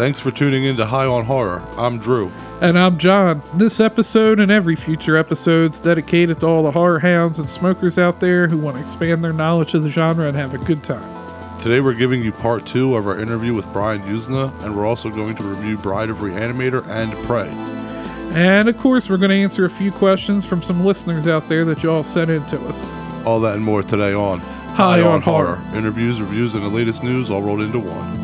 Thanks for tuning in to High on Horror. I'm Drew. And I'm John. This episode and every future episode is dedicated to all the horror hounds and smokers out there who want to expand their knowledge of the genre and have a good time. Today we're giving you part two of our interview with Brian Yuzna, and we're also going to review Bride of Reanimator and Prey. And of course, we're going to answer a few questions from some listeners out there that y'all sent in to us. All that and more today on High on Horror. Interviews, reviews, and the latest news all rolled into one.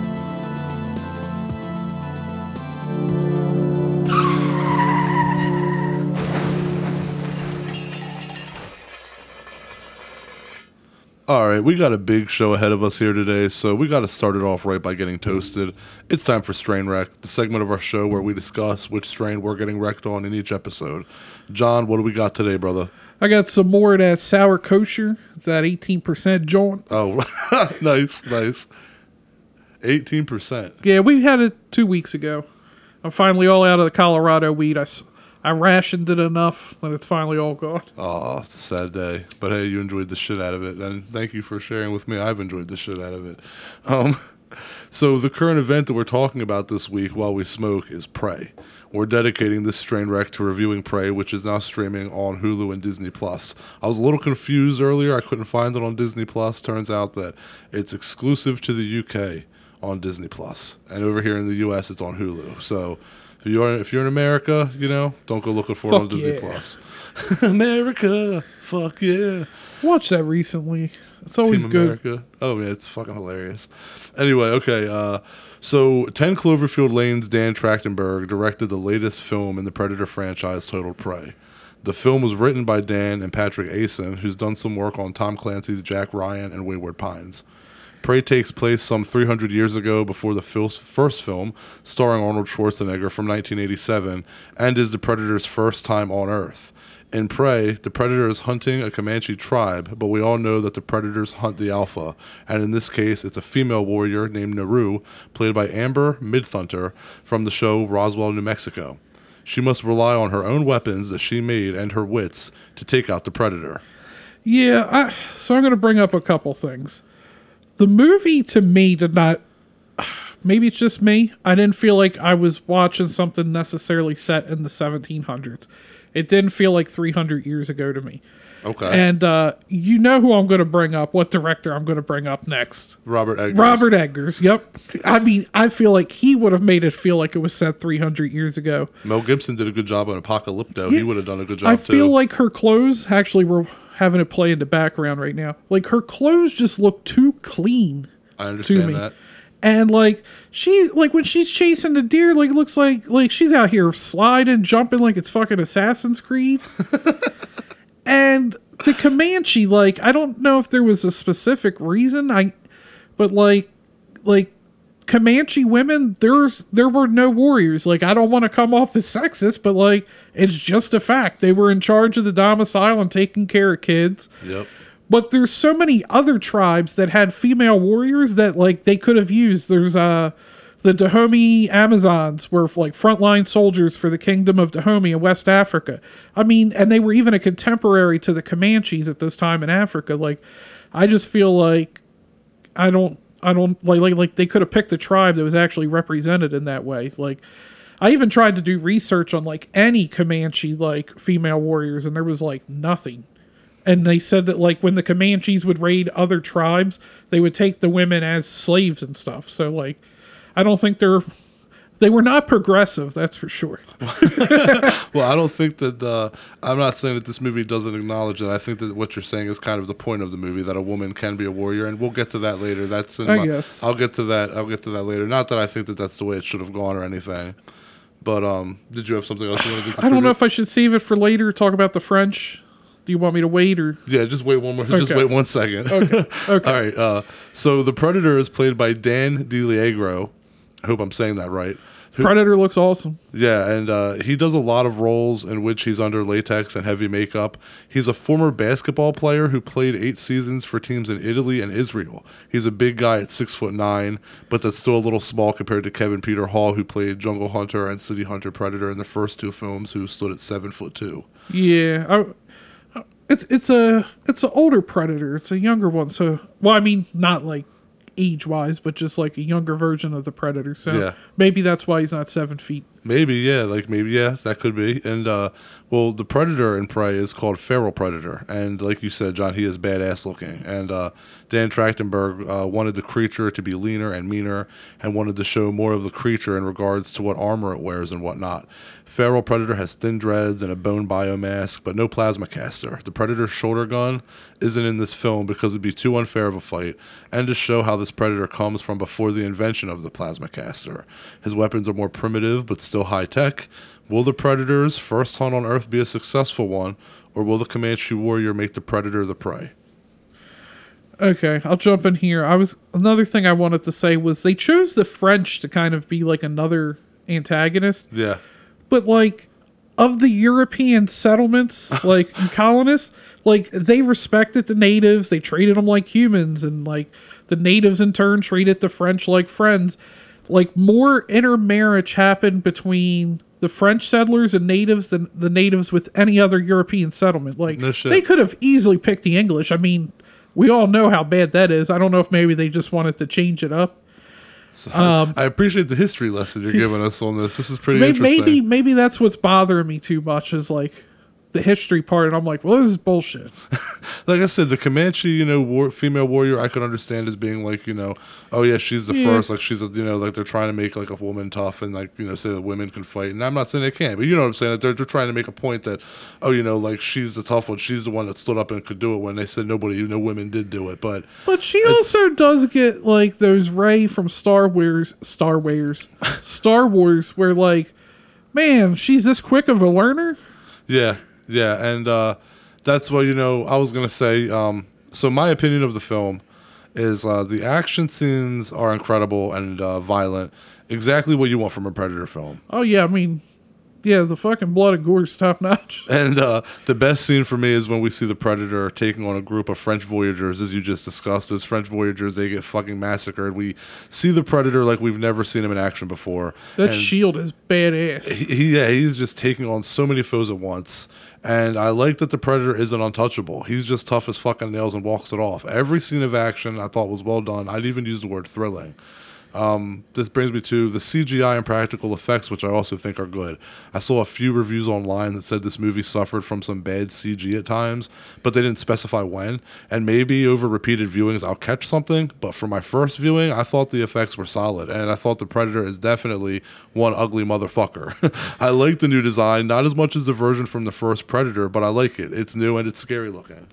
All right, we got a big show ahead of us here today, so we got to start it off right by getting toasted. It's time for Strain Wreck, the segment of our show where we discuss which strain we're getting wrecked on in each episode. John, what do we got today, brother? I got some more of that sour kosher. It's that 18% joint. Oh, nice, nice. 18%. Yeah, we had it two weeks ago. I'm finally all out of the Colorado weed. I, I rationed it enough that it's finally all gone. Oh, it's a sad day. But hey, you enjoyed the shit out of it. And thank you for sharing with me. I've enjoyed the shit out of it. Um, so, the current event that we're talking about this week while we smoke is Prey. We're dedicating this strain wreck to reviewing Prey, which is now streaming on Hulu and Disney Plus. I was a little confused earlier. I couldn't find it on Disney Plus. Turns out that it's exclusive to the UK on Disney Plus, and over here in the US, it's on Hulu. So if you're if you're in America, you know, don't go looking for it on Disney yeah. Plus. America, fuck yeah. Watched that recently. It's always Team good. America. Oh man, it's fucking hilarious. Anyway, okay. Uh, so 10 Cloverfield Lane's Dan Trachtenberg directed the latest film in the Predator franchise titled Prey. The film was written by Dan and Patrick Aison, who's done some work on Tom Clancy's Jack Ryan and Wayward Pines. Prey takes place some 300 years ago before the first film, starring Arnold Schwarzenegger from 1987, and is the Predator's first time on Earth. In Prey, the Predator is hunting a Comanche tribe, but we all know that the Predators hunt the Alpha, and in this case, it's a female warrior named Naru, played by Amber Midthunter from the show Roswell, New Mexico. She must rely on her own weapons that she made and her wits to take out the Predator. Yeah, I, so I'm going to bring up a couple things. The movie to me did not. Maybe it's just me. I didn't feel like I was watching something necessarily set in the 1700s. It didn't feel like 300 years ago to me. Okay. And uh, you know who I'm going to bring up, what director I'm going to bring up next. Robert Eggers. Robert Eggers. Yep. I mean, I feel like he would have made it feel like it was set 300 years ago. Mel Gibson did a good job on Apocalypto. he would have done a good job I too. feel like her clothes actually were having it play in the background right now. Like her clothes just look too clean I to understand me. that. And like she like when she's chasing the deer, like it looks like like she's out here sliding, jumping like it's fucking Assassin's Creed. and the Comanche, like I don't know if there was a specific reason. I but like like Comanche women, there's there were no warriors. Like I don't want to come off as sexist, but like it's just a fact. They were in charge of the domicile and taking care of kids. Yep. But there's so many other tribes that had female warriors that like they could have used. There's uh the Dahomey Amazons were like frontline soldiers for the kingdom of Dahomey in West Africa. I mean, and they were even a contemporary to the Comanches at this time in Africa. Like I just feel like I don't I don't like like like they could have picked a tribe that was actually represented in that way. Like I even tried to do research on like any Comanche like female warriors and there was like nothing. And they said that like when the Comanches would raid other tribes, they would take the women as slaves and stuff. So like I don't think they're they were not progressive, that's for sure. Well, I don't think that. Uh, I'm not saying that this movie doesn't acknowledge it. I think that what you're saying is kind of the point of the movie that a woman can be a warrior, and we'll get to that later. That's in I my, guess. I'll get to that. I'll get to that later. Not that I think that that's the way it should have gone or anything. But um, did you have something else you wanted to? I don't know if I should save it for later, talk about the French. Do you want me to wait or Yeah, just wait one more. Just wait one second. Okay. Okay. All right. Uh, so the Predator is played by Dan DiLiegro. I hope I'm saying that right. Who- Predator looks awesome. Yeah, and uh, he does a lot of roles in which he's under latex and heavy makeup. He's a former basketball player who played eight seasons for teams in Italy and Israel. He's a big guy at six foot nine, but that's still a little small compared to Kevin Peter Hall, who played Jungle Hunter and City Hunter Predator in the first two films, who stood at seven foot two. Yeah, I, it's it's a it's an older predator. It's a younger one. So well, I mean, not like age wise, but just like a younger version of the Predator. So Yeah. maybe that's why he's not seven feet. Maybe, yeah, like maybe, yeah, that could be. And uh, well, the predator in Prey is called feral predator, and like you said, John, he is badass looking. And uh, Dan Trachtenberg uh, wanted the creature to be leaner and meaner, and wanted to show more of the creature in regards to what armor it wears and whatnot. Feral predator has thin dreads and a bone biomask, but no plasma caster. The predator's shoulder gun isn't in this film because it'd be too unfair of a fight, and to show how this predator comes from before the invention of the plasma caster. His weapons are more primitive but still high tech. Will the Predator's first hunt on Earth be a successful one, or will the Comanche warrior make the Predator the prey? Okay, I'll jump in here. I was another thing I wanted to say was they chose the French to kind of be like another antagonist, Yeah, but like of the European settlements, like colonists, like they respected the natives, they treated them like humans, and like the natives in turn treated the French like friends. Like more intermarriage happened between the French settlers and natives than the natives with any other European settlement. Like No they could have easily picked the English. I mean, we all know how bad that is. I don't know if maybe they just wanted to change it up. So um, I appreciate the history lesson you're giving us on this. This is pretty Maybe, interesting. maybe maybe that's what's bothering me too much is like the history part. And I'm like, well, this is bullshit. like I said, the Comanche, you know, war, female warrior, I could understand as being like, you know, oh yeah, she's the Yeah. first, like she's, a, you know, like they're trying to make like a woman tough and like you know say that women can fight, and I'm not saying they can't, but you know what I'm saying that they're, they're trying to make a point that, oh, you know, like she's the tough one, she's the one that stood up and could do it when they said nobody, you know, women did do it, but But she also does get like those Rey from Star Wars, Star Wars, Star Wars, where like, man, she's this quick of a learner. Yeah, yeah, and uh, that's what you know. I was gonna say. Um, so my opinion of the film is uh, the action scenes are incredible and uh, violent, exactly what you want from a Predator film. Oh yeah, I mean, yeah, the fucking blood and gore is top notch. And uh, the best scene for me is when we see the Predator taking on a group of French voyagers, as you just discussed. Those French voyagers, they get fucking massacred. We see the Predator like we've never seen him in action before. That And- shield is badass. he, he- yeah, he's just taking on so many foes at once. And I like that the Predator isn't untouchable. He's just tough as fucking nails and walks it off. Every scene of action I thought was well done. I'd even use the word thrilling. Um, this brings me to the CGI and practical effects, which I also think are good. I saw a few reviews online that said this movie suffered from some bad CG at times, but they didn't specify when. And maybe over repeated viewings, I'll catch something. But for my first viewing, I thought the effects were solid, and I thought the Predator is definitely one ugly motherfucker. I like the new design, not as much as the version from the first Predator, but I like it. It's new and it's scary looking.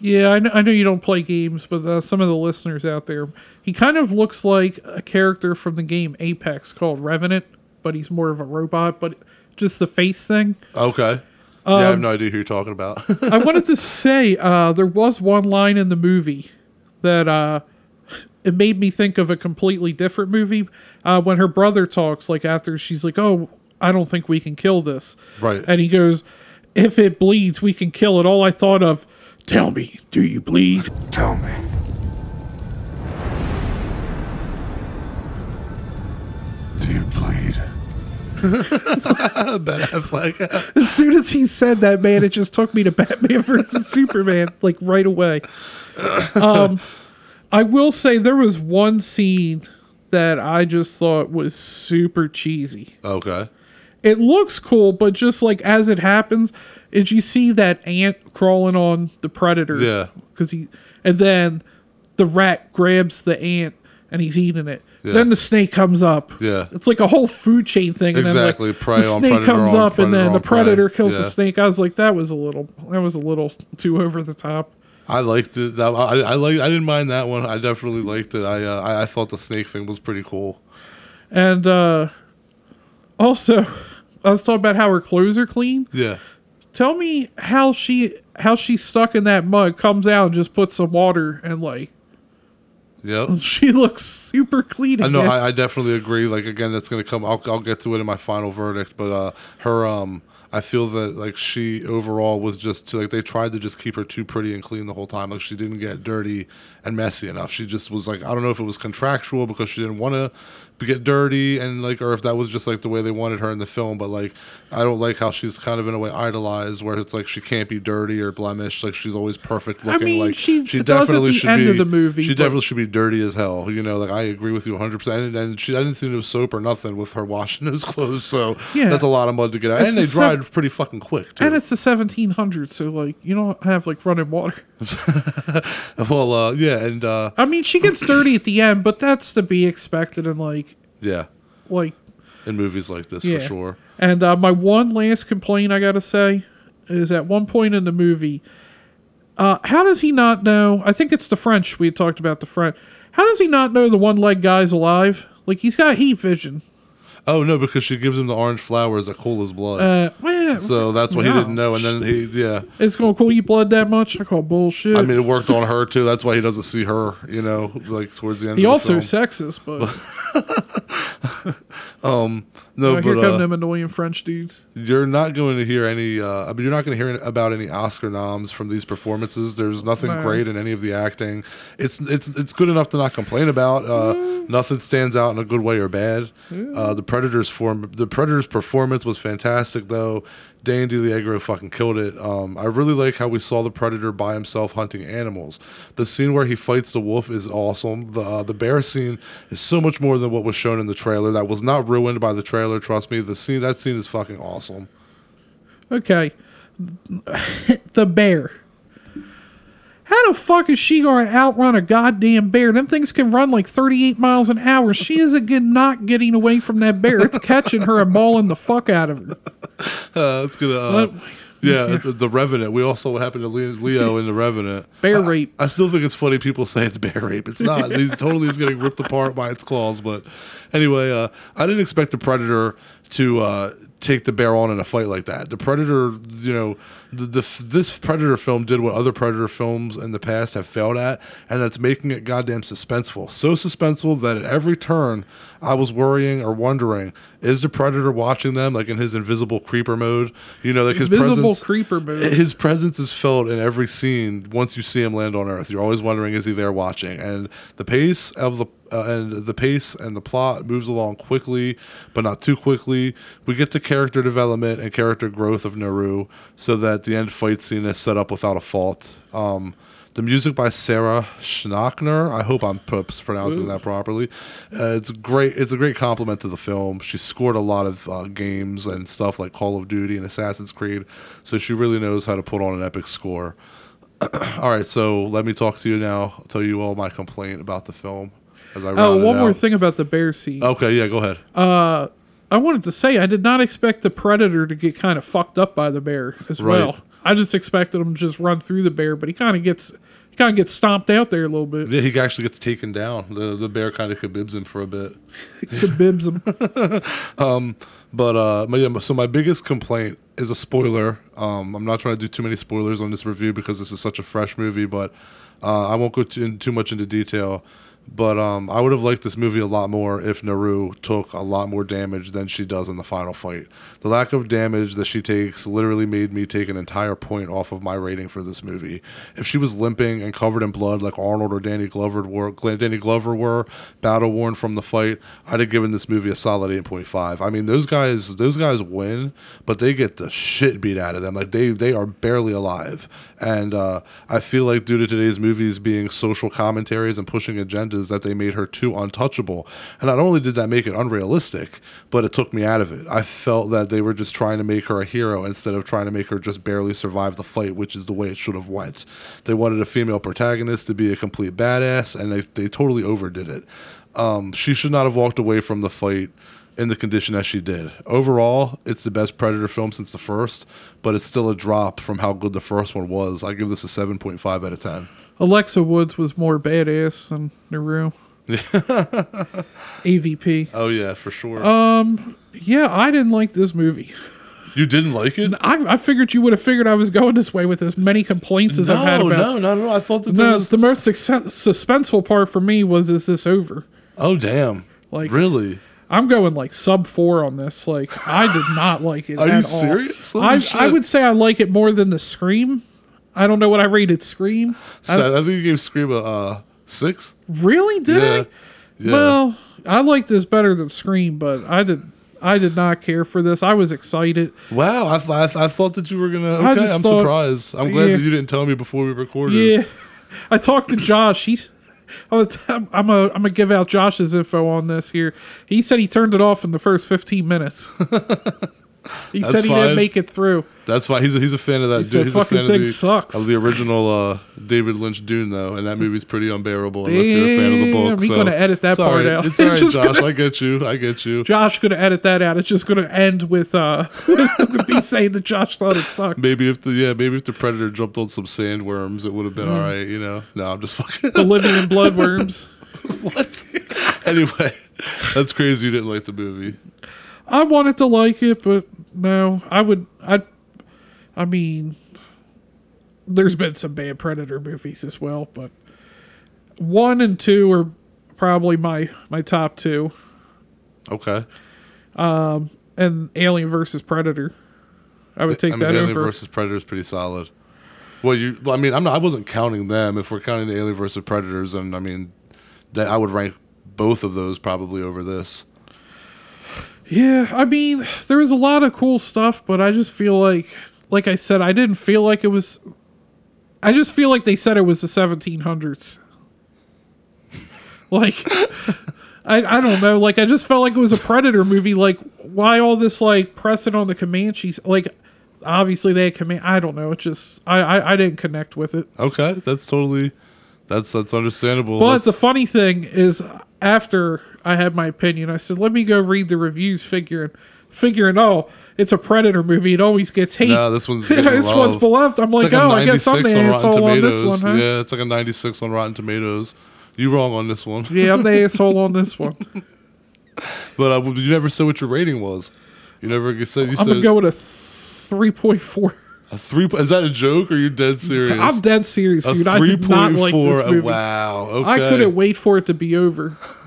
Yeah, I know, I know you don't play games, but uh, some of the listeners out there, he kind of looks like a character from the game Apex called Revenant, but he's more of a robot. But just the face thing. Okay. yeah, I have no idea who you're talking about. I wanted to say uh, there was one line in the movie that uh, it made me think of a completely different movie uh, when her brother talks. Like after she's like, "Oh, I don't think we can kill this," Right. And he goes, "If it bleeds, we can kill it." All I thought of, "Tell me, do you bleed?" Tell me. Do you bleed? ben Affleck. As soon as he said that, man, it just took me to Batman versus Superman, like right away. Um, I will say there was one scene that I just thought was super cheesy. okay. It looks cool, but just like as it happens, is you see that ant crawling on the predator. Yeah. Because he, and then the rat grabs the ant and he's eating it. Yeah. Then the snake comes up. Yeah. It's like a whole food chain thing. And Exactly. Then like, Prey the snake predator comes up and then the on prey. predator kills the snake. I was like, that was a little, that was a little too over the top. I liked it. That I, I like. I didn't mind that one. I definitely liked it. I, uh, I I thought the snake thing was pretty cool. And uh also, I was talking about how her clothes are clean. Yeah. Tell me how she how she's stuck in that mud comes out and just puts some water and like yeah, she looks super clean. I know. I, I definitely agree. Like again, that's gonna come. I'll I'll get to it in my final verdict. But uh, her um, I feel that like she overall was just too, like they tried to just keep her too pretty and clean the whole time. Like she didn't get dirty and messy enough. She just was like I don't know if it was contractual because she didn't want to get dirty and like or if that was just like the way they wanted her in the film. But like I don't like how she's kind of in a way idolized where it's like she can't be dirty or blemished. Like she's always perfect looking. I mean, like she at the end be. of the movie, she definitely should be dirty as hell. You know, like I agree with you 100. percent And, and she I didn't see no soap or nothing with her washing those clothes. So Yeah. that's a lot of mud to get out. It's And they sev- dried pretty fucking quick too. And it's the 1700s, so like you don't have like running water. well, uh, yeah, and uh, I mean, she gets dirty at the end, but that's to be expected and like yeah, like in movies like this yeah. for sure. And uh, my one last complaint I gotta say is at one point in the movie, uh, how does he not know? I think it's the French. We talked about the French. How does he not know the one leg guy's alive? Like he's got heat vision. Oh no, because she gives him the orange flowers that cool his blood. Uh, well, so that's why he no. didn't know. And then he, yeah, It's gonna cool your blood that much? I call bullshit. I mean, it worked on her too. That's why he doesn't see her. You know, like towards the end. he of the also film. sexist, but no, oh, here but come uh, them annoying French dudes. you're not going to hear any. Uh, I mean, you're not going to hear about any Oscar noms from these performances. There's nothing No. great in any of the acting. It's it's it's good enough to not complain about. Uh, Nothing stands out in a good way or bad. Uh, the Predators form the Predators performance was fantastic though. Dan DiLiegro fucking killed it. Um, I really like how we saw the Predator by himself hunting animals. The scene where he fights the wolf is awesome. The uh, the bear scene is so much more than what was shown in the trailer. That was not ruined by the trailer. Trust me. The scene that scene is fucking awesome. Okay. the bear. How the fuck is she going to outrun a goddamn bear? Them things can run like 38 miles an hour. She isn't get, not getting away from that bear. It's catching her and mauling the fuck out of her. Uh, it's gonna. Uh, What? yeah, the, Revenant. We all saw what happened to Leo in the Revenant. Bear I- rape. I still think it's funny people say it's bear rape. It's not. He totally is getting ripped apart by its claws. But anyway, uh, I didn't expect the predator to uh, take the bear on in a fight like that. The predator, you know, the, the this predator film did what other predator films in the past have failed at, and that's making it goddamn suspenseful. So suspenseful that at every turn, I was worrying or wondering: is the predator watching them, like in his invisible creeper mode? You know, like his Invisible presence, creeper mode. His presence is felt in every scene. Once you see him land on Earth, you're always wondering: is he there watching? And the pace of the uh, and the pace and the plot moves along quickly, but not too quickly. We get the character development and character growth of Naru, so that the end fight scene is set up without a fault. Um, the music by Sarah Schachner. I hope I'm pronouncing that properly. Uh, it's great. It's a great compliment to the film. She scored a lot of uh, games and stuff like Call of Duty and Assassin's Creed, so she really knows how to put on an epic score. all right, so let me talk to you now. I'll tell you all my complaint about the film. As I Oh, one more out. thing about the bear scene. Okay, yeah, go ahead. I wanted to say I did not expect the predator to get kind of fucked up by the bear as Right. well. I just expected him to just run through the bear, but he kind of gets he kind of gets stomped out there a little bit. yeah, he actually gets taken down. The the bear kind of khabibs him for a bit. Bibs him. um, But uh, my, yeah, so my biggest complaint is a spoiler. Um, I'm not trying to do too many spoilers on this review because this is such a fresh movie, but uh, I won't go too, in, too much into detail. But um, I would have liked this movie a lot more if Naru took a lot more damage than she does in the final fight. The lack of damage that she takes literally made me take an entire point off of my rating for this movie. If she was limping and covered in blood like Arnold or Danny Glover were, Danny Glover were, battle worn from the fight, I'd have given this movie a solid 8.5. I mean, those guys, those guys win, but they get the shit beat out of them. Like they, they are barely alive. And uh, I feel like due to today's movies being social commentaries and pushing agendas, that they made her too untouchable. And not only did that make it unrealistic, but it took me out of it. I felt that they were just trying to make her a hero instead of trying to make her just barely survive the fight, which is the way it should have went. They wanted a female protagonist to be a complete badass, and they they totally overdid it. Um, she should not have walked away from the fight in the condition that she did. Overall, it's the best Predator film since the first, but it's still a drop from how good the first one was. I give this a 7.5 out of 10. Alexa Woods was more badass than Naru. AVP. Oh, yeah, for sure. Um, Yeah, I didn't like this movie. you didn't like it? I, I figured you would have figured I was going this way with as many complaints as I've had No, about. no, no, no. I thought that No, was. the most success, suspenseful part for me was is this over? Oh, damn. Like- really? I'm going like sub four on this. Like I did not like it. Are you all. serious? I I would say I like it more than the Scream. I don't know what I rated Scream. I So I, think you gave Scream a uh, six. Really? Did Yeah. I? Yeah. Well, I like this better than Scream, but I did. I did not care for this. I was excited. Wow, I, th- I, I thought that you were gonna. I Okay, I'm thought- surprised. I'm glad Yeah. that you didn't tell me before we recorded. Yeah, I talked to Josh. He's. I'm gonna, I'm gonna, I'm gonna give out Josh's info on this here. He said he turned it off in the first 15 minutes. he said he fine. didn't make it through. That's fine. He's a, he's a fan of that. said, dude. He's a "Fucking fan thing of the, sucks." of the original uh, David Lynch Dune, though, and that movie's pretty unbearable unless you're a fan of the book. Damn, he so gonna edit that part right. out. It's all right, Josh. gonna- I get you. I get you. Josh gonna edit that out. It's just gonna end with uh with me saying that Josh thought it sucked. Maybe if the yeah, maybe if the predator jumped on some sandworms, it would have been all right. You know. No, I'm just fucking. Bolivian bloodworms. what? anyway, that's crazy. You didn't like the movie. I wanted to like it, but no, I would. I, I mean, there's been some bad Predator movies as well, but one and two are probably my my top two, Okay. Um, and Alien versus Predator. I would take I mean, that Alien over. versus Predator is pretty solid. Well, you. I mean, I'm not. I wasn't counting them. If we're counting the Alien versus Predators, and I mean, that I would rank both of those probably over this. Yeah, I mean, there was a lot of cool stuff, but I just feel like, like I said, I didn't feel like it was. I just feel like they said it was the 1700s. Like, I I don't know. Like, I just felt like it was a Predator movie. Like, why all this like pressing on the Comanches? Like, obviously they had Coman. I don't know. It just I I, I didn't connect with it. Okay, that's totally. That's that's understandable. But the Let's- funny thing is, after I had my opinion, I said, "Let me go read the reviews." Figuring, figuring, oh, it's a Predator movie. It always gets hate. No, this one's this one's beloved. I'm like, like oh, I guess I'm the 96 on Rotten asshole on this Tomatoes. one, huh? Yeah, it's like a 96 on Rotten Tomatoes. You wrong on this one. Yeah, I'm the asshole on this one. But uh, you never said what your rating was. You never said. You I'm gonna go with a three point four. A three. Is that a joke or you dead serious? I'm dead serious, a dude. I did not like this uh, movie. Wow. Okay. I couldn't wait for it to be over.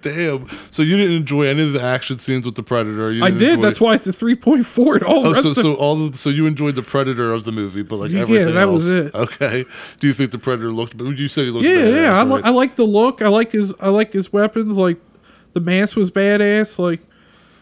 Damn. So you didn't enjoy any of the action scenes with the predator. You I didn't enjoy- That's why it's a three point four. And all Oh, so of so all the, so you enjoyed the predator of the movie, but like Yeah, everything that else. was it. Okay. Do you think the predator looked? But you said he looked. Yeah, badass, yeah. I, right? I like the look. I like his. I like his weapons. Like the mask was badass. Like,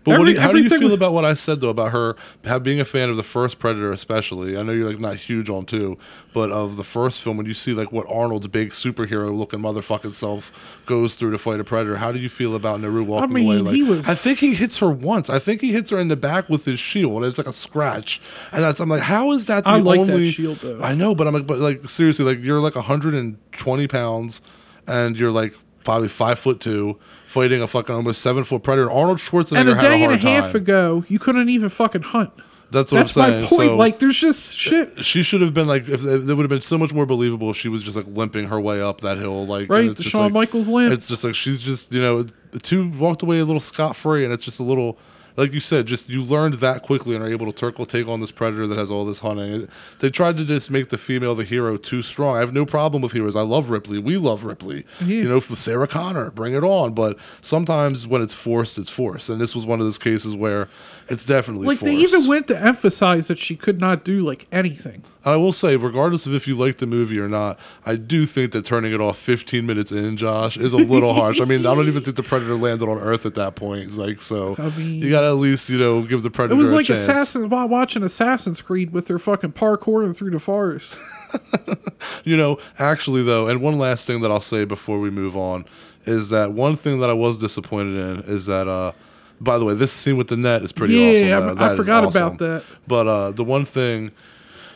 But what do you, how do you feel was- about what I said though about her have, being a fan of the first Predator, especially? I know you're like not huge on two, but of the first film when you see like what Arnold's big superhero looking motherfucking self goes through to fight a Predator, how do you feel about Naru walking mean, away? Like, he was- I think he hits her once. I think he hits her in the back with his shield. It's like a scratch, and that's I'm like, how is that? The I like that shield, though. I know, but I'm like, but like seriously, like you're like 120 pounds, and you're like probably five foot two. Fighting a fucking almost seven foot predator. Arnold Schwarzenegger and a had day a and a half time. ago, you couldn't even fucking hunt. That's what That's I'm saying. my point. So like, there's just shit. she should have been like, if it would have been so much more believable if she was just like limping her way up that hill, like Right, the Shawn like- Michaels limp. It's just like she's just you know, the two walked away a little scot free, and it's just a little. Like you said, just you learned that quickly and are able to turtle take on this predator that has all this hunting. It, they tried to just make the female the hero too strong. I have no problem with heroes. I love Ripley. We love Ripley. You know, with Sarah Connor, bring it on. But sometimes when it's forced, it's forced. And this was one of those cases where it's definitely Like, forced. they even went to emphasize that she could not do like anything. And I will say, regardless of if you like the movie or not, I do think that turning it off 15 minutes in, Josh, is a little harsh. I mean, I don't even think the Predator landed on Earth at that point. Like, so I mean- you got at least, you know, give the predator. It was like chance. Assassin while watching Assassin's Creed with their fucking parkouring through the forest. You know, actually, though, and one last thing that I'll say before we move on is that one thing that I was disappointed in is that, uh, by the way, this scene with the net is pretty Yeah, awesome. I- I forgot awesome. about that. But uh, the one thing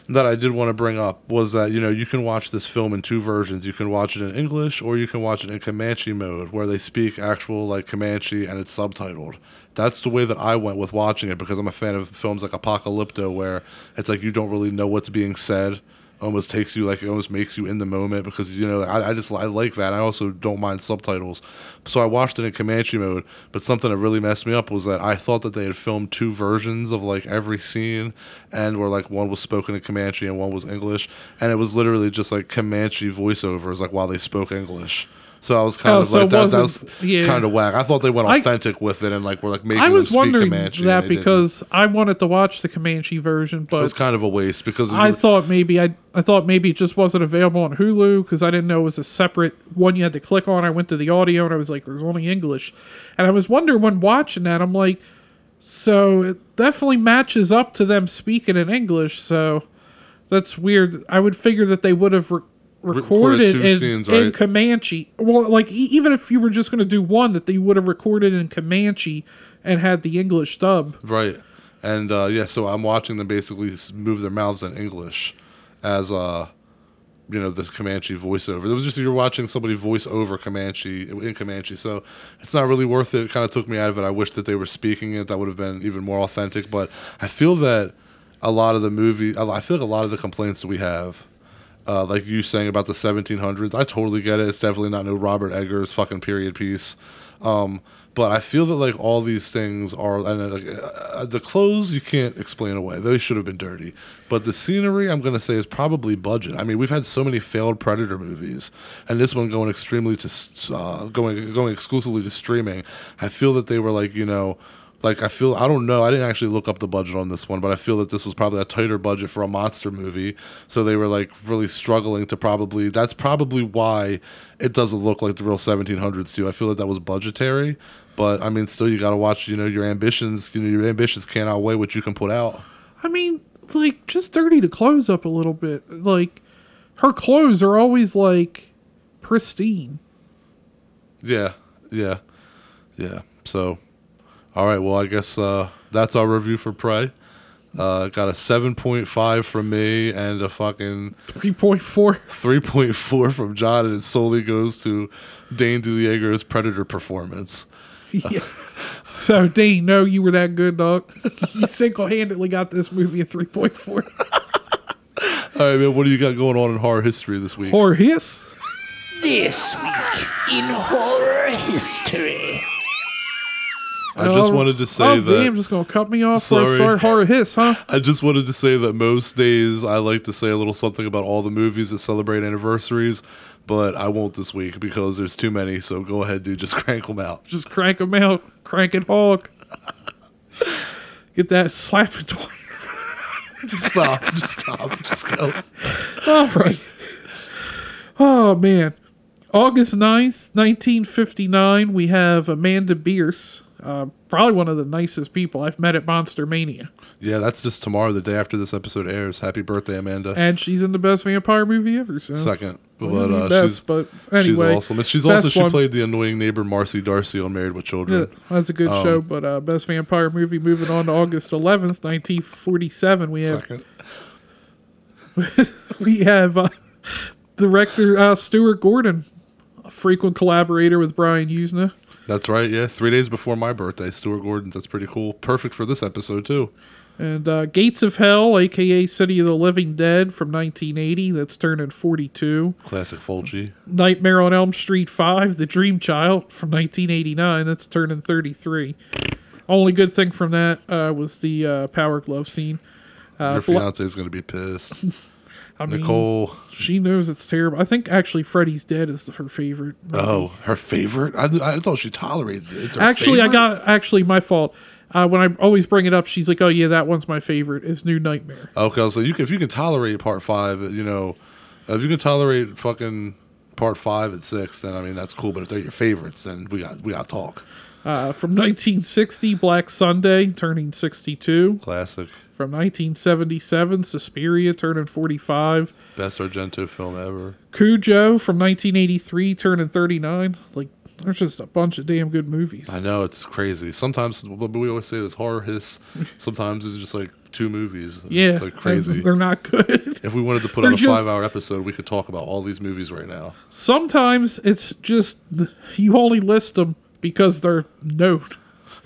that I did want to bring up was that you know you can watch this film in two versions. You can watch it in English or you can watch it in Comanche mode, where they speak actual like Comanche and it's subtitled. That's the way that I went with watching it because I'm a fan of films like Apocalypto, where it's like you don't really know what's being said. Almost takes you like it almost makes you in the moment because you know I, I just I like that. I also don't mind subtitles, so I watched it in Comanche mode. But something that really messed me up was that I thought that they had filmed two versions of like every scene, and where like one was spoken in Comanche and one was English, and it was literally just like Comanche voiceovers like while they spoke English. So I was kind Oh, of so like that. That was yeah. kind of whack. I thought they went I- authentic with it and like were like making I was wondering Comanche. that they didn't. because I wanted to watch the Comanche version, but it was kind of a waste because I thought maybe I I thought maybe it just wasn't available on Hulu because I didn't know it was a separate one you had to click on. I went to the audio and I was like, "There's only English," and I was wondering when watching that, I'm like, so it definitely matches up to them speaking in English. So that's weird. I would figure that they would have. Re- recorded in, scenes, in? Comanche. Well, like e- even if you were just going to do one, that they would have recorded in Comanche and had the English dub. Right. And uh, yeah, so I'm watching them basically move their mouths in English as uh you know this Comanche voiceover. It was just you're watching somebody voice over Comanche in Comanche, so it's not really worth it. It kind of took me out of it. I wish that they were speaking it. That would have been even more authentic. But I feel that a lot of the movie, I feel like a lot of the complaints that we have, uh, like you saying about the 1700s, I totally get it. It's definitely not no Robert Eggers fucking period piece. Um, but I feel that like all these things are, and uh, uh, the clothes you can't explain away. They should have been dirty. But the scenery, I'm gonna say, is probably budget. I mean, we've had so many failed Predator movies, and this one going extremely to uh, going going exclusively to streaming. I feel that they were like you know. Like I feel I don't know I didn't actually look up the budget on this one but I feel that this was probably a tighter budget for a monster movie so they were like really struggling to probably that's probably why it doesn't look like the real 1700s do I feel like that was budgetary but I mean still you got to watch you know your ambitions you know your ambitions can't outweigh what you can put out I mean, like just dirty to clothes up a little bit. Like her clothes are always like pristine. Yeah, yeah, yeah. So, all right. Well, I guess uh, that's our review for Prey. Uh, got a seven point five from me and a fucking Three point four. three point four from John, and it solely goes to Dane DiLiegro's Predator performance. yeah. So Dane, no, you were that good, dog. you single handedly got this movie a three point four. All right, man. What do you got going on in horror history this week? Horror hiss. This week in horror history. I just Oh, wanted to say that. oh, that. damn, just gonna cut me off for a Sorry. start horror hiss, huh? I just wanted to say that most days I like to say a little something about all the movies that celebrate anniversaries, but I won't this week because there's too many. So go ahead, dude. Just crank them out. Just crank them out. Crank it hog. Get that slapping toy. Just stop. Just stop. Just go. All right. Oh, man. August 9th, 1959, we have Amanda Bearse. Uh, probably one of the nicest people I've met at Monster Mania. Yeah, that's just tomorrow, the day after this episode airs. Happy birthday, Amanda. And she's in the best vampire movie ever. So. Second, Well, but uh, best, she's but anyway, she's awesome, and she's also she one. played the annoying neighbor Marcy Darcy on Married with Children. Yeah, that's a good Um, show, but uh, best vampire movie. Moving on to August 11th, 1947, we have Second, we have uh, director uh, Stuart Gordon, a frequent collaborator with Brian Yuzna. That's right. Yeah, three days before my birthday, Stuart Gordon's. That's pretty cool. Perfect for this episode too. And uh, Gates of Hell, aka City of the Living Dead from 1980, that's turning 42. Classic Fulci. Nightmare on Elm Street 5, The Dream Child from 1989, that's turning 33. Only good thing from that uh, was the uh, Power Glove scene. Uh, Your fiance is gonna be pissed. I mean, Nicole. she knows it's terrible. I think actually Freddy's Dead is her favorite. Oh, her favorite? I, I thought she tolerated it. It's Actually, I got actually my fault. Uh, when I always bring it up, she's like, "Oh yeah, that one's my favorite. Is New Nightmare." Okay, so you can, if you can tolerate part five, you know, if you can tolerate fucking part five at six, then I mean that's cool. But if they're your favorites, then we got we got to talk. Uh, from 1960, Black Sunday, turning 62. Classic, From 1977, Suspiria, turning 45. best Argento film ever. Cujo from 1983, turning 39. Like, there's just a bunch of damn good movies. I know it's crazy. Sometimes we always say this horror hiss. Sometimes it's just like two movies. Yeah, it's like crazy. They're not good. If we wanted to put They're a just- five-hour episode, we could talk about all these movies right now. Sometimes it's just you only list them because they're known.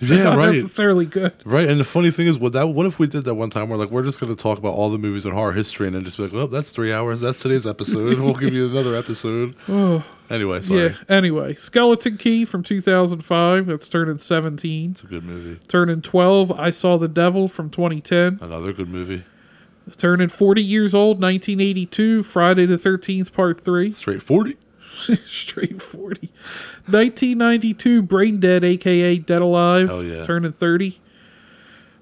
Yeah, right. necessarily good. Right, and the funny thing is, what that what if we did that one time? We're like, we're just going to talk about all the movies in horror history, and then just be like, well, that's three hours. That's today's episode. we'll give you another episode. Oh. anyway, sorry, Yeah. Anyway, Skeleton Key from 2005. That's turning 17. it's a good movie. Turning 12. I Saw the Devil from 2010. Another good movie. Turning 40 years old. 1982. Friday the 13th, Part 3. Straight forty. Straight 40. 1992, Brain Dead, aka Dead Alive, yeah. turning 30.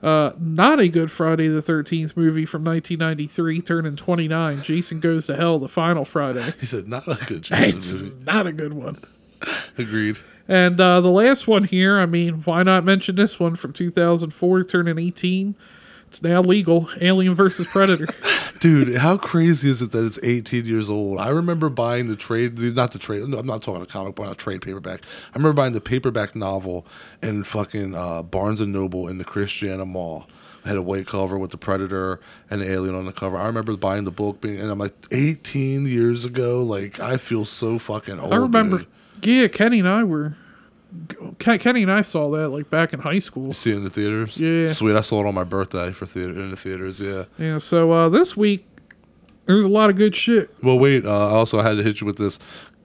Uh, not a good Friday the 13th movie from 1993, turning 29. Jason Goes to Hell, the final Friday. He said, not a good It's Jason movie. not a good one. Agreed. And uh, the last one here, I mean, why not mention this one from 2004, turning 18? It's now legal. Alien versus Predator. Dude, how crazy is it that it's 18 years old? I remember buying the trade, not the trade, no, I'm not talking a comic book, not a trade paperback. I remember buying the paperback novel in fucking uh, Barnes and Noble in the Christiana Mall. It had a white cover with the Predator and the alien on the cover. I remember buying the book being, and I'm like, 18 years ago? Like, I feel so fucking old. I remember, dude. yeah, Kenny and I were, Kenny and I saw that like back in high school. See it in the theaters? Yeah. Sweet. I saw it on my birthday for theater in the theaters, yeah. Yeah, so uh, this week, there's a lot of good shit. Well, wait. Uh, I also had to hit you with this.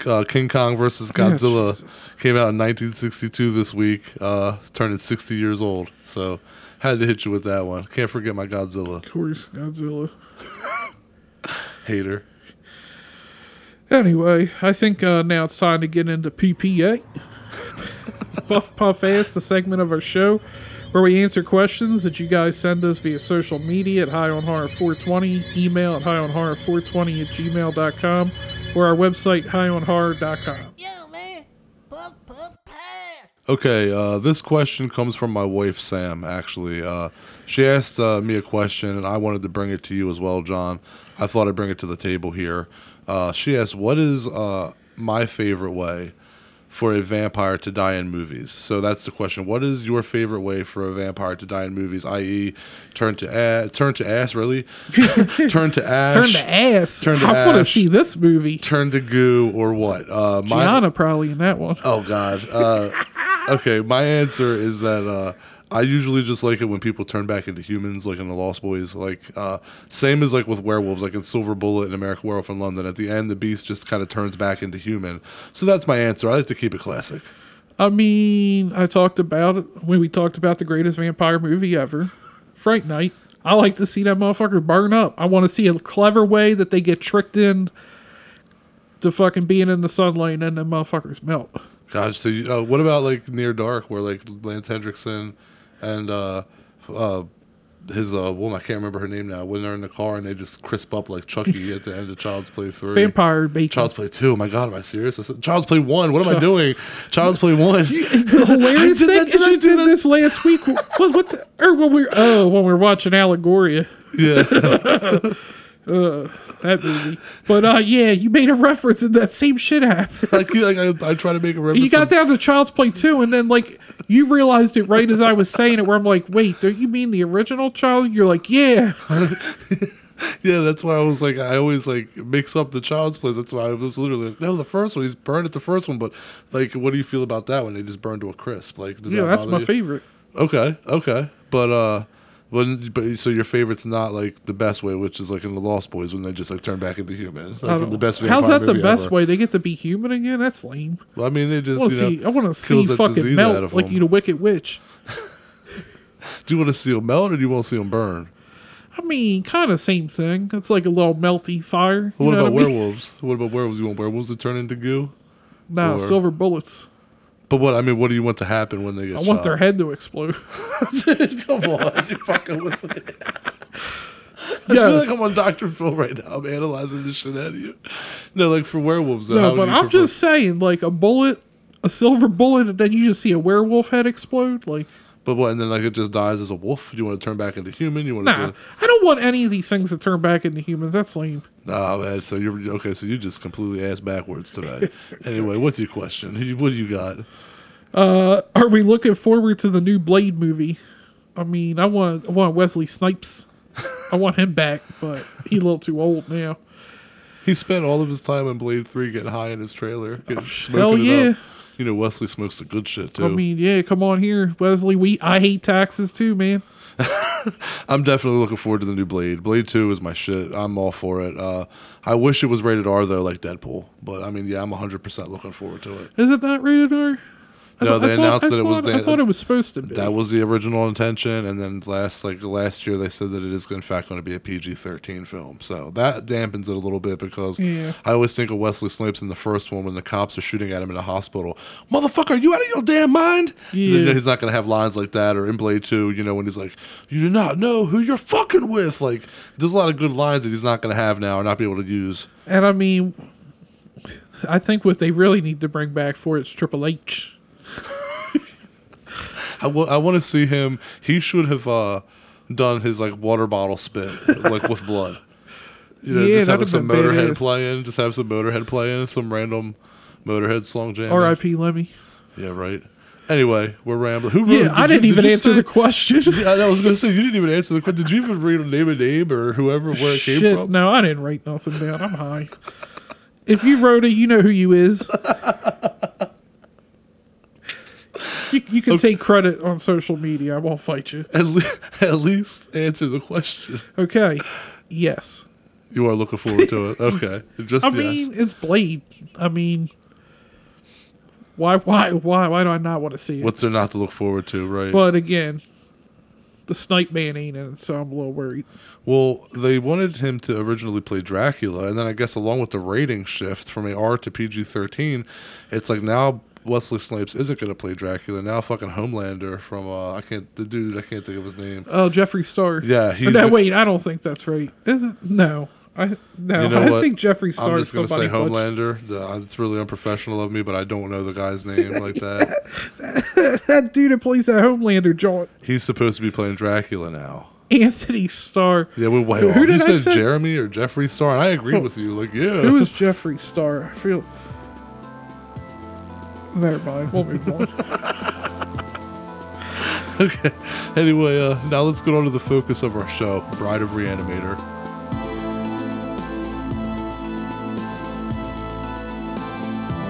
Uh, King Kong versus Godzilla Jesus. came out in 1962 this week. Uh, it's turning 60 years old. So had to hit you with that one. Can't forget my Godzilla Of course, Godzilla. hater. Anyway, I think uh, now it's time to get into PPA. Puff Puff Ass, the segment of our show where we answer questions that you guys send us via social media at High on Horror 420, email at High on Horror 420 at gmail.com, or our website, highonhorror.com. Yo, man. Puff, puff, pass. Okay, uh, this question comes from my wife Sam. Actually, uh, she asked uh, me a question, and I wanted to bring it to you as well, John. I thought I'd bring it to the table here. Uh, she asked, "What is uh, my favorite way for a vampire to die in movies?" So that's the question. What is your favorite way for a vampire to die in movies? I.e., turn to ass, turn to ass, really? turn to ash, Turn to ass. Turn to I want to see this movie. turn to goo, or what? Uh, my- Gianna probably in that one. Oh God. Uh, okay, my answer is that uh, I usually just like it when people turn back into humans, like in the Lost Boys. Like uh, same as like with werewolves, like in Silver Bullet and American Werewolf in London. At the end, the beast just kind of turns back into human. So that's my answer. I like to keep it classic. I mean, I talked about it when we talked about the greatest vampire movie ever, Fright Night. I like to see that motherfucker burn up. I want to see a clever way that they get tricked in to fucking being in the sunlight and then the motherfuckers melt. Gosh, so you, uh, what about like Near Dark, where like Lance Henriksen and uh, uh, his uh, woman, I can't remember her name now, when they're in the car and they just crisp up like Chucky at the end of Child's Play 3. Vampire bacon. Child's Play 2. Oh my God, am I serious? I said, Child's Play 1. What am I doing? Child's Play 1. the hilarious thing that- is I you did that? this last week. What, what the, or when we oh when we were watching Allegoria. yeah. that movie. But uh, yeah, you made a reference and that same shit happened. like, like I, I try to make a reference. You got down to Child's Play 2, and then, like, you realized it right as I was saying it, where I'm like, wait, don't you mean the original Child? You're like, yeah. Yeah, that's why I was like, I always like mix up the Child's Play. That's why I was literally like, no, the first one. He's burned at the first one, but like, what do you feel about that one? They just burned to a crisp. Like, does Yeah, that that's my you? favorite. Okay, okay, but uh, but but so your favorite's not like the best way, which is like in the Lost Boys when they just like turn back into human. Like, from the best. How's that the best ever. way? They get to be human again? That's lame. Well, I mean, they I just want you to know, see. I want to see fucking melt like you, the Wicked Witch. Do you want to see them melt or do you want to see them burn? I mean, kind of same thing. It's like a little melty fire. What know about what I mean? werewolves? What about werewolves? You want werewolves to turn into goo? Nah, or- silver bullets. But what I mean, what do you want to happen when they get I shot? want their head to explode. Come on, you fucking with me. I feel like I'm on Dr. Phil right now. I'm analyzing this shit out of you. No, like for werewolves. No, but I'm prefer- just saying, like a bullet, a silver bullet, and then you just see a werewolf head explode. Like, But what? And then like it just dies as a wolf. Do you want to turn back into human? You want nah, to? I don't want any of these things to turn back into humans. That's lame. Nah, man. So you're okay. So you just completely ass backwards today. anyway, what's your question? What do you got? Uh, are we looking forward to the new Blade movie? I mean, I want I want Wesley Snipes. I want him back, but he's a little too old now. He spent all of his time in Blade Three getting high in his trailer, getting, oh, hell smoking it yeah. up. You know, Wesley smokes the good shit too. I mean, yeah, come on here, Wesley. We I hate taxes too, man. I'm definitely looking forward to the new Blade. Blade Two is my shit. I'm all for it. Uh, I wish it was rated R though, like Deadpool. But I mean, yeah, I'm 100 percent looking forward to it. Is it not rated R? No, they I announced that it was thought- I thought it was supposed to be. That was the original intention, and then last like last year they said that it is in fact going to be a PG thirteen film. So that dampens it a little bit because Yeah. I always think of Wesley Snipes in the first one when the cops are shooting at him in the hospital. Motherfucker, are you out of your damn mind? Yeah. He's not going to have lines like that. Or in Blade Two, you know, when he's like, "You do not know who you're fucking with." Like, there's a lot of good lines that he's not going to have now or not be able to use. And I mean, I think what they really need to bring back for it's Triple H. I want to see him. He should have uh, done his like water bottle spit like with blood. You know, Yeah, just that'd have some been Motorhead badass. playing. Just have some Motorhead playing. Some random Motorhead song jam. R.I.P. Lemmy. Yeah, right. Anyway, we're rambling. Who wrote? Yeah, I didn't you- even you answer say- the question. Yeah, I was gonna say you didn't even answer the question. Did you even read a name a name or whoever where it came Shit, from? no, I didn't write nothing down. I'm high. If you wrote it, you know who you is. You, you can take credit on social media. I won't fight you. At, le- at least answer the question. Okay. Yes. You are looking forward to it. Okay, just I yes. mean, it's Blade. I mean, why, why, why, why do I not want to see it? What's there not to look forward to, right? But again, the Snipe Man ain't in it, so I'm a little worried. Well, they wanted him to originally play Dracula, and then I guess along with the rating shift from a R to PG thirteen, it's like now Wesley Snipes isn't going to play Dracula. Now fucking Homelander from uh, I can't the dude I can't think of his name. Oh, Jeffree Star. Yeah, he's the- wait, I don't think that's right. Is it? No, I no. You know I what? think Jeffree Star I'm is just gonna somebody. say Homelander. The, uh, it's really unprofessional of me, but I don't know the guy's name like that. That dude that plays that Homelander, John He's supposed to be playing Dracula now. Anthony Starr. Yeah, we wait. Who- who you did I said say? Jeremy or Jeffree Star, and I agree Who- with you. Like, yeah, Who is Jeffree Star? I feel. Never mind. We'll okay. Anyway, uh, now let's get on to the focus of our show, Bride of Reanimator.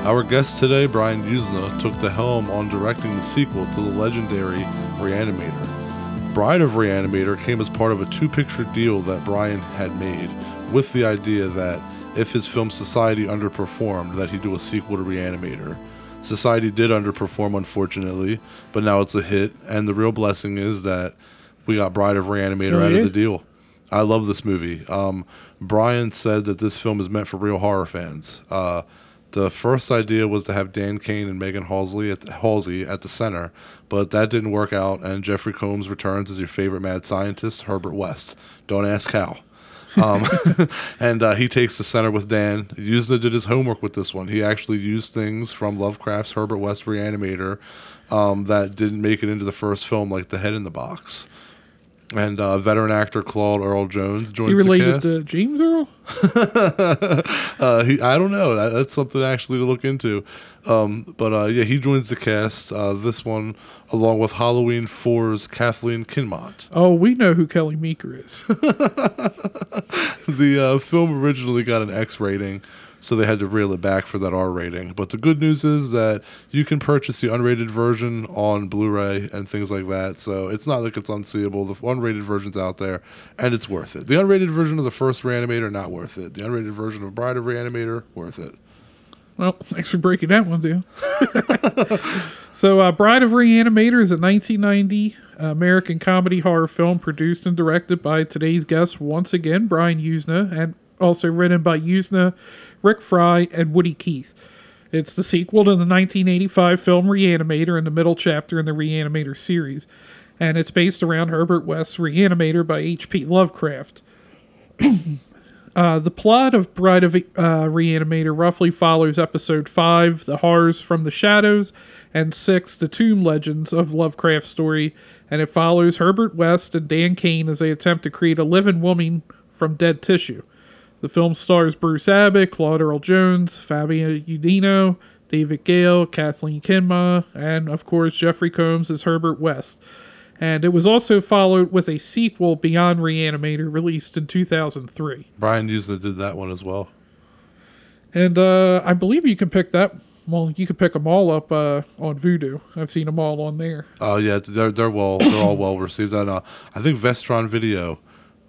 Our guest today, Brian Yuzna, took the helm on directing the sequel to the legendary Reanimator. Bride of Reanimator came as part of a two picture deal that Brian had made, with the idea that if his film Society underperformed, that he'd do a sequel to Reanimator. Society did underperform, unfortunately, but now it's a hit, and the real blessing is that we got Bride of Reanimator Oh, out of the deal. I love this movie. Um, Brian said that this film is meant for real horror fans. Uh, the first idea was to have Dan Cain and Megan Halsey at the, Halsey at the center, but that didn't work out, and Jeffrey Combs returns as your favorite mad scientist, Herbert West. Don't ask how. Um, and uh, he takes the center with Dan. Yuzna did his homework with this one. He actually used things from Lovecraft's Herbert West Reanimator um, that didn't make it into the first film, like the head in the box. And uh, veteran actor Claude Earl Jones joins the cast. he related cast. to James Earl? Uh, he, I don't know. That, that's something actually to look into. Um, but uh, yeah, he joins the cast. Uh, this one, along with Halloween 4's Kathleen Kinmont. Oh, we know who Kelly Meeker is. The uh, film originally got an X rating, so they had to reel it back for that R rating. But the good news is that you can purchase the unrated version on Blu-ray and things like that. So it's not like it's unseeable. The unrated version's out there, and it's worth it. The unrated version of the first Reanimator not worth it. The unrated version of Bride of Reanimator worth it. Well, thanks for breaking that one down. so, uh, Bride of Reanimator is a 1990 American comedy horror film produced and directed by today's guest, once again, Brian Yuzna, and also written by Yuzna, Rick Fry, and Woody Keith. It's the sequel to the 1985 film Reanimator and the middle chapter in the Reanimator series, and it's based around Herbert West's Reanimator by H.P. Lovecraft. Uh, the plot of Bride of uh, Reanimator roughly follows episode 5, The Horrors from the Shadows, and 6, The Tomb Legends of Lovecraft's story, and it follows Herbert West and Dan Cain as they attempt to create a living woman from dead tissue. The film stars Bruce Abbott, Claude Earl Jones, Fabio Udenio, David Gale, Kathleen Kinma, and of course Jeffrey Combs as Herbert West. And it was also followed with a sequel, Beyond Reanimator, released in 2003. Brian Yuzna did that one as well. And uh, I believe you can pick that. Well, you can pick them all up uh, on Vudu. I've seen them all on there. Oh yeah, they're they're well they're all well received. And uh, I think Vestron Video,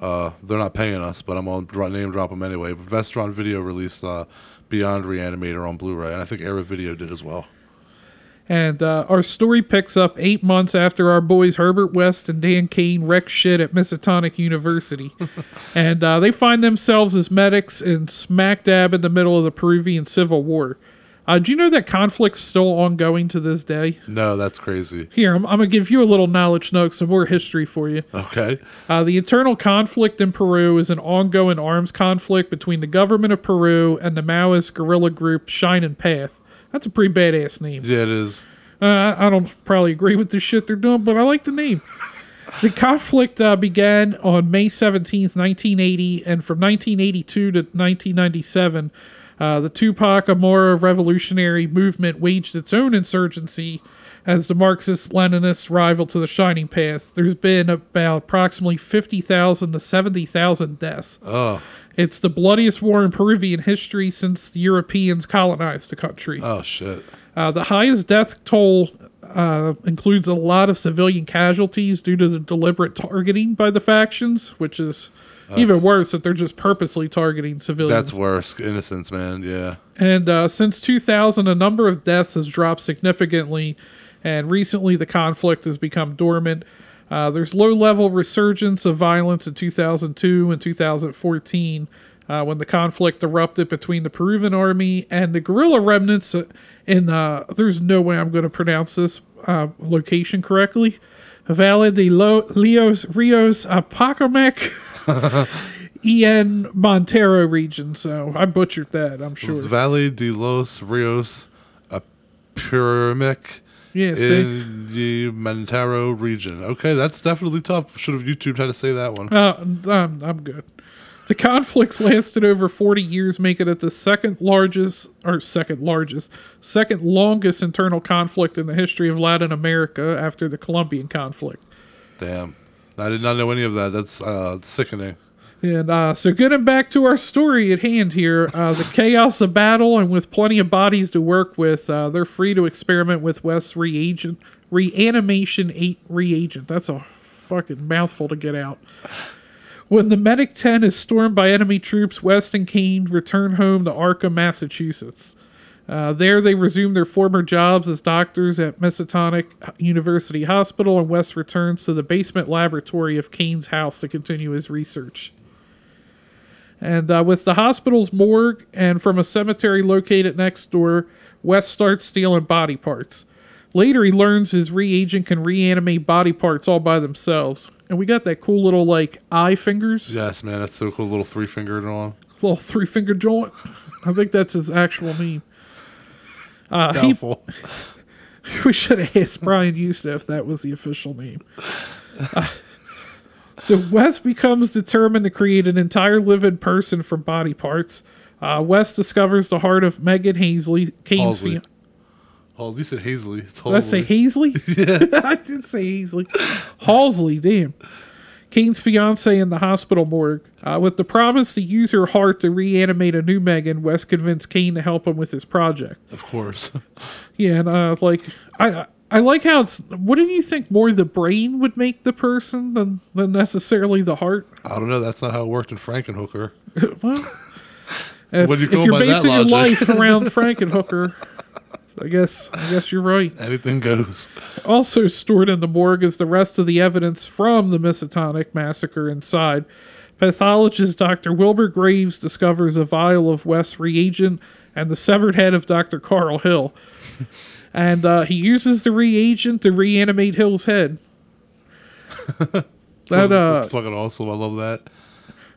uh, they're not paying us, but I'm gonna name drop them anyway. But Vestron Video released uh, Beyond Reanimator on Blu-ray, and I think Arrow Video did as well. And uh, our story picks up eight months after our boys Herbert West and Dan Kane wreck shit at Miskatonic University. and uh, they find themselves as medics in smack dab in the middle of the Peruvian Civil War. Uh, do you know that conflict's still ongoing to this day? No, that's crazy. Here, I'm, I'm going to give you a little knowledge note, some more history for you. Okay. Uh, the internal conflict in Peru is an ongoing arms conflict between the government of Peru and the Maoist guerrilla group Shining Path. That's a pretty badass name. Yeah, it is. Uh, I I don't probably agree with the shit they're doing, but I like the name. The conflict uh, began on May 17th, 1980, and from 1982 to 1997, uh, the Tupac Amaru revolutionary movement waged its own insurgency as the Marxist Leninist rival to the Shining Path. There's been about approximately 50,000 to 70,000 deaths. Oh, It's the bloodiest war in Peruvian history since the Europeans colonized the country. oh shit. Uh, the highest death toll uh, includes a lot of civilian casualties due to the deliberate targeting by the factions, which is even worse that they're just purposely targeting civilians. That's worse. Innocence, man. Yeah. And uh, since 2000, a number of deaths has dropped significantly, and recently the conflict has become dormant. Uh, there's low level resurgence of violence in 2002 and 2014 uh, when the conflict erupted between the Peruvian army and the guerrilla remnants in, uh, there's no way I'm going to pronounce this uh, location correctly. Valle de Lo- Leos Rios Apacamec. En Montero region, so I butchered that, I'm It's sure. Valley de los Rios Apurimac Yeah, see? in the Montero region. Okay, that's definitely tough. Should have YouTubed how to say that one. Uh, I'm, I'm good. The conflicts lasted over 40 years, making it the second largest, or second largest, second longest internal conflict in the history of Latin America after the Colombian conflict. Damn. I did not know any of that. That's uh, sickening. And uh, so, getting back to our story at hand here, uh, the chaos of battle, and with plenty of bodies to work with, uh, they're free to experiment with West's reagent, reanimation eight reagent. That's a fucking mouthful to get out. When the medic tent is stormed by enemy troops, West and Cain return home to Arkham, Massachusetts. Uh, there, they resume their former jobs as doctors at Miskatonic University Hospital, and West returns to the basement laboratory of Cain's house to continue his research. And uh, with the hospital's morgue and from a cemetery located next door, West starts stealing body parts. Later, he learns his reagent can reanimate body parts all by themselves. And we got that cool little, like, eye fingers, Yes, man. That's so cool. Little three fingered on. little three finger joint. I think that's his actual name. Uh, he, we should have asked Brian Eustace if that was the official name. Uh, so West becomes determined to create an entire living person from body parts. Uh, West discovers the heart of Megan Hazley, Cain's Halsey. fian- Oh, you said Hazley. It's Did I say Hazley? Yeah. I did say Hazley. Halsley, damn. Cain's fiance in the hospital morgue. Uh, with the promise to use her heart to reanimate a new Megan, West convinced Cain to help him with his project. Of course. Yeah, and uh, like I I like how it's. Wouldn't you think more the brain would make the person than than necessarily the heart? I don't know. That's not how it worked in Frankenhooker. well, if, you if you're by that basing your life around Frankenhooker, I guess I guess you're right. Anything goes. Also stored in the morgue is the rest of the evidence from the Miskatonic massacre inside. Pathologist Dr. Wilbur Graves discovers a vial of West reagent and the severed head of Dr. Carl Hill. and uh, he uses the reagent to reanimate Hill's head. that uh, It's fucking awesome. I love that.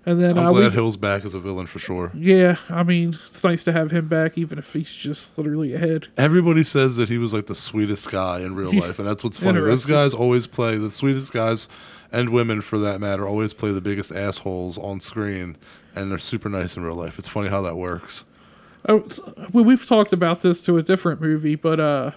And then I'm uh, glad we, Hill's back as a villain for sure. yeah, I mean it's nice to have him back, even if he's just literally a head. Everybody says that he was like the sweetest guy in real life, and that's what's funny. Those guys always play the sweetest guys, and women for that matter, always play the biggest assholes on screen, and they're super nice in real life. It's funny how that works. Oh, well, we've talked about this to a different movie, but uh,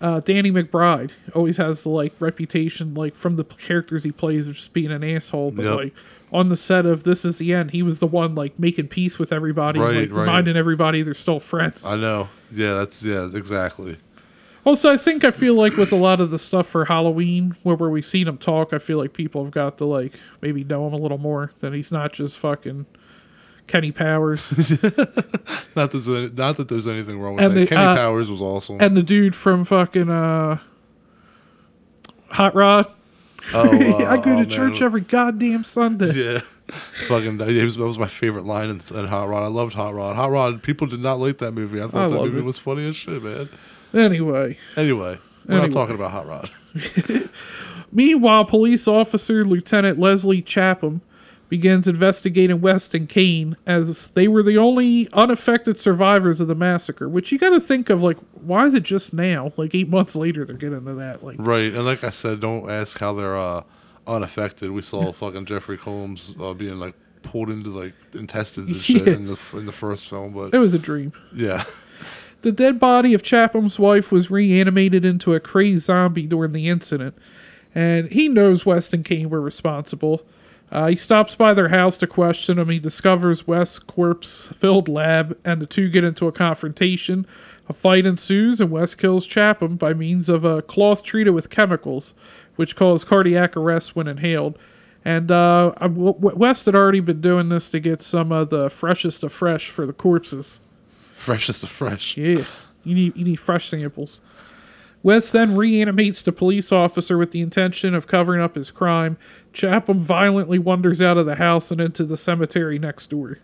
uh, Danny McBride always has the like reputation, like from the characters he plays, of just being an asshole. But Yep. like on the set of This Is the End, he was the one like making peace with everybody, Right, like right. reminding everybody they're still friends. I know. Yeah, that's yeah, exactly. Also, I think I feel like with a lot of the stuff for Halloween, where, where we've seen him talk, I feel like people have got to like maybe know him a little more. That he's not just fucking Kenny Powers, Not that there's any, not that there's anything wrong with And that. the, Kenny uh, Powers was awesome. and the dude from fucking uh, Hot Rod. Oh, uh, I go oh, to man. church every goddamn Sunday. Yeah, fucking. That was, that was my favorite line in, in Hot Rod. I loved Hot Rod. Hot Rod. People did not like that movie. I thought I that movie it. was funny as shit, man. Anyway, Anyway, we're Anyway. not talking about Hot Rod. Meanwhile, police officer Lieutenant Leslie Chapham begins investigating West and Cain as they were the only unaffected survivors of the massacre. Which you got to think of, like, why is it just now? Like eight months later, they're getting to that. Like, Right, and like I said, don't ask how they're uh, unaffected. We saw fucking Jeffrey Combs uh, being like pulled into like intestines and shit Yeah. in the in the first film, but it was a dream. yeah, The dead body of Chapham's wife was reanimated into a crazed zombie during the incident, and he knows West and Cain were responsible. Uh, he stops by their house to question him. He discovers West's corpse filled lab, and the two get into a confrontation. A fight ensues, and West kills Chapham by means of a cloth treated with chemicals, which cause cardiac arrest when inhaled. And uh, W- West had already been doing this to get some of the freshest of fresh for the corpses. freshest of fresh. Yeah, you need you need fresh samples. West then reanimates the police officer with the intention of covering up his crime. Chapham violently wanders out of the house and into the cemetery next door.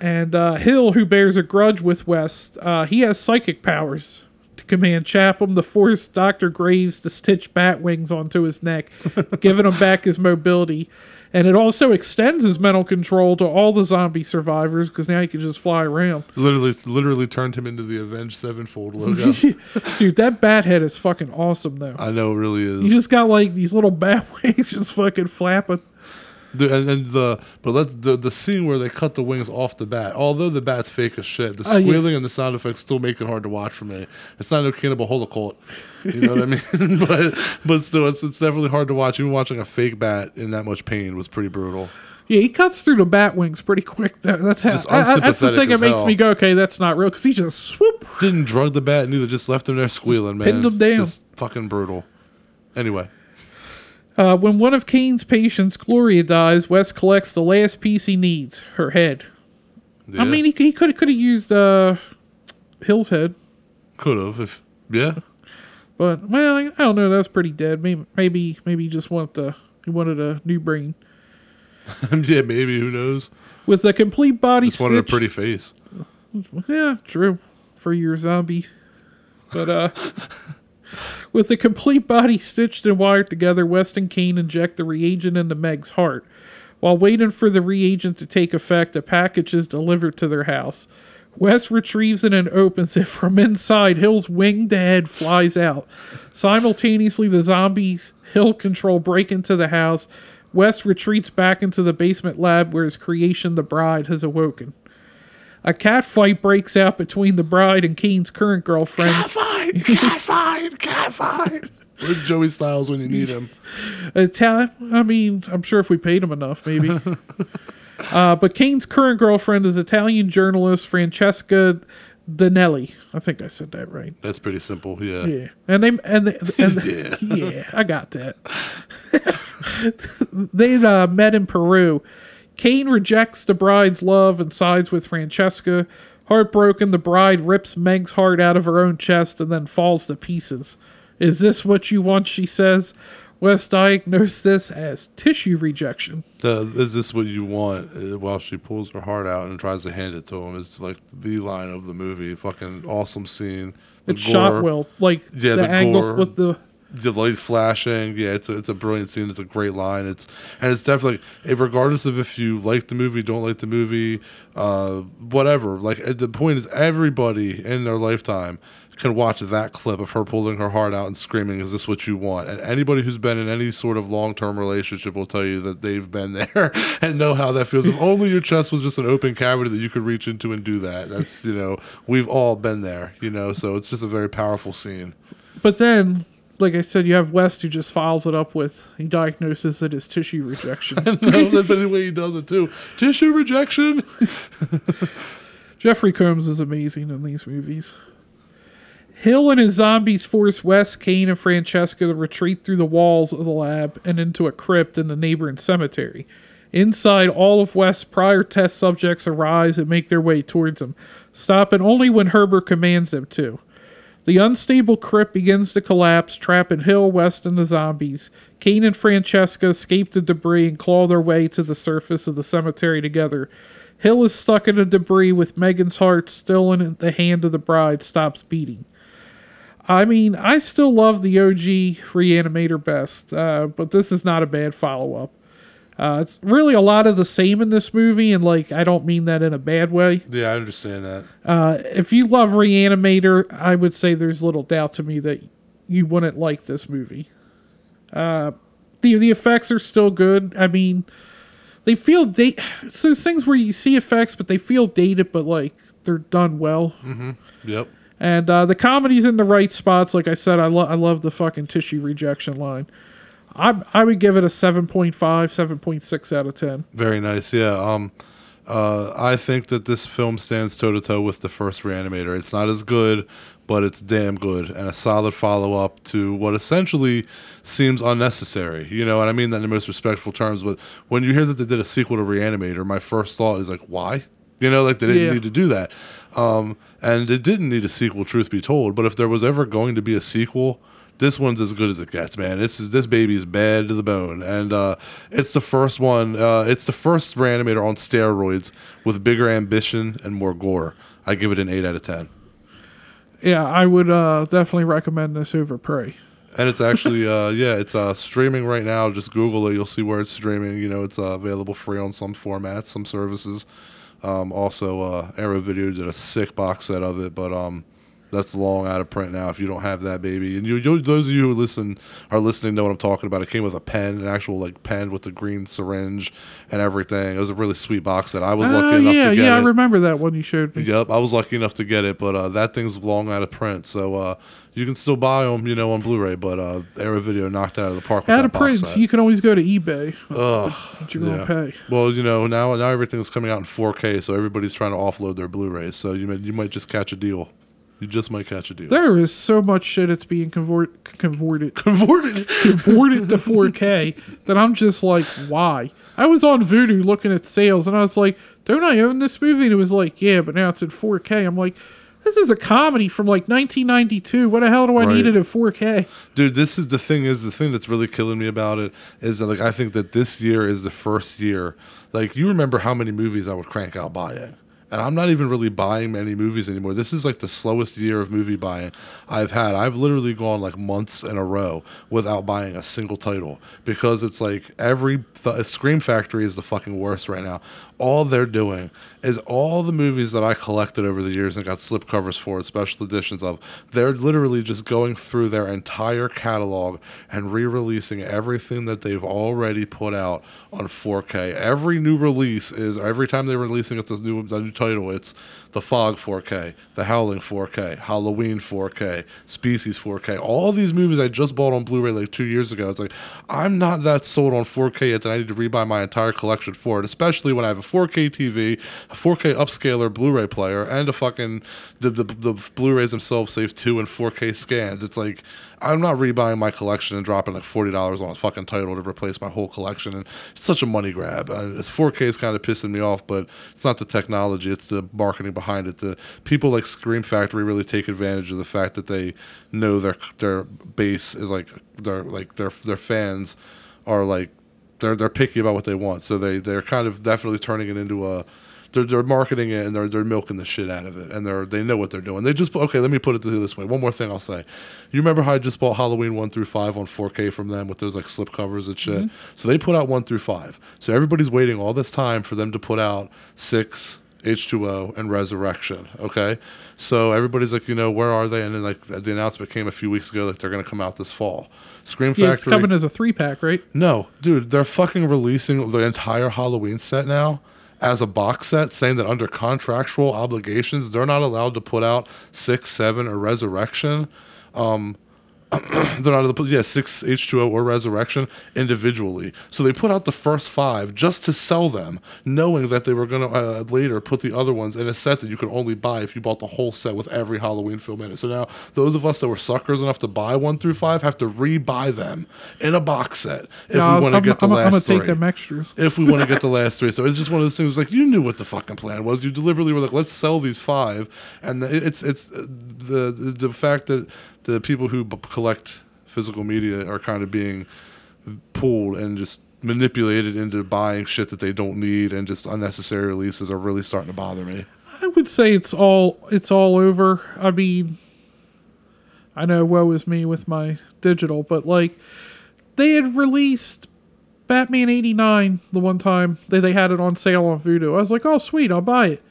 And uh, Hill, who bears a grudge with West, uh, he has psychic powers to command Chapham to force Dr. Graves to stitch bat wings onto his neck, giving him back his mobility. And it also extends his mental control to all the zombie survivors because now he can just fly around. Literally, literally turned him into the Avenged Sevenfold logo. Dude, that bat head is fucking awesome though. I know it really is. You just got like these little bat wings just fucking flapping. The, and, and the but let the the scene where they cut the wings off the bat. Although the bat's fake as shit, the Oh, yeah. squealing and the sound effects still make it hard to watch for me. It's not no cannibal holocaust, you know what I mean? but but still, it's it's definitely hard to watch. Even watching a fake bat in that much pain was pretty brutal. Yeah, he cuts through the bat wings pretty quick. That, that's how. Just I- I- that's the thing that makes hell. me go, okay, that's not real because he just swoop. Didn't drug the bat, neither. Just left him there squealing, man. pinned him down. Just fucking brutal. Anyway, Uh, when one of Cain's patients, Gloria, dies, Wes collects the last piece he needs, her head. yeah, I mean, he, he could could have used uh, Hill's head, could have if yeah. But well, I, don't know. That's pretty dead. Maybe maybe maybe he just wanted the he wanted a new brain yeah, maybe who knows? with a complete body Just wanted a pretty face. Yeah, true. For your zombie. But uh with the complete body stitched and wired together, West and Cain inject the reagent into Meg's heart. While waiting for the reagent to take effect, a package is delivered to their house. West retrieves it and opens it. From inside, Hill's winged head flies out. Simultaneously, the zombies Hill control break into the house. West retreats back into the basement lab where his creation, the bride, has awoken. A cat fight breaks out between the bride and Cain's current girlfriend. Fine, cat fine, cat fine. Where's Joey Styles when you need him? Italian. I mean, I'm sure if we paid him enough, maybe. uh, but Cain's current girlfriend is Italian journalist Francesca Danelli. I think I said that right. That's pretty simple. Yeah. Yeah, and they and, they, and yeah. I got that. they uh, met in Peru. Cain rejects the bride's love and sides with Francesca. Heartbroken, the bride rips Meg's heart out of her own chest and then falls to pieces. Is this what you want? She says. West diagnosed this as tissue rejection. The, is this what you want? Uh, While she pulls her heart out and tries to hand it to him, it's like the line of the movie. Fucking awesome scene. The It's shot well, like Yeah, the, the angle gore. with the the lights flashing. Yeah, it's a, it's a brilliant scene. It's a great line. It's and it's definitely eh, regardless of if you like the movie, don't like the movie, uh, whatever. Like eh, the point is, everybody in their lifetime can watch that clip of her pulling her heart out and screaming, "Is this what you want?" And anybody who's been in any sort of long term relationship will tell you that they've been there and know how that feels. If only your chest was just an open cavity that you could reach into and do that. That's you know we've all been there. You know, so it's just a very powerful scene. But then, like I said, you have West who just files it up with he diagnoses it as tissue rejection. no, that's the way he does it too. Tissue rejection. Jeffrey Combs is amazing in these movies. Hill and his zombies force West, Cain, and Francesca to retreat through the walls of the lab and into a crypt in the neighboring cemetery. Inside all of West, prior test subjects arise and make their way towards him, stopping only when Herbert commands them to. The unstable crypt begins to collapse, trapping Hill, West, and the zombies. Cain and Francesca escape the debris and claw their way to the surface of the cemetery together. Hill is stuck in the debris with Megan's heart still in the hand of the bride stops beating. I mean, I still love the OG Reanimator best, uh, but this is not a bad follow up. Uh, it's really a lot of the same in this movie, and like I don't mean that in a bad way. Yeah, I understand that. Uh, if you love Reanimator, I would say there's little doubt to me that you wouldn't like this movie. Uh, the the effects are still good. I mean, they feel date. So there's things where you see effects, but they feel dated, but like they're done well. Yep. And uh, the comedy's in the right spots. Like I said, I, lo- I love the fucking tissue rejection line. I I would give it a 7.5, 7.6 out of 10. Very nice. Yeah. Um, uh, I think that this film stands toe to toe with the first Reanimator. It's not as good, but it's damn good and a solid follow up to what essentially seems unnecessary. You know, and I mean that in the most respectful terms. But when you hear that they did a sequel to Reanimator, my first thought is like, why? You know, like they didn't Yeah. need to do that. Um, and it didn't need a sequel, truth be told. But if there was ever going to be a sequel, this one's as good as it gets, man. This is this baby is bad to the bone, and uh, it's the first one. Uh, it's the first reanimator on steroids with bigger ambition and more gore. I give it an eight out of ten, Yeah, I would uh, definitely recommend this over Prey. and it's actually uh, yeah, it's uh, streaming right now. Just Google it, you'll see where it's streaming. You know, it's uh, available free on some formats, some services. Um, also, uh, Arrow Video did a sick box set of it, but um, that's long out of print now. If you don't have that, baby, and you, you those of you who listen are listening know what I'm talking about. It came with a pen, an actual like pen with the green syringe and everything. It was a really sweet box set. I was lucky Oh enough yeah, to get yeah, I remember that one you showed me. Yep, I was lucky enough to get it, but uh, that thing's long out of print, so uh, you can still buy them, you know, on Blu-ray. But uh, Arrow Video knocked it out of the park. with Out of Prince, set. you can always go to eBay. Ugh, What you gonna pay? Well, you know now now everything's coming out in 4K, so everybody's trying to offload their Blu-rays. So you may, you might just catch a deal. You just might catch a deal. There is so much shit that's being convert, converted Converted. converted to 4K that I'm just like, why? I was on Vudu looking at sales and I was like, don't I own this movie? And it was like, yeah, but now it's in 4K. I'm like, this is a comedy from like 1992. What the hell do I Right. need it in 4K? Dude, this is the thing. Is the thing that's really killing me about it is that like I think that this year is the first year. Like you remember how many movies I would crank out buying, and I'm not even really buying many movies anymore. This is like the slowest year of movie buying I've had. I've literally gone like months in a row without buying a single title because it's like every th- uh, Scream Factory is the fucking worst right now. All they're doing is all the movies that I collected over the years and got slipcovers for, special editions of. They're literally just going through their entire catalog and re-releasing everything that they've already put out on 4K. Every new release is every time they're releasing it's a new a new title. It's The Fog 4K, The Howling 4K, Halloween 4K, Species 4K. All these movies I just bought on Blu-ray like two years ago. It's like I'm not that sold on 4K yet that I need to rebuy my entire collection for it, especially when I have a 4K TV, a 4K upscaler Blu-ray player, and a fucking the the, the Blu-rays themselves save two and 4K scans. It's like I'm not rebuying my collection and dropping like forty dollars on a fucking title to replace my whole collection, and it's such a money grab. And it's 4K is kind of pissing me off, but it's not the technology; it's the marketing behind it. The people like Scream Factory really take advantage of the fact that they know their their base is like their like their their fans are like they're they're picky about what they want, so they they're kind of definitely turning it into a. They're, they're marketing it and they're, they're milking the shit out of it and they're they know what they're doing. They just okay. Let me put it this way. One more thing I'll say. You remember how I just bought Halloween one through five on 4K from them with those like slip covers and shit. Mm-hmm. So they put out one through five. So everybody's waiting all this time for them to put out six, H2O, and Resurrection. Okay, so everybody's like, you know, where are they? And then like the announcement came a few weeks ago that they're going to come out this fall. Scream Yeah, Factory. it's coming as a three pack, right? No, dude, they're fucking releasing the entire Halloween set now as a box set, saying that under contractual obligations, they're not allowed to put out six, seven, or Resurrection. Um, they're not of the yeah six H two O or Resurrection individually. So they put out the first five just to sell them, knowing that they were going to uh, later put the other ones in a set that you could only buy if you bought the whole set with every Halloween film in it. So now those of us that were suckers enough to buy one through five have to re-buy them in a box set if No, we want to get the I'm, last I'm gonna three take them extras. if we want to get the last three. So it's just one of those things. Like you knew what the fucking plan was. You deliberately were like, let's sell these five, and the- it's it's uh, the the fact that the people who b- collect physical media are kind of being pulled and just manipulated into buying shit that they don't need and just unnecessary releases are really starting to bother me. I would say it's all it's all over. I mean, I know woe is me with my digital, but like they had released Batman '89 the one time they they had it on sale on Vudu. I was like, oh sweet, I'll buy it.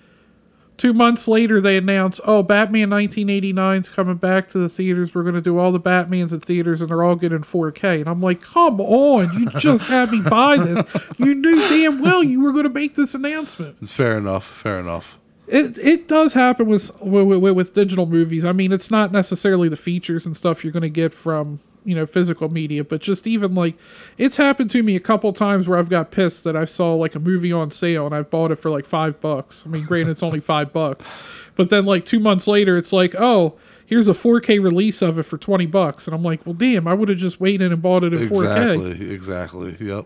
Two months later, they announce, "Oh, Batman 1989 is coming back to the theaters. We're going to do all the Batmans at theaters, and they're all getting 4K." And I'm like, "Come on! You just had me buy this. You knew damn well you were going to make this announcement." Fair enough. Fair enough. It it does happen with with, with with digital movies. I mean, it's not necessarily the features and stuff you're going to get from you know physical media, but just even like it's happened to me a couple times where I've got pissed that I saw like a movie on sale and I've bought it for like five bucks. I mean, granted, it's only five bucks, but then like two months later, it's like, oh, here's a 4K release of it for twenty bucks, and I'm like, well, damn, I would have just waited and bought it in 4K. Exactly. Exactly. Yep.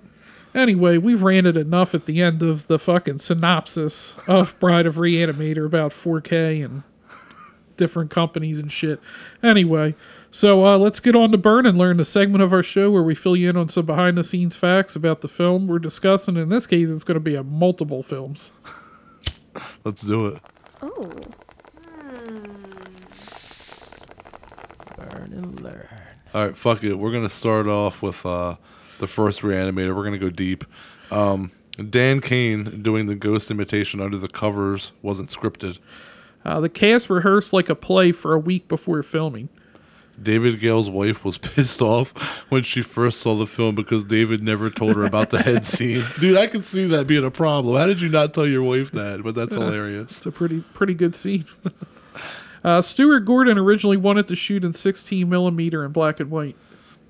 Anyway, we've ranted enough at the end of the fucking synopsis of Bride of Reanimator about 4K and different companies and shit. Anyway, so uh, let's get on to Burn and Learn, the segment of our show where we fill you in on some behind the scenes facts about the film we're discussing. In this case, it's going to be a multiple films. Let's do it. Ooh. Learn and learn. All right, fuck it. We're gonna start off with uh, the first reanimator. We're gonna go deep. Um, Dan Cain doing the ghost imitation under the covers wasn't scripted. Uh, the cast rehearsed like a play for a week before filming. David Gale's wife was pissed off when she first saw the film because David never told her about the head scene. Dude, I can see that being a problem. How did you not tell your wife that? But that's hilarious. It's a pretty pretty good scene. uh, Stuart Gordon originally wanted to shoot in 16 millimeter in black and white.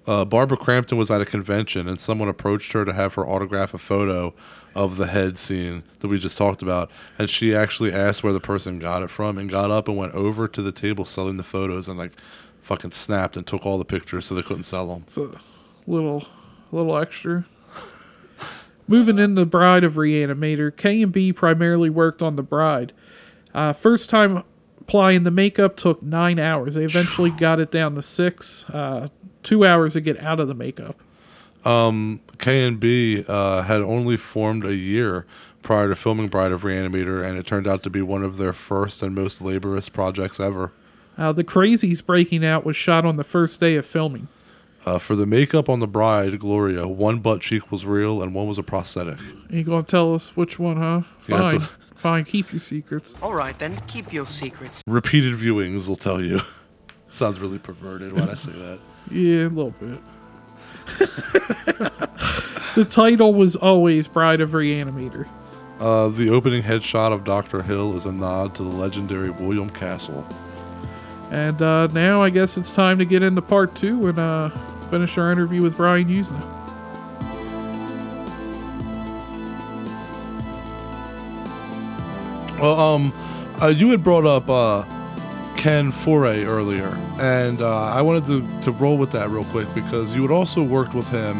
uh, Barbara Crampton was at a convention and someone approached her to have her autograph a photo of the head scene that we just talked about. And she actually asked where the person got it from and got up and went over to the table selling the photos and like fucking snapped and took all the pictures so they couldn't sell them. It's a little, little extra. Moving into Bride of Reanimator, KNB primarily worked on the Bride. Uh, first time applying the makeup took nine hours. They eventually got it down to six. Uh, two hours to get out of the makeup. KNB uh, had only formed a year prior to filming Bride of Reanimator, and it turned out to be one of their first and most laborious projects ever. Uh, the Crazies breaking out was shot on the first day of filming. Uh, for the makeup on the bride, Gloria, one butt cheek was real and one was a prosthetic. You gonna tell us which one, huh? Fine, to- fine. Keep your secrets. All right, then, keep your secrets. Repeated viewings will tell you. Sounds really perverted when I say that. Yeah, a little bit. the title was always Bride of Reanimator. Uh, the opening headshot of Dr. Hill is a nod to the legendary William Castle. And uh, now I guess it's time to get into part two and uh, finish our interview with Brian Yuzna. Well, um, uh, you had brought up uh, Ken Foree earlier, and uh, I wanted to, to roll with that real quick because you had also worked with him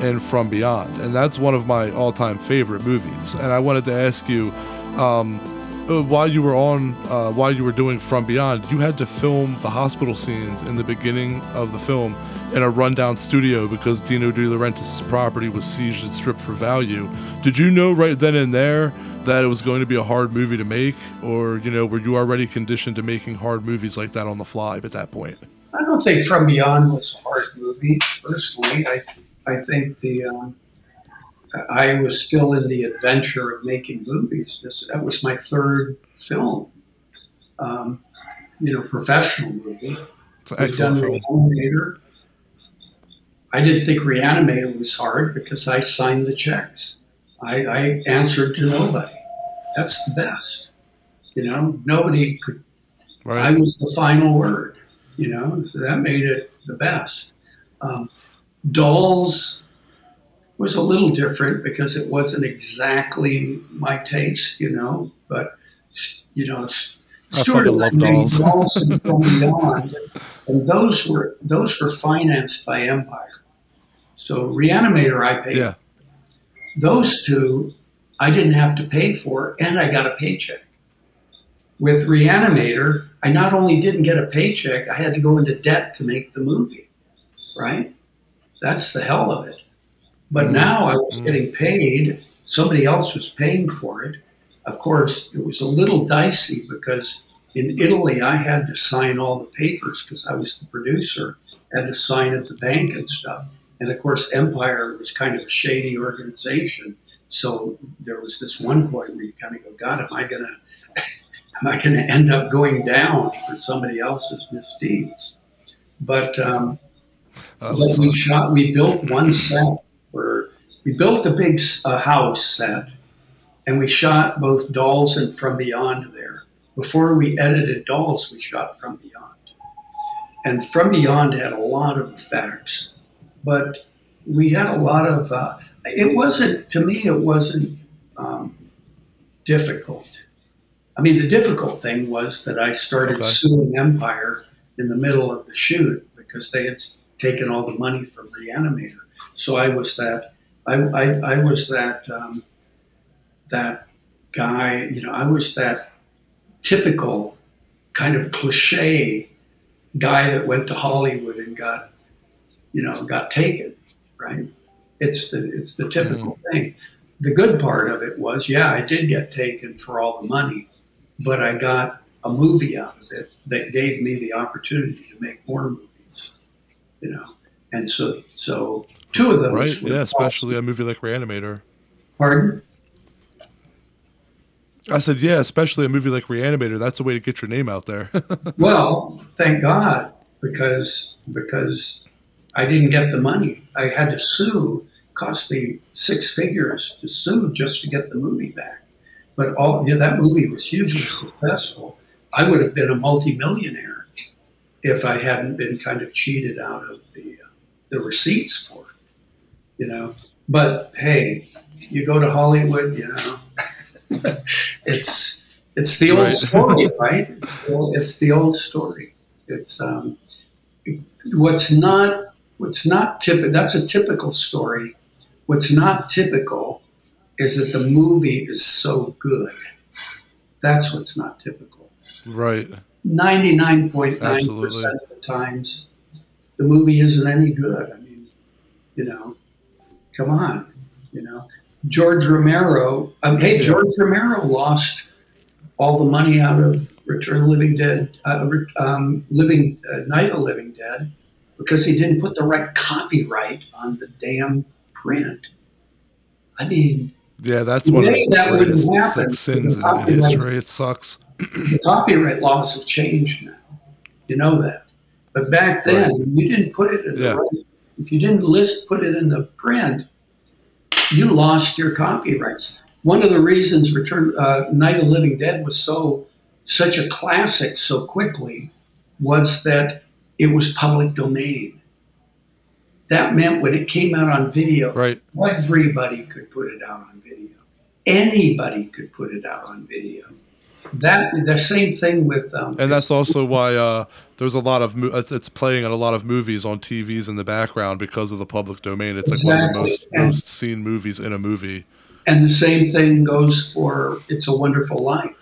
in From Beyond, and that's one of my all time favorite movies. And I wanted to ask you, um, uh, while you were on, uh, while you were doing From Beyond, you had to film the hospital scenes in the beginning of the film in a rundown studio because Dino De Laurentiis' property was seized and stripped for value. Did you know right then and there that it was going to be a hard movie to make, or you know, were you already conditioned to making hard movies like that on the fly at that point? I don't think From Beyond was a hard movie. Personally, I I think the um, I was still in the adventure of making movies. This that was my third film, um, you know, professional movie. It's an excellent film. I didn't think Reanimator was hard because I signed the checks. I, I answered to nobody. That's the best. You know, nobody could I was the final word, you know, so that made it the best. Um, Dolls was a little different because it wasn't exactly my taste, you know. But you know, it's Stuart love and I made Dolls. Dolls and From Beyond, and those were those were financed by Empire. So Reanimator, I paid. Yeah. Those two, I didn't have to pay for, and I got a paycheck. With Reanimator, I not only didn't get a paycheck, I had to go into debt to make the movie. Right? That's the hell of it. But mm-hmm. now I was mm-hmm. getting paid. Somebody else was paying for it. Of course, it was a little dicey because in Italy I had to sign all the papers because I was the producer, had to sign at the bank and stuff. And of course, Empire was kind of a shady organization. So there was this one point where you kind of go, God, am I gonna am I gonna end up going down for somebody else's misdeeds? But um, uh, but we shot. We built one set we built a big uh, house set, and we shot both Dolls and From Beyond there. Before we edited Dolls, we shot From Beyond, and From Beyond had a lot of effects, but we had a lot of. Uh, it wasn't to me. It wasn't um, difficult. I mean, the difficult thing was that I started Okay. suing Empire in the middle of the shoot because they had taken all the money from Reanimator. So I was that I, I, I was that um, that guy. You know, I was that typical kind of cliche guy that went to Hollywood and got you know got taken. Right? It's the it's the typical thing. The good part of it was, yeah, I did get taken for all the money, but I got a movie out of it that gave me the opportunity to make more movies. You know, and so so two of those. Right? Yeah, especially a movie like Reanimator. Pardon? I said, yeah, especially a movie like Reanimator. That's a way to get your name out there. Well, thank God because because I didn't get the money. I had to sue. Cost me six figures to sue just to get the movie back. But all yeah, that movie was hugely successful. I would have been a multimillionaire if I hadn't been kind of cheated out of the the receipts for it. You know. But hey, you go to Hollywood, you know. it's it's the old Right. story, right? It's the old, it's the old story. It's um, what's not what's not typical. That's a typical story. What's not typical is that the movie is so good. That's what's not typical. right. Ninety nine point nine percent of the times, the movie isn't any good. I mean, you know, come on, you know. George Romero. Um, hey, George Romero lost all the money out of Return of the Living Dead, uh, um, Living uh, Night of the Living Dead, because he didn't put the right copyright on the damn print. I mean, Yeah, that's one of the that wouldn't greatest happen. six sins in history. It sucks. the copyright laws have changed now. You know that. But back then, you didn't put it in Yeah. the right. If you didn't list, put it in the print, you lost your copyrights. One of the reasons Return uh, Night of Living Dead was so such a classic so quickly was that it was public domain. That meant when it came out on video, Right. everybody could put it out on video. Anybody could put it out on video. That the same thing with um, And that's also why uh, there's a lot of mo- it's, it's playing in a lot of movies on TVs in the background because of the public domain. It's like one of the most And- most seen movies in a movie. And the same thing goes for It's a Wonderful Life.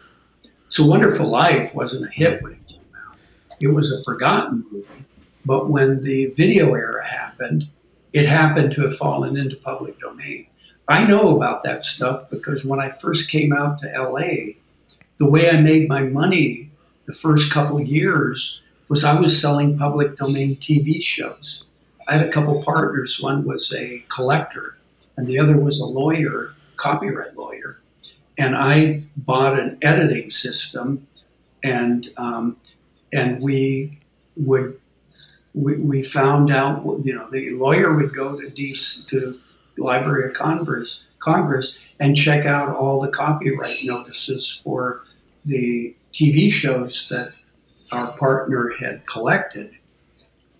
It's a Wonderful Life wasn't a hit when it came out. It was a forgotten movie. But when the video era happened, it happened to have fallen into public domain. I know about that stuff because when I first came out to LA, the way I made my money the first couple years was I was selling public domain TV shows. I had a couple partners. One was a collector, and the other was a lawyer, copyright lawyer. And I bought an editing system, and um, and we would we, we found out you know the lawyer would go to DC, to Library of Congress Congress and check out all the copyright notices for the TV shows that our partner had collected.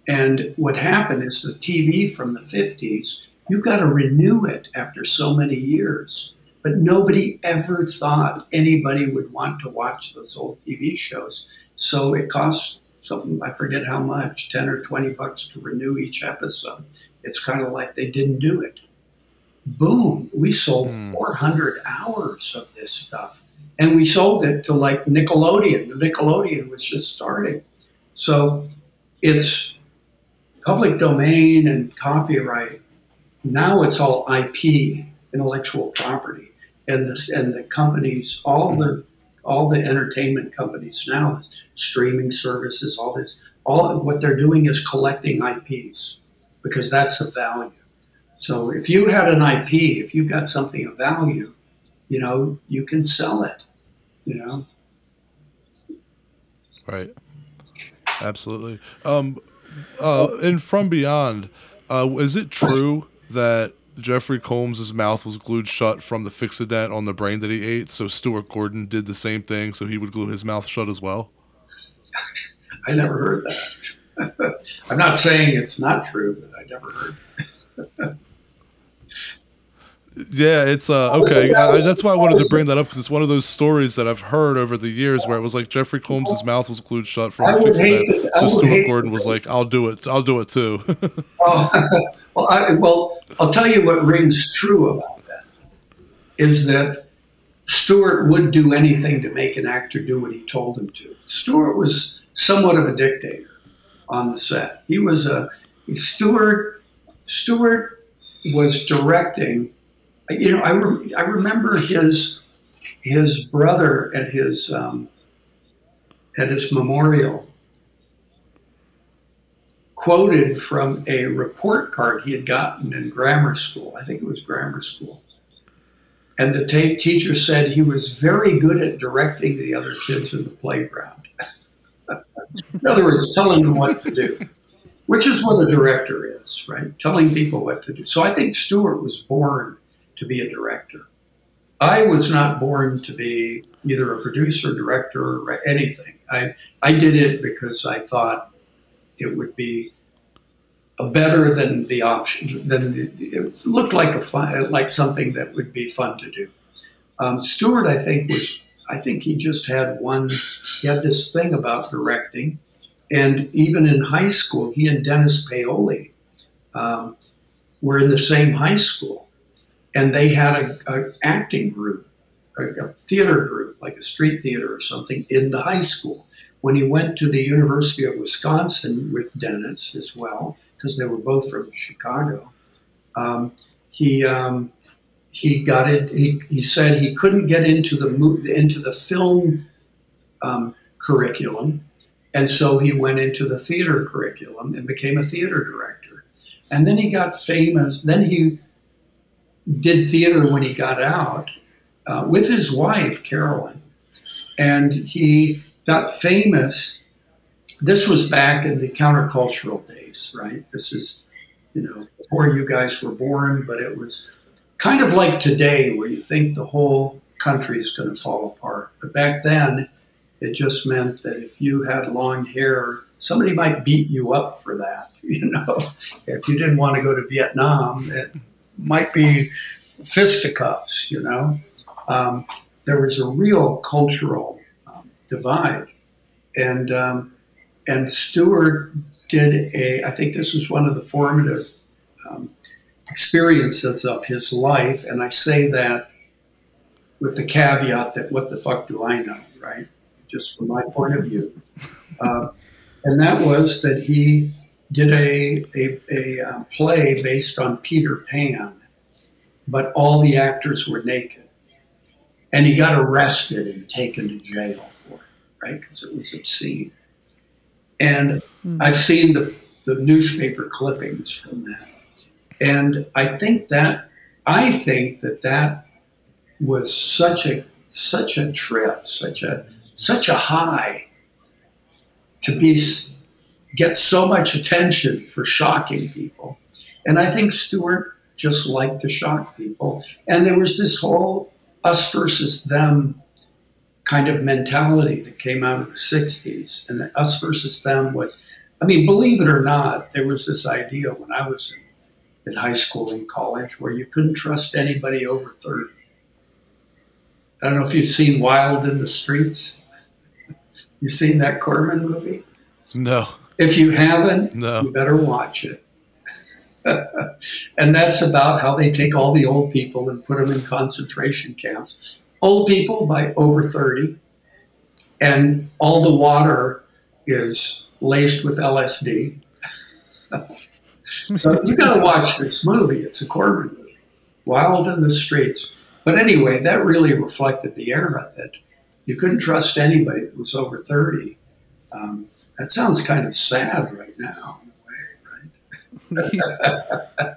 And what happened is the TV from the '50s—you've got to renew it after so many years. But nobody ever thought anybody would want to watch those old TV shows. So it costs something, I forget how much, 10 or 20 bucks to renew each episode. It's kind of like they didn't do it. Boom, we sold hmm. 400 hours of this stuff. And we sold it to like Nickelodeon. The Nickelodeon was just starting. So it's public domain and copyright. Now it's all IP, intellectual property, and this and the companies, all the all the entertainment companies now, streaming services, all this, all what they're doing is collecting IPs because that's the value. So if you had an IP, if you got something of value, you know, you can sell it. You know, Right. Absolutely. Um, uh, and from beyond, uh, is it true that Jeffrey Combs's mouth was glued shut from the fixodent on the brain that he ate? So Stuart Gordon did the same thing, so he would glue his mouth shut as well. I never heard that. I'm not saying it's not true, but I never heard. Yeah, it's uh okay. I, that's why I wanted to bring that up because it's one of those stories that I've heard over the years where it was like Jeffrey Combs' mouth was glued shut from I the would hate fixodent, it. So Stuart Gordon was like, "I'll do it. I'll do it too." Oh, well, I, well, I'll tell you what rings true about that is that Stuart would do anything to make an actor do what he told him to. Stuart was somewhat of a dictator on the set. He was a Stuart. Stuart was directing. You know, I, re, I remember his his brother at his um, at his memorial quoted from a report card he had gotten in grammar school. I think it was grammar school. And the ta- teacher said he was very good at directing the other kids in the playground. in other words, telling them what to do, which is what a director is, right? Telling people what to do. So I think Stuart was born to be a director. I was not born to be either a producer, director, or anything. I, I did it because I thought it would be a better than the option. Than the, it looked like a fun, like something that would be fun to do. Um, Stuart, I think was I think he just had one. He had this thing about directing, and even in high school, he and Dennis Paoli um, were in the same high school, and they had a, a acting group, a, a theater group, like a street theater or something, in the high school when he went to the University of Wisconsin with Dennis as well, because they were both from Chicago, um, he um, he got it. He, he said he couldn't get into the mo- into the film um, curriculum, and so he went into the theater curriculum and became a theater director. And then he got famous. Then he did theater when he got out uh, with his wife Carolyn, and he got famous. This was back in the countercultural days, right? This is, you know, before you guys were born, but it was kind of like today where you think the whole country is going to fall apart. But back then, it just meant that if you had long hair, somebody might beat you up for that. You know, if you didn't want to go to Vietnam, it might be fisticuffs, you know. Um, there was a real cultural um, divide. And, um, and Stuart did a, I think this was one of the formative um, experiences of his life. And I say that with the caveat that what the fuck do I know, right? Just from my point of view. Uh, and that was that he did a, a, a uh, play based on Peter Pan, but all the actors were naked. And he got arrested and taken to jail for it, right? Because it was obscene. And I've seen the, the newspaper clippings from that. And I think that, I think that that was such a, such a trip, such a, such a high to be get so much attention for shocking people. And I think Stuart just liked to shock people. And there was this whole us versus them kind of mentality that came out of the 60s. And the us versus them was I mean, believe it or not, there was this idea when I was in, in high school and college where you couldn't trust anybody over 30. I don't know if you've seen Wild in the Streets. You seen that Corman movie? No. If you haven't, No. you better watch it. and that's about how they take all the old people and put them in concentration camps. Old people by over 30, and all the water is laced with LSD. so you got to watch this movie. It's a Corman movie, Wild in the Streets. But anyway, that really reflected the era that you couldn't trust anybody that was over 30. Um, that sounds kind of sad right now, in a way, right?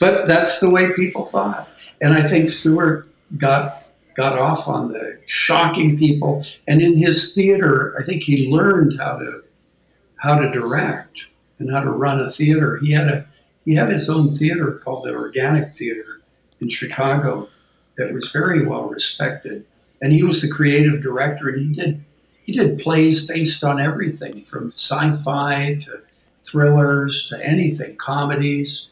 but that's the way people thought. And I think Stuart got got off on the shocking people. And in his theater, I think he learned how to how to direct and how to run a theater. He had a he had his own theater called the Organic Theater in Chicago that was very well respected. And he was the creative director and he did he did plays based on everything from sci-fi to thrillers to anything, comedies.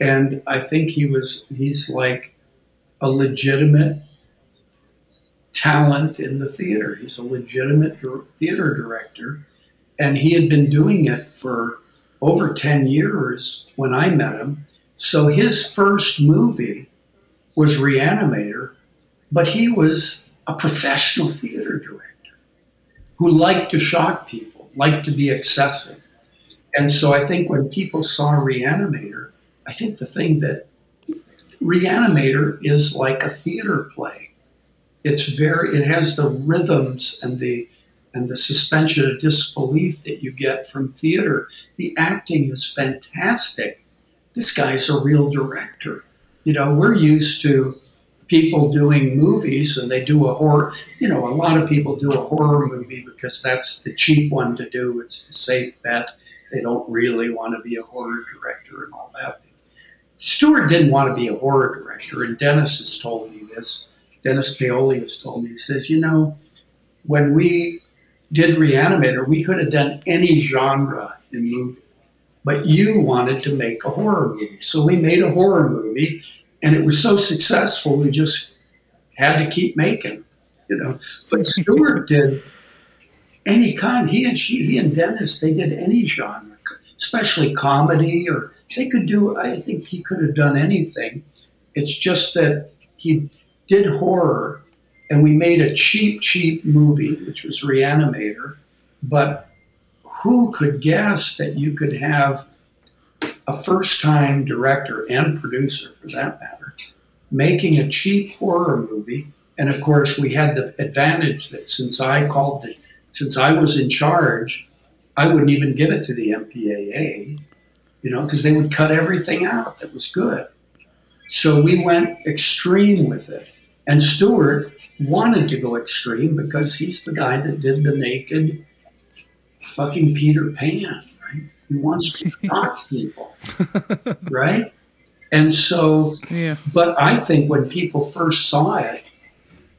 And I think he was he's like a legitimate talent in the theater. He's a legitimate theater director. And he had been doing it for over 10 years when I met him. So his first movie was Reanimator, but he was a professional theater director who liked to shock people, liked to be excessive. And so I think when people saw Reanimator, I think the thing that Reanimator is like a theater play. It's very it has the rhythms and the and the suspension of disbelief that you get from theater. The acting is fantastic. This guy's a real director. You know, we're used to people doing movies and they do a horror, you know, a lot of people do a horror movie because that's the cheap one to do. It's the safe bet. They don't really want to be a horror director and all that. Stuart didn't want to be a horror director, and Dennis has told me this. Dennis Paoli has told me, he says, you know, when we did Reanimator, we could have done any genre in movie, but you wanted to make a horror movie. So we made a horror movie, and it was so successful, we just had to keep making, you know. But Stuart did any kind. He and she, he and Dennis, they did any genre, especially comedy, or they could do. I think he could have done anything. It's just that he did horror, and we made a cheap, cheap movie, which was Reanimator. But who could guess that you could have a first-time director and producer, for that matter, making a cheap horror movie? And of course, we had the advantage that since I called the since I was in charge, I wouldn't even give it to the MPAA, you know, because they would cut everything out that was good. So we went extreme with it. And Stuart wanted to go extreme because he's the guy that did the naked fucking Peter Pan? He wants to shock people, right? And so, Yeah. but I think when people first saw it,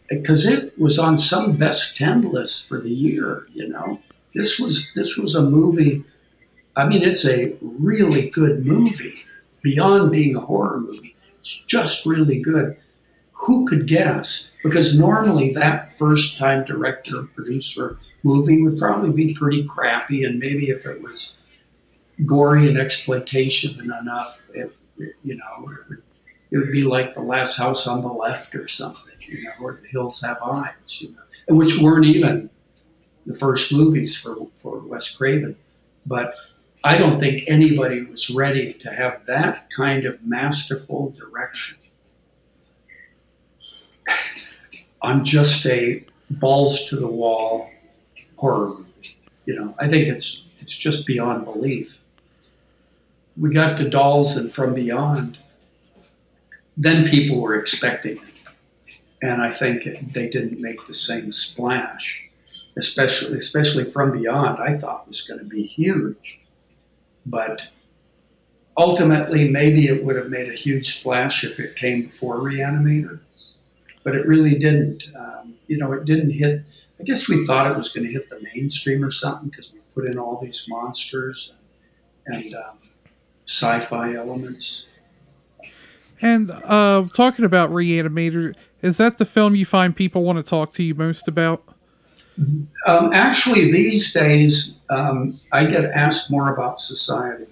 because it was on some best ten list for the year, you know, this was this was a movie. I mean, it's a really good movie beyond being a horror movie. It's just really good. Who could guess? Because normally that first time director producer movie would probably be pretty crappy, and maybe if it was gory and exploitation and enough, it, you know, it would, be like the last house on the left or something, you know, or the hills have eyes, you know, which weren't even the first movies for, for Wes Craven. But I don't think anybody was ready to have that kind of masterful direction on just a balls to the wall horror movie. You know, I think it's it's just beyond belief. We got to Dolls and From Beyond. Then people were expecting it, and I think it, they didn't make the same splash. Especially, especially From Beyond, I thought was going to be huge, but ultimately, maybe it would have made a huge splash if it came before Reanimator, but it really didn't. Um, you know, it didn't hit. I guess we thought it was going to hit the mainstream or something because we put in all these monsters and um, sci-fi elements. And uh, talking about Reanimator, is that the film you find people want to talk to you most about? Um, actually, these days, um, I get asked more about society,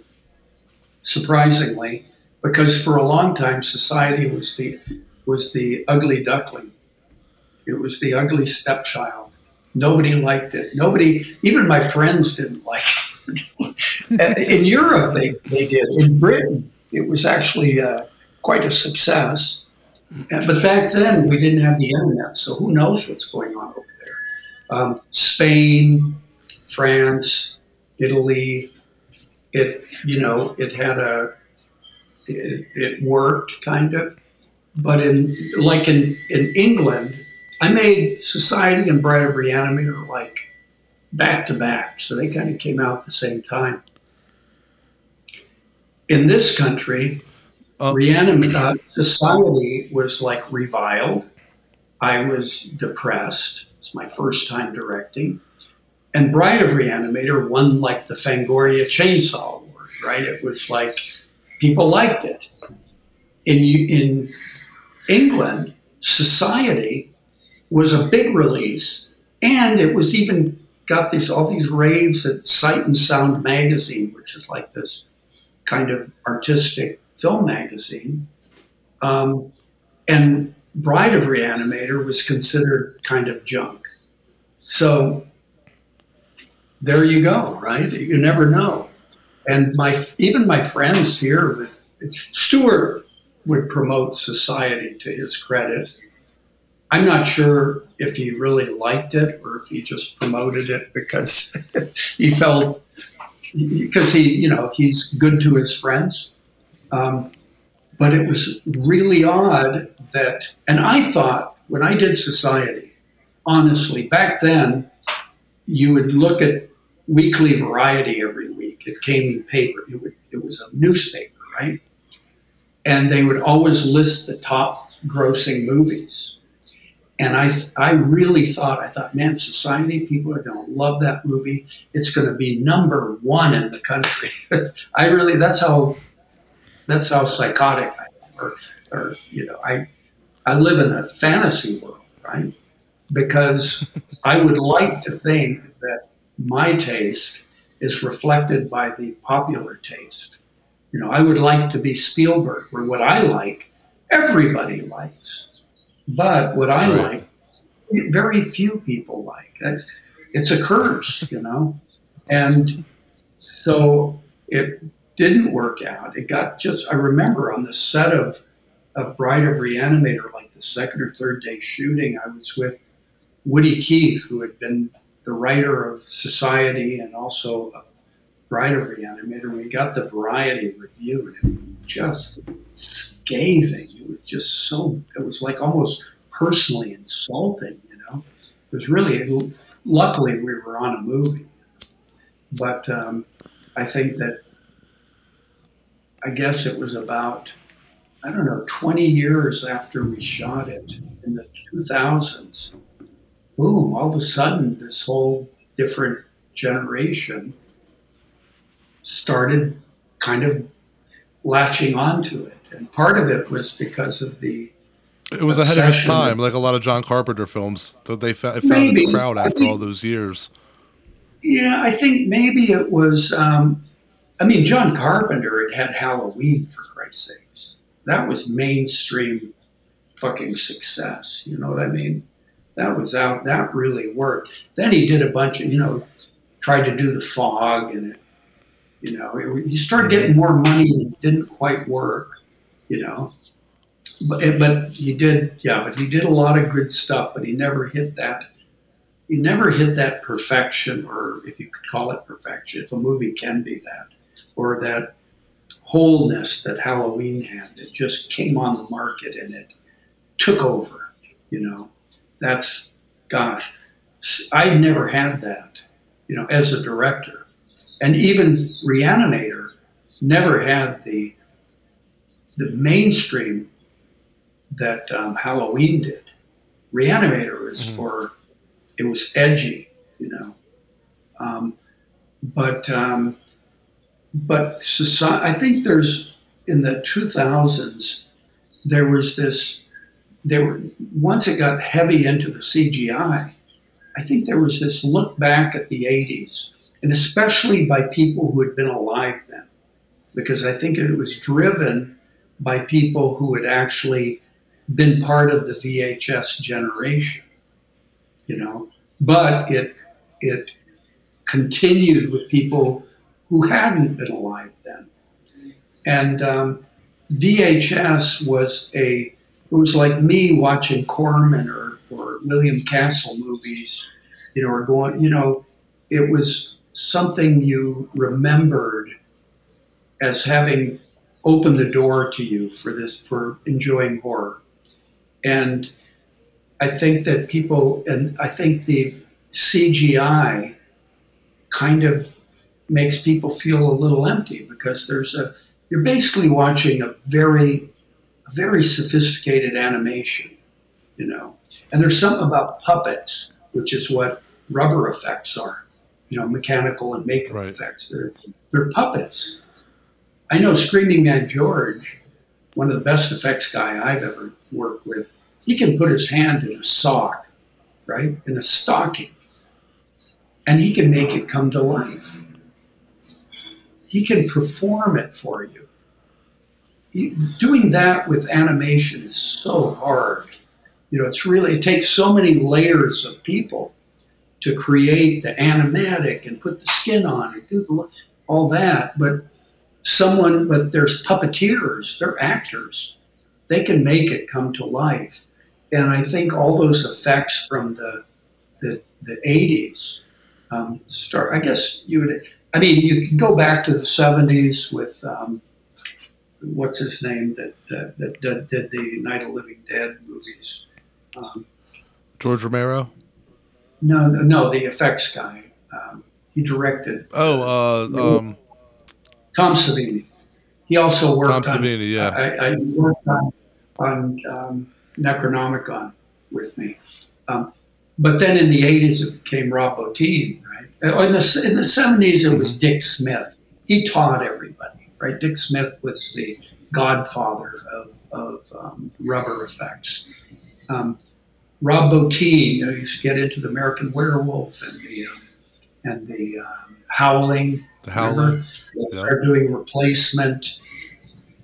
surprisingly, because for a long time, society was the was the ugly duckling. It was the ugly stepchild. Nobody liked it. Nobody, even my friends, didn't like it. In Europe, they, they did. In Britain, it was actually uh, quite a success. Uh, But back then, we didn't have the internet, so who knows what's going on over there um, Spain, France, Italy. It you know it had a it, it worked kind of, but in like in in England, I made Society and Bride of Reanimator like back to back, so they kind of came out at the same time. In this country, Uh, Reanimate uh, Society was like reviled. I was depressed. It's my first time directing. And Bride of Reanimator won like the Fangoria Chainsaw Award, right? It was like people liked it. In in England, Society was a big release, and it was even got these all these raves at Sight and Sound magazine, which is like this kind of artistic film magazine. Um, and Bride of Reanimator was considered kind of junk. So there you go, right? You never know. And my even my friends here with Stuart would promote Society to his credit. I'm not sure if he really liked it or if he just promoted it because he felt because he you know he's good to his friends. Um, but it was really odd that, and I thought when I did Society, honestly, back then, you would look at Weekly Variety every week. It came in paper. It, would, it was a newspaper, right? And they would always list the top grossing movies. And I, I really thought, I thought, man, Society, people are going to love that movie. It's going to be number one in the country. I really, that's how that's how psychotic I am, or, or you know, I I live in a fantasy world, right? Because I would like to think that my taste is reflected by the popular taste. You know, I would like to be Spielberg, where what I like, everybody likes, but what I Right. like, very few people like. That's, it's a curse, you know, and so it didn't work out. It got just, I remember on the set of, of Bride of Reanimator, like the second or third day shooting, I was with Woody Keith, who had been the writer of Society and also of Bride of Reanimator. We got the Variety review, and it just scathing. It was just so, it was like almost personally insulting, you know? It was really, luckily, we were on a movie. But um, I think that I guess it was about, I don't know, 20 years after we shot it in the 2000s. Boom, all of a sudden, this whole different generation started kind of latching onto it. And part of it was because of the, It was ahead of its time, like a lot of John Carpenter films. So they fa- found Maybe. its crowd after think- all those years. yeah, I think maybe it was, um, I mean, John Carpenter had had Halloween, for Christ's sakes. That was mainstream fucking success. You know what I mean? That was out, that really worked. Then he did a bunch of, you know, tried to do the fog and it, you know, it, he started getting more money and it didn't quite work, you know. But, eh, but he did, yeah, but he did a lot of good stuff, but he never hit that you never hit that perfection, or if you could call it perfection, if a movie can be that, or that wholeness that Halloween had that just came on the market and it took over. You know, that's gosh, I never had that. You know, as a director, and even Reanimator never had the the mainstream that um, Halloween did. Reanimator was for it was edgy, you know. Um, but um, but society, I think there's in the 2000s there was this there were once it got heavy into the CGI, I think there was this look back at the 80s, and especially by people who had been alive then, because I think it was driven by people who had actually been part of the VHS generation, you know, but it it continued with people who hadn't been alive then, and um, VHS was a it was like me watching Corman or, or William Castle movies, you know, or going, you know, it was something you remembered as having opened the door to you for this, for enjoying horror. And I think that people, and I think the CGI kind of makes people feel a little empty because there's a, you're basically watching a very very sophisticated animation, you know. And there's something about puppets, which is what rubber effects are, you know, mechanical and makeup Right. effects. They're they're puppets. I know Screaming Mad George, one of the best effects guy I've ever worked with. He can put his hand in a sock, right, in a stocking, and he can make it come to life. He can perform it for you doing that with animation is so hard. You know, it's really, it takes so many layers of people to create the animatic and put the skin on and do the, all that. But someone, but there's puppeteers, they're actors. They can make it come to life. And I think all those effects from the, the, the 80s um, start, I guess you would, I mean, you can go back to the 70s with, um, what's his name that that, that, that did the Night of Living Dead movies. Um, George Romero. no, no, no, the effects guy. Um, he directed Oh, uh, um, Tom Savini. He also worked Tom on. Savini. Yeah. I, I worked on on um, Necronomicon with me, um, but then in the '80s it became Rob Bottin, right? Uh, In the in the '70s it was Dick Smith. He taught everybody, right? Dick Smith was the godfather of, of um, rubber effects. Um, Rob Bottin, you know, used to get into the American Werewolf and the um, and the um, Howling. The Howling. Remember? They Yeah. started doing replacement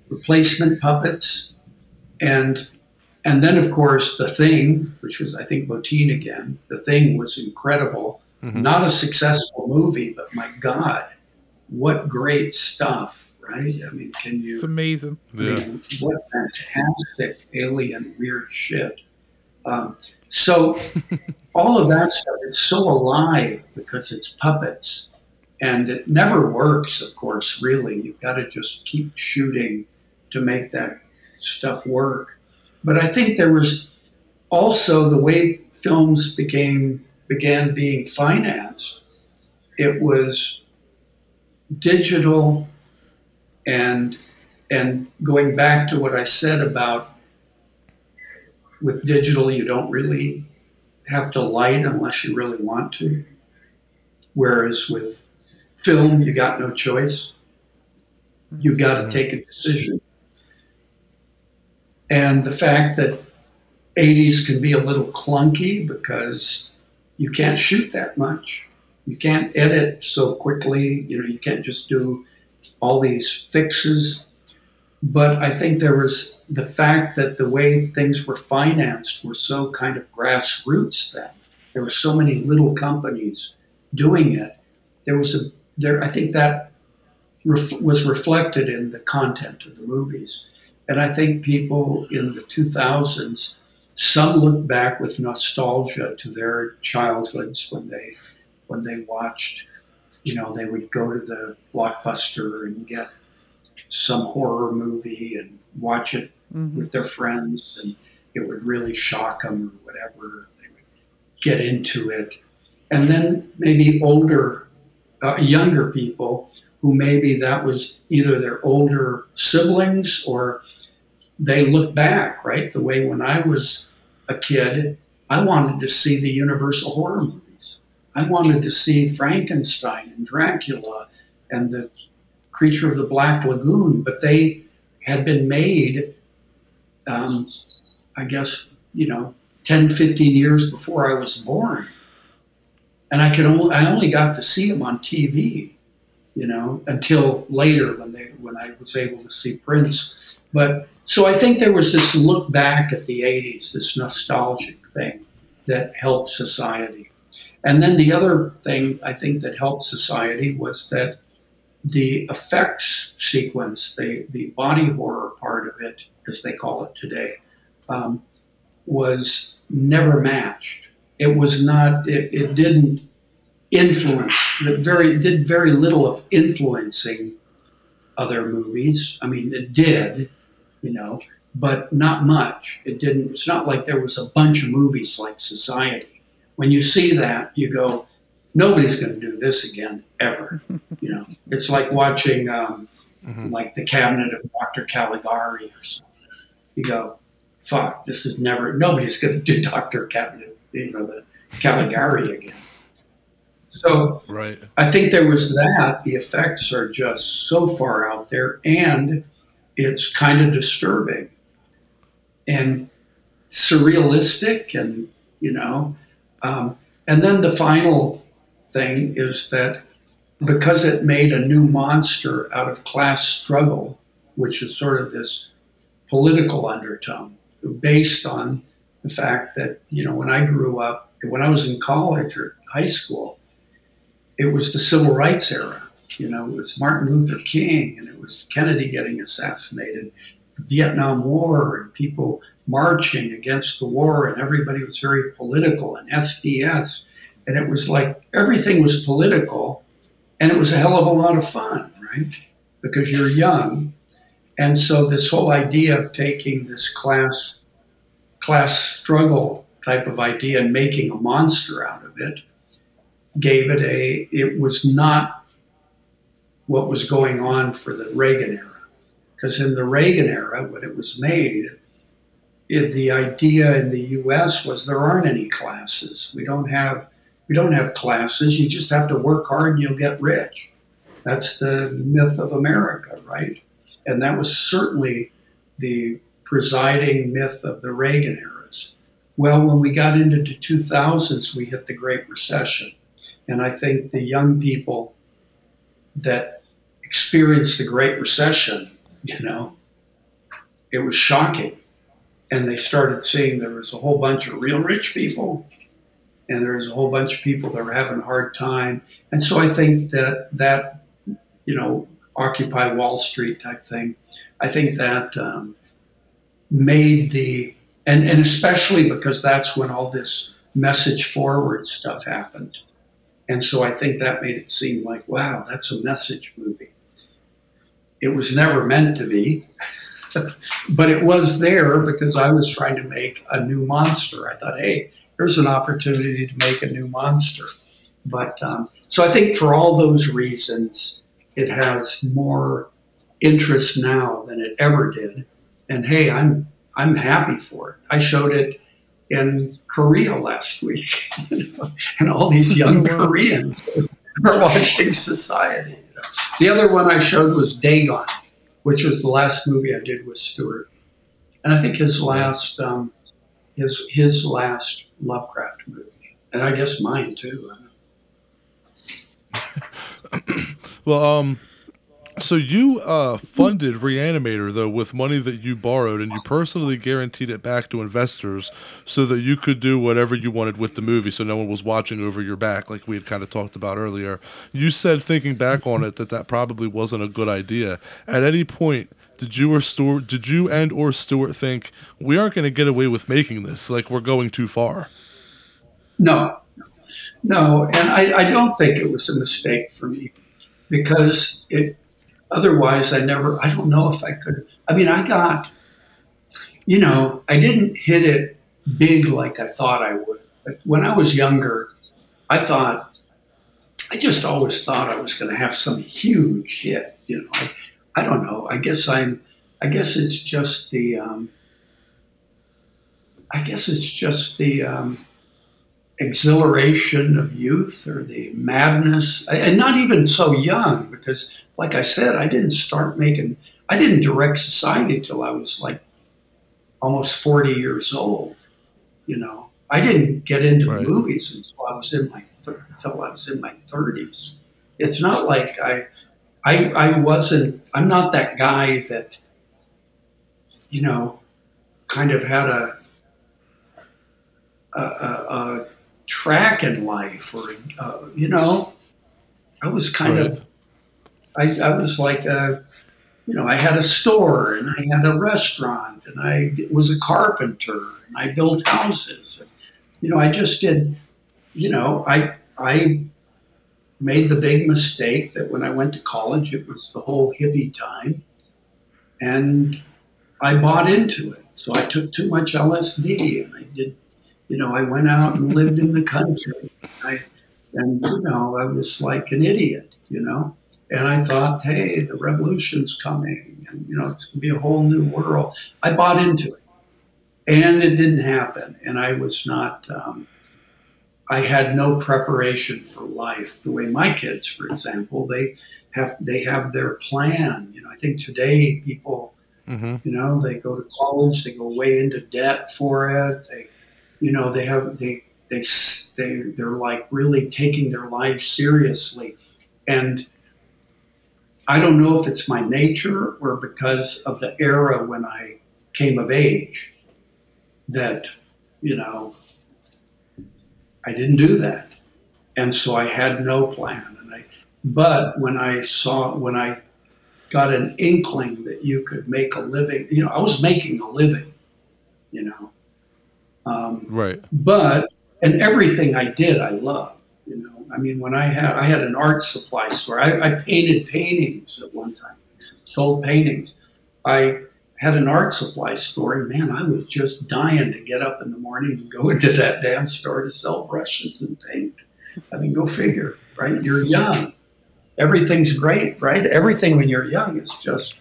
replacement puppets, and and then of course the Thing, which was I think Bottin again. The Thing was incredible. Mhm. Not a successful movie, but my God, what great stuff! Right? I mean, can you? It's amazing. I Yeah. what fantastic alien weird shit. Um, so all of that stuff, it's so alive because it's puppets. And it never works, of course, really. You've got to just keep shooting to make that stuff work. But I think there was also the way films became began being financed. It was digital and and going back to what I said about with digital, you don't really have to light unless you really want to. Whereas with film, you got no choice. Mm-hmm. You got to mm-hmm. take a decision. And the fact that 80s can be a little clunky because you can't shoot that much. You can't edit so quickly. You know, you can't just do all these fixes. But I think there was the fact that the way things were financed were so kind of grassroots then. There were so many little companies doing it. There was a there. I think that ref, was reflected in the content of the movies, and I think people in the 2000s some look back with nostalgia to their childhoods when they when they watched. You know, they would go to the blockbuster and get some horror movie and watch it Mhm. with their friends, and it would really shock them or whatever. They would get into it. And then maybe older, uh, younger people who maybe that was either their older siblings or they look back, right? The way when I was a kid, I wanted to see the Universal horror movies. I wanted to see Frankenstein and Dracula and the Creature of the Black Lagoon, but they had been made, um, I guess, you know, 10, 15 years before I was born. And I could only, I only got to see them on TV, you know, until later when they when I was able to see prints. But so I think there was this look back at the 80s, this nostalgic thing that helped society. And then the other thing I think that helped society was that the effects sequence, the, the body horror part of it, as they call it today, um, was never matched. It was not, it, it didn't influence, it very, it did very little of influencing other movies. I mean, it did, you know, but not much. It didn't, it's not like there was a bunch of movies like Society. When you see that, you go, nobody's going to do this again, ever. you know, it's like watching, um, like the cabinet of Dr. Caligari or something. You go, fuck, this is never, nobody's going to do Dr. Cabinet, you know, the Caligari again. So Right. I think there was that. The effects are just so far out there, and it's kind of disturbing and surrealistic, and you know. Um, and then the final thing is that because it made a new monster out of class struggle, which is sort of this political undertone, based on the fact that you know when I grew up, when I was in college or high school it was the civil rights era. You know, it was Martin Luther King and it was Kennedy getting assassinated, the Vietnam War, and people marching against the war, and everybody was very political, and SDS. And it was like everything was political, and it was a hell of a lot of fun, right? Because you're young. And so this whole idea of taking this class class struggle type of idea and making a monster out of it gave it a it was not what was going on for the Reagan era. Because in the Reagan era when it was made it, the idea in the US was there aren't any classes. We don't have we don't have classes. You just have to work hard and you'll get rich. That's the myth of America right? And that was certainly the presiding myth of the Reagan eras well when we got into the 2000s we hit the great recession and I think the young people that experienced the Great Recession, you know, it was shocking. And they started seeing there was a whole bunch of real rich people and there was a whole bunch of people that were having a hard time. And so I think that that, you know, Occupy Wall Street type thing, I think that um, made the, and, and especially because that's when all this message forward stuff happened. And so I think that made it seem like, wow, that's a message movie. It was never meant to be, but it was there because I was trying to make a new monster. I thought, hey, here's an opportunity to make a new monster. But um, so I think for all those reasons, it has more interest now than it ever did. And hey, I'm I'm happy for it. I showed it in Korea last week, you know, and all these young Koreans are watching Society. you know. The other one I showed was Dagon, which was the last movie I did with Stuart, and I think his last um, his his last Lovecraft movie, and I guess mine too. Well, um, so you uh, funded Reanimator though with money that you borrowed, and you personally guaranteed it back to investors so that you could do whatever you wanted with the movie, so no one was watching over your back, like we had kind of talked about earlier. You said, thinking back on it, that that probably wasn't a good idea. At any point, did you or Stuart, did you and or Stuart think we aren't going to get away with making this? Like we're going too far. No, no, and I, I don't think it was a mistake for me because it. Otherwise, I never. I don't know if I could. I mean, I got. You know, I didn't hit it big like I thought I would. When I was younger, I thought. I just always thought I was going to have some huge hit. You know, I, I don't know. I guess I'm. I guess it's just the. Um, I guess it's just the. Um, exhilaration of youth or the madness, and not even so young, because, like I said, I didn't start making, I didn't direct society till I was like almost 40 years old. You know, I didn't get into Right. movies until I was in my thir- until I was in my 30s. It's not like I, I, I wasn't. I'm not that guy that, you know, kind of had a a, a, a track in life, or uh, you know, I was kind of. I, I was like a, you know, I had a store and I had a restaurant and I was a carpenter and I built houses. You know, I just did. You know, I I made the big mistake that when I went to college, it was the whole hippie time, and I bought into it. So I took too much LSD and I did you know, I went out and lived in the country. I, and, you know, I was like an idiot, you know. And I thought, hey, the revolution's coming and, you know, it's going to be a whole new world. I bought into it. And it didn't happen. And I was not, um, I had no preparation for life. The way my kids, for example, they have, they have their plan. You know, I think today people, Mm-hmm. you know, they go to college, they go way into debt for it. They, you know, they have they they they they're like really taking their life seriously, and I don't know if it's my nature or because of the era when I came of age that you know I didn't do that, and so I had no plan. And I, but when I saw when I got an inkling that you could make a living, you know, I was making a living, you know. Um, Right. but and everything I did, I loved. You know, I mean, when I had I had an art supply store, I, I painted paintings at one time, sold paintings. I had an art supply store, and man, I was just dying to get up in the morning and go into that damn store to sell brushes and paint. I mean, go figure, right? You're young, everything's great, right? Everything when you're young is just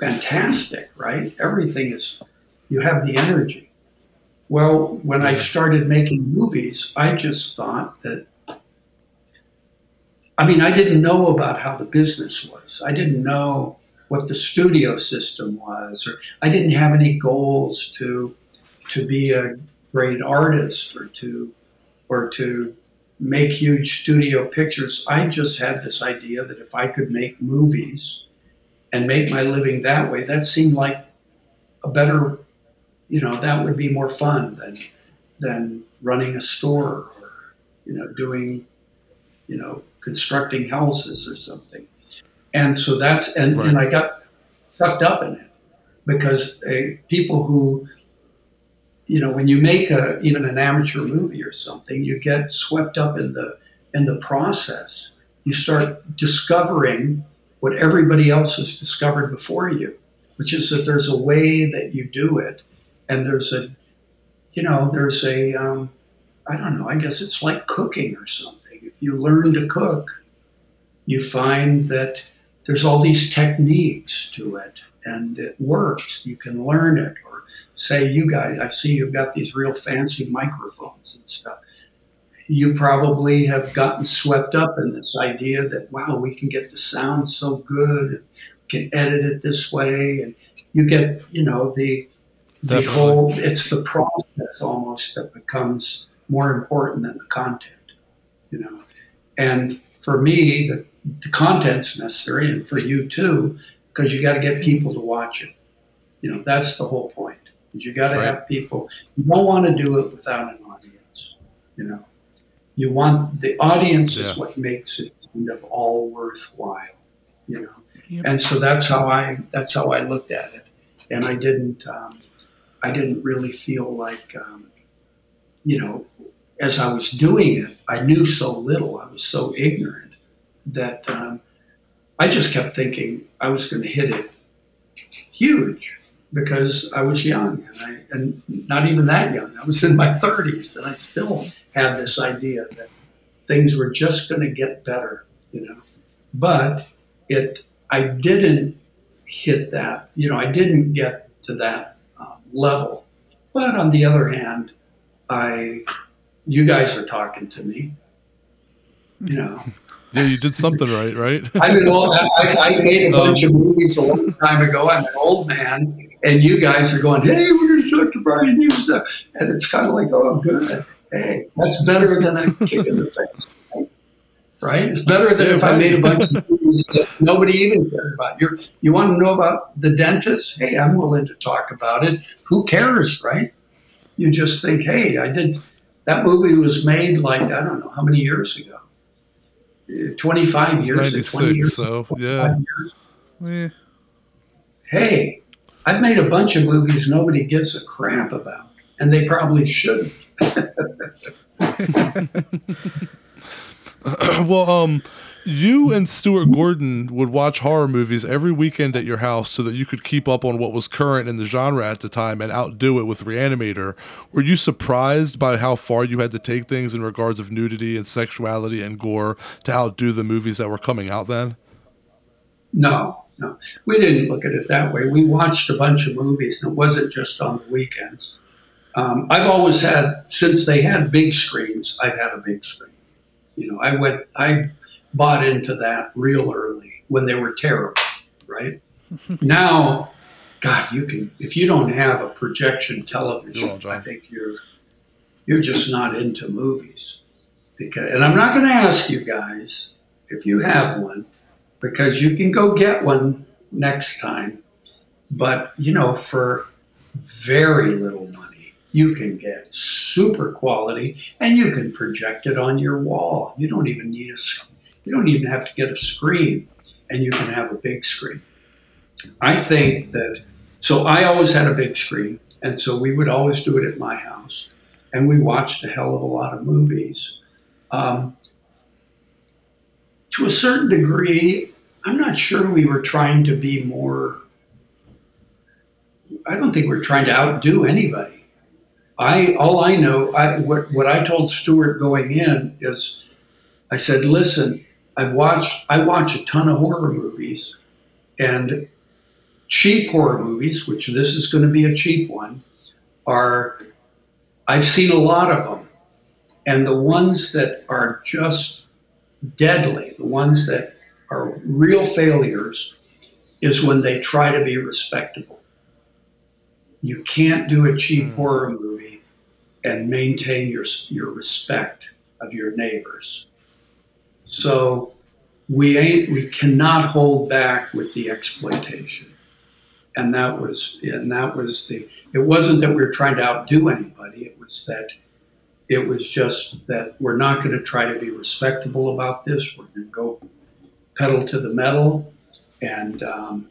fantastic, right? Everything is you have the energy. Well, when I started making movies, I just thought that. I mean, I didn't know about how the business was. I didn't know what the studio system was, or I didn't have any goals to to be a great artist or to or to make huge studio pictures. I just had this idea that if I could make movies and make my living that way, that seemed like a better you know that would be more fun than than running a store or you know doing you know constructing houses or something. And so that's and, and i got sucked up in it because uh, people who you know when you make a even an amateur movie or something you get swept up in the in the process. You start discovering what everybody else has discovered before you which is that there's a way that you do it and there's a you know there's a um, i don't know i guess it's like cooking or something. If you learn to cook you find that there's all these techniques to it and it works. You can learn it. Or say you guys i see you've got these real fancy microphones and stuff. You probably have gotten swept up in this idea that wow we can get the sound so good can edit it this way. And you get you know the the whole it's the process almost that becomes more important than the content you know? And for me the, the content's necessary and for you too because you got to get people to watch it. You know that's the whole point you got to Right. have people you don't want to do it without an audience you know? You want the audience is what makes it kind of all worthwhile you know? Yep. and so that's how i that's how i looked at it and i didn't um, i didn't really feel like um, you know as i was doing it i knew so little i was so ignorant that um, i just kept thinking i was going to hit it huge because i was young and i and not even that young i was in my 30s and i still had this idea that things were just going to get better you know? But it i didn't hit that you know i didn't get to that level but on the other hand i you guys are talking to me. You know, Yeah, you did something right, right? I'm an old, I, I made a bunch of um, movies a long time ago. I'm an old man, and you guys are going, "Hey, we're going to talk to Brian Yuzna," and it's kind of like, "Oh, I'm good. Hey, that's better than a kick in the face." Right? right? It's better than if I made a bunch of movies that nobody even cared about. You you want to know about the dentist? Hey, I'm willing to talk about it. Who cares, right? You just think, "Hey, I did." That movie was made like I don't know how many years ago. Uh, 25 years, or 20 96, years, so 25 yeah. years. Eh, Hey, I've made a bunch of movies nobody gives a crap about, and they probably shouldn't. Well, um, you and Stuart Gordon would watch horror movies every weekend at your house so that you could keep up on what was current in the genre at the time and outdo it with Reanimator. Were you surprised by how far you had to take things in regards of nudity and sexuality and gore to outdo the movies that were coming out then? No, no, we didn't look at it that way. We watched a bunch of movies, and it wasn't just on the weekends. Um, I've always had, since they had big screens, I've had a big screen. You know, I went, I bought into that real early when they were terrible, right? now, God, you can, if you don't have a projection television, on, I think you're, you're just not into movies. Because, and I'm not going to ask you guys if you have one, because you can go get one next time. But, you know, for very little money, you can get super quality and you can project it on your wall. You don't even need a you don't even have to get a screen and you can have a big screen. I think that so I always had a big screen and so we would always do it at my house and we watched a hell of a lot of movies. Um, to a certain degree, I'm not sure we were trying to be more. I don't think we are trying to outdo anybody. I all I know, I what what I told Stuart going in is, I said, listen, I've watched I watch a ton of horror movies, and cheap horror movies, which this is going to be a cheap one, are I've seen a lot of them, and the ones that are just deadly, the ones that are real failures, is when they try to be respectable. You can't do a cheap horror movie and maintain your your respect of your neighbors. So we ain't we cannot hold back with the exploitation. And that was and that was the it wasn't that we were trying to outdo anybody, it was that it was just that we're not going to try to be respectable about this. We're going to go pedal to the metal, and um,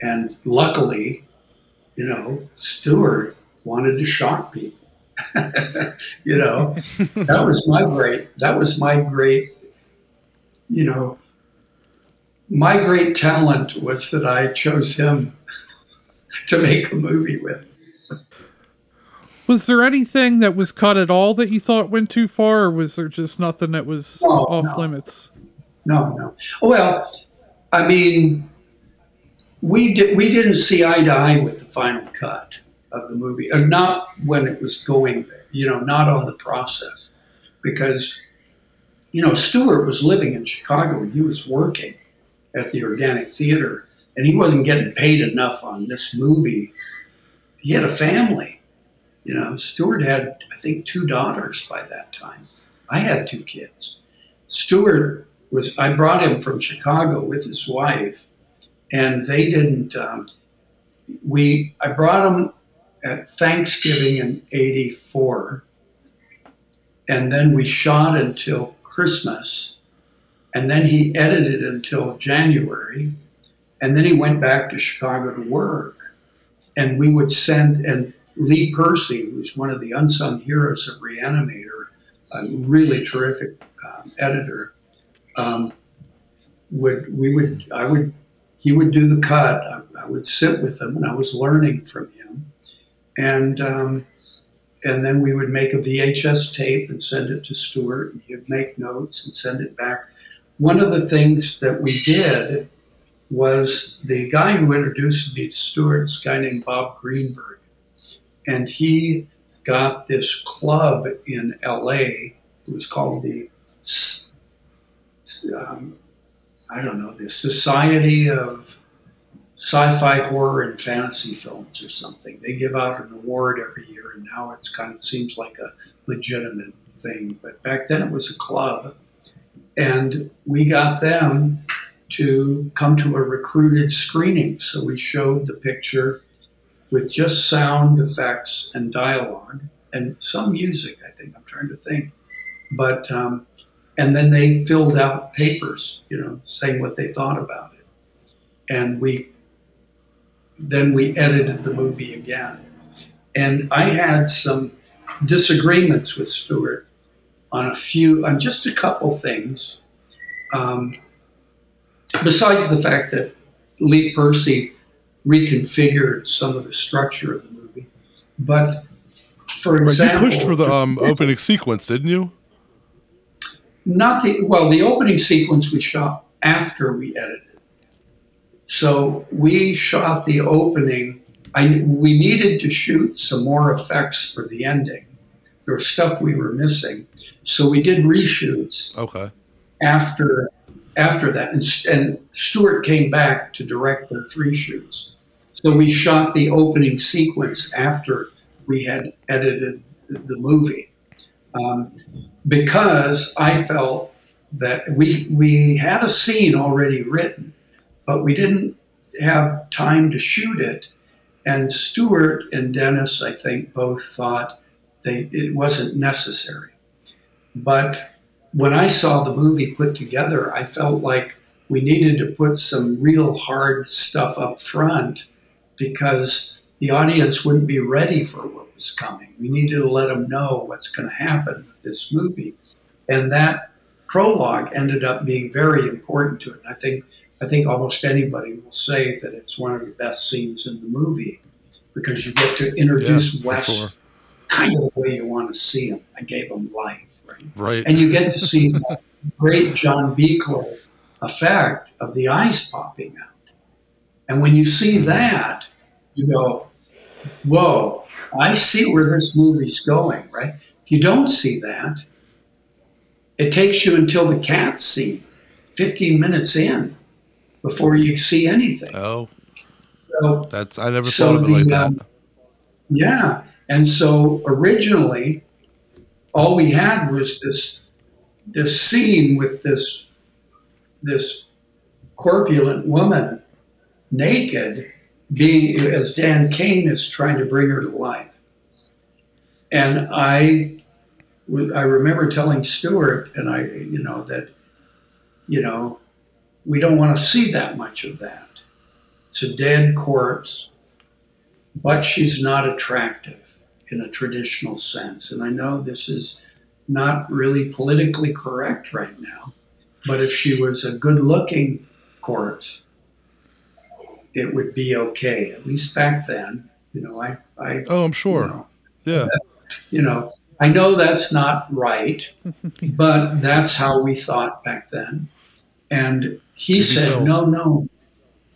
and luckily, you know, Stuart wanted to shock people. you know, that was my great. That was my great. You know, my great talent was that I chose him to make a movie with. Was there anything that was cut at all that you thought went too far, or was there just nothing that was off no. limits? No, no. Well, I mean, we did we didn't see eye to eye with the final cut of the movie, uh, not when it was going. You know, not on the process, because you know Stuart was living in Chicago and he was working at the Organic Theater, and he wasn't getting paid enough on this movie. He had a family. You know, Stuart had I think two daughters by that time. I had two kids. Stuart was I brought him from Chicago with his wife, and they didn't. Um, we I brought him at Thanksgiving in '84, and then we shot until Christmas, and then he edited until January, and then he went back to Chicago to work, and we would send and Lee Percy, who's one of the unsung heroes of Reanimator, a really terrific um, editor um, would we would I would he would do the cut. I, I would sit with him, and I was learning from him, and um, and then we would make a VHS tape and send it to Stuart, and he'd make notes and send it back. One of the things that we did was the guy who introduced me to Stuart, this guy named Bob Greenberg, and he got this club in LA. It was called the, um, I don't know, the Society of Sci-Fi Horror and Fantasy Films or something. They give out an award every year, and now it's kind of seems like a legitimate thing. But back then it was a club, and we got them to come to a recruited screening. So we showed the picture with just sound effects and dialogue and some music. I think I'm trying to think, but um, and then they filled out papers, you know, saying what they thought about it, and we then we edited the movie again. And I had some disagreements with Stuart on a few, on just a couple things. Um, besides the fact that Lee Percy reconfigured some of the structure of the movie, but for Right, you pushed for the um, opening sequence, didn't you? Not the well, the opening sequence we shot after we edited. So we shot the opening. I we needed to shoot some more effects for the ending. There was stuff we were missing, so we did reshoots Okay. after after that. And, and Stuart came back to direct the three shoots. So we shot the opening sequence after we had edited the, the movie. Um, because I felt that we we had a scene already written, but we didn't have time to shoot it. And Stuart and Dennis, I think, both thought they it wasn't necessary. But when I saw the movie put together, I felt like we needed to put some real hard stuff up front because the audience wouldn't be ready for was coming. We needed to let them know what's going to happen with this movie. And that prologue ended up being very important to it. And I think I think almost anybody will say that it's one of the best scenes in the movie because you get to introduce Yeah, Wes sure. kind of the way you want to see him. I gave him life, right? Right. and you get to see that great John Buechler effect of the eyes popping out. And when you see that, you go, "Whoa! I see where this movie's going." Right? If you don't see that, it takes you until the cat scene, 15 minutes in, before you see anything. oh, So that's I never So thought of it like that. um, yeah. And so originally, all we had was this this scene with this this corpulent woman naked being as Dan Cain is trying to bring her to life. And I I remember telling Stuart and I you know that you know we don't want to see that much of that. It's a dead corpse but she's not attractive in a traditional sense. And I know this is not really politically correct right now, but if she was a good looking corpse, it would be okay. At least back then, you know, I, I Oh, I'm you sure. know, Yeah. you know, I know that's not right, but that's how we thought back then. And he Maybe said, so. no, no,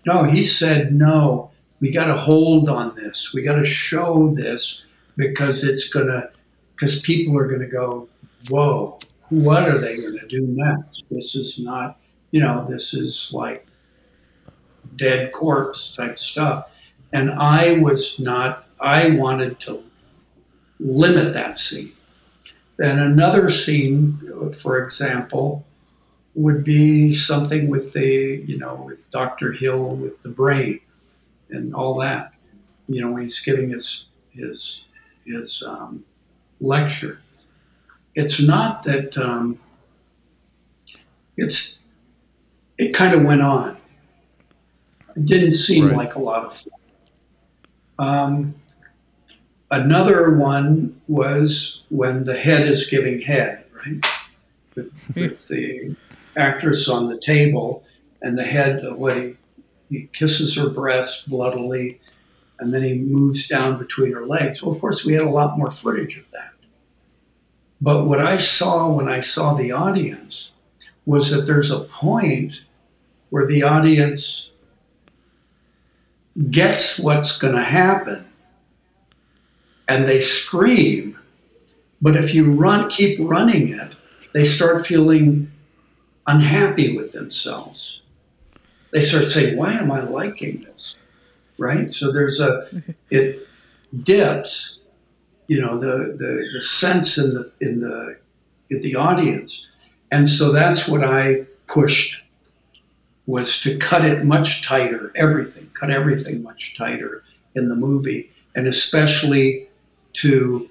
no. He said, no, we got to hold on this. We got to show this because it's going to, because people are going to go, whoa, what are they going to do next? This is not, you know, this is like dead corpse type stuff. And I was not, I wanted to limit that scene. And another scene, for example, would be something with the, you know, with Dr. Hill with the brain and all that. You know, when he's giving his his his um, lecture. It's not that um, it's it kind of went on. It didn't seem Right. like a lot of fun. Um, another one was when the head is giving head, right? With, with the actress on the table and the head, what he, he kisses her breast bloodily and then he moves down between her legs. Well, of course, we had a lot more footage of that. But what I saw when I saw the audience was that there's a point where the audience gets what's going to happen and they scream. But if you run, keep running it, they start feeling unhappy with themselves. They start saying, "Why am I liking this?" Right. So there's a it dips, you know, the the, the sense in the in the in the audience, and so that's what I pushed was to cut it much tighter, everything, cut everything much tighter in the movie, and especially to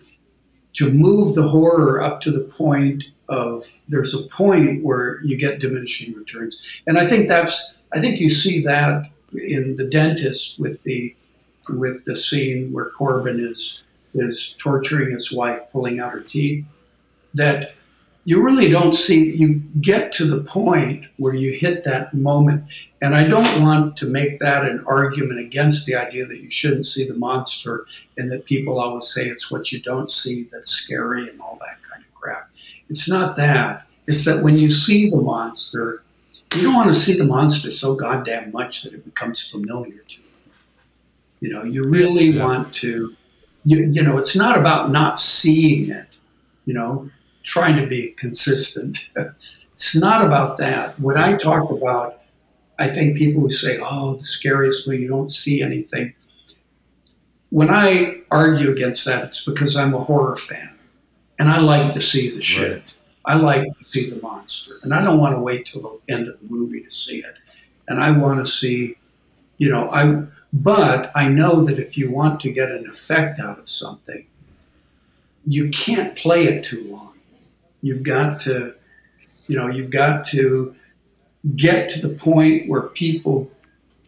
to move the horror up to the point of there's a point where you get diminishing returns, and I think that's I think you see that in the dentist with the with the scene where Corbin is is torturing his wife, pulling out her teeth. That you really don't see you get to the point where you hit that moment. And i don't want to make that an argument against the idea that you shouldn't see the monster and that people always say it's what you don't see that's scary and all that kind of crap. It's not that. It's that when you see the monster you don't want to see the monster so goddamn much that it becomes familiar to you. You know you really Yeah. want to you, you know it's not about not seeing it you know trying to be consistent. it's not about that. When I talk about, I think people who say, oh, the scariest movie, you don't see anything. When I argue against that, it's because I'm a horror fan and I like to see the shit. Right. I like to see the monster and I don't want to wait till the end of the movie to see it. And I want to see, you know, I, but I know that if you want to get an effect out of something, you can't play it too long. You've got to, you know, you've got to get to the point where people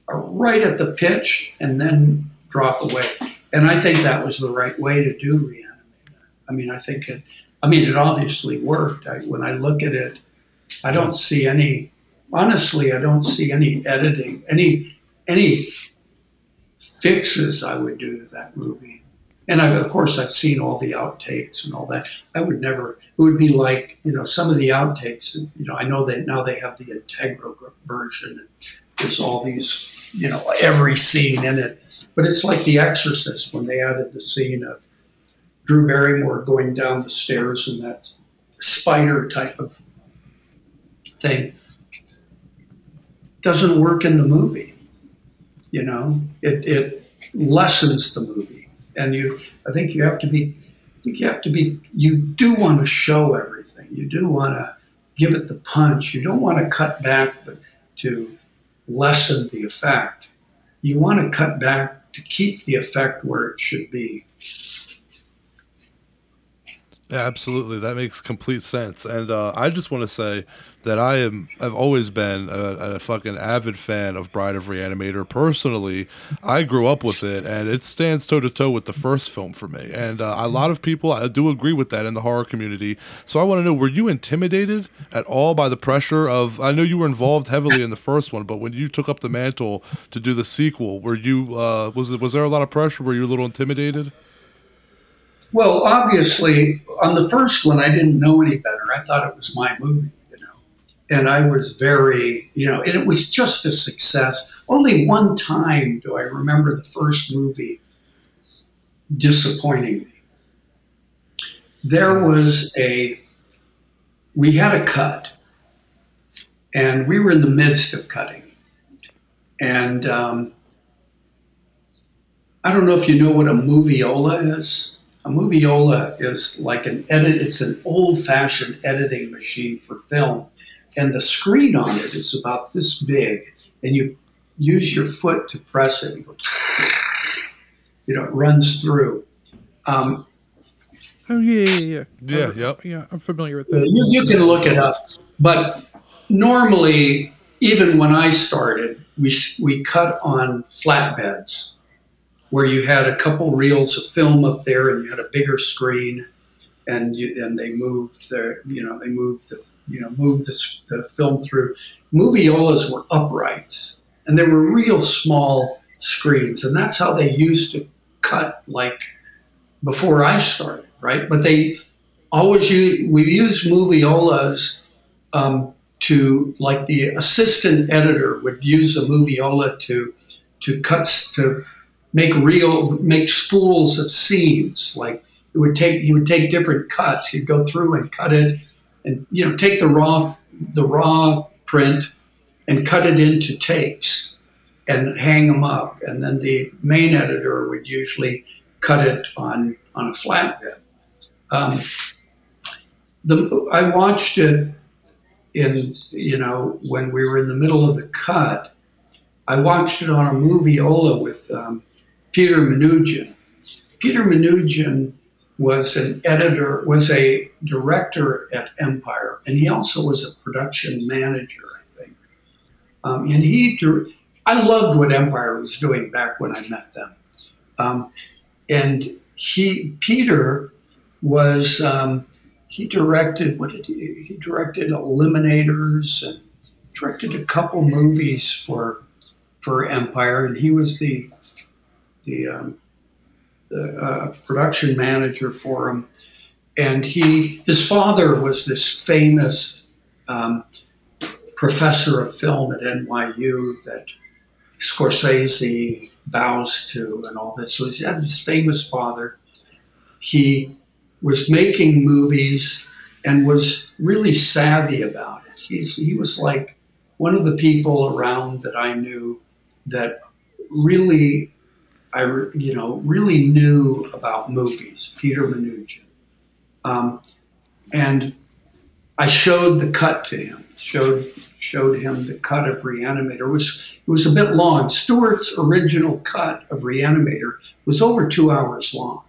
are right at the pitch and then drop away. And I think that was the right way to do Reanimator. I mean, I think it, I mean, it obviously worked. I, when I look at it, I don't see any, honestly, I don't see any editing, any, any fixes I would do to that movie. And I, of course, I've seen all the outtakes and all that. I would never. It would be like you know some of the outtakes. You know, I know that now they have the Integral version. And there's all these, you know, every scene in it. But it's like The Exorcist when they added the scene of Drew Barrymore going down the stairs and that spider type of thing. Doesn't work in the movie. You know, it it lessens the movie and you i think you have to be you have to be you do want to show everything you do want to give it the punch you don't want to cut back to lessen the effect you want to cut back to keep the effect where it should be Yeah, absolutely. That makes complete sense. And uh, I just want to say that I am I've always been a, a fucking avid fan of Bride of Reanimator. Personally, I grew up with it, and it stands toe to toe with the first film for me. And uh, a lot of people I do agree with that in the horror community. So I want to know: Were you intimidated at all by the pressure of? I know you were involved heavily in the first one, but when you took up the mantle to do the sequel, were you uh, was was there a lot of pressure? Were you a little intimidated? well obviously on the first one i didn't know any better i thought it was my movie and i was very you know and it was just a success. Only one time do i remember the first movie disappointing me. There was a we had a cut. And we were in the midst of cutting. And um, i don't know if you know what a moviola is. A moviola is like an edit it's an old-fashioned editing machine for film and the screen on it is about this big and you use your foot to press it and go you know it runs through um, Oh yeah, yeah, yeah. Yeah, Uh, yep. Yeah, I'm familiar with that. You, you can look it up. But normally, even when I started, we, we cut on flatbeds where you had a couple reels of film up there and you had a bigger screen and you, and they moved their, you know, they moved the, you know, move the, the film through. Moviolas were uprights and they were real small screens. And that's how they used to cut like before I started, right? But they, always use, we used moviolas um, to like the assistant editor would use a moviola to to cut to make real make spools of scenes. Like it would take he would take different cuts. He'd go through and cut it, and you know take the raw the raw print and cut it into takes and hang them up. And then the main editor would usually cut it on on a flatbed. Um, the I watched it in you know when we were in the middle of the cut. I watched it on a moviola with um, Peter Manoogian. Peter Manoogian was an editor, was a director at Empire, and he also was a production manager, I think. Um, and he, I loved what Empire was doing back when I met them. Um, and he, Peter, was um, he directed what did he, he directed Eliminators and directed a couple movies for for Empire, and he was the the, um, uh, production manager for him. And he his father was this famous um, professor of film at NYU that Scorsese bows to and all this. So he had this famous father. He was making movies and was really savvy about it. He's, he was like one of the people around that I knew that really, I you know, really knew about movies. Peter Manoogian, um, and I showed the cut to him. Showed showed him the cut of Reanimator. It was it was a bit long. Stuart's original cut of Reanimator was over two hours long.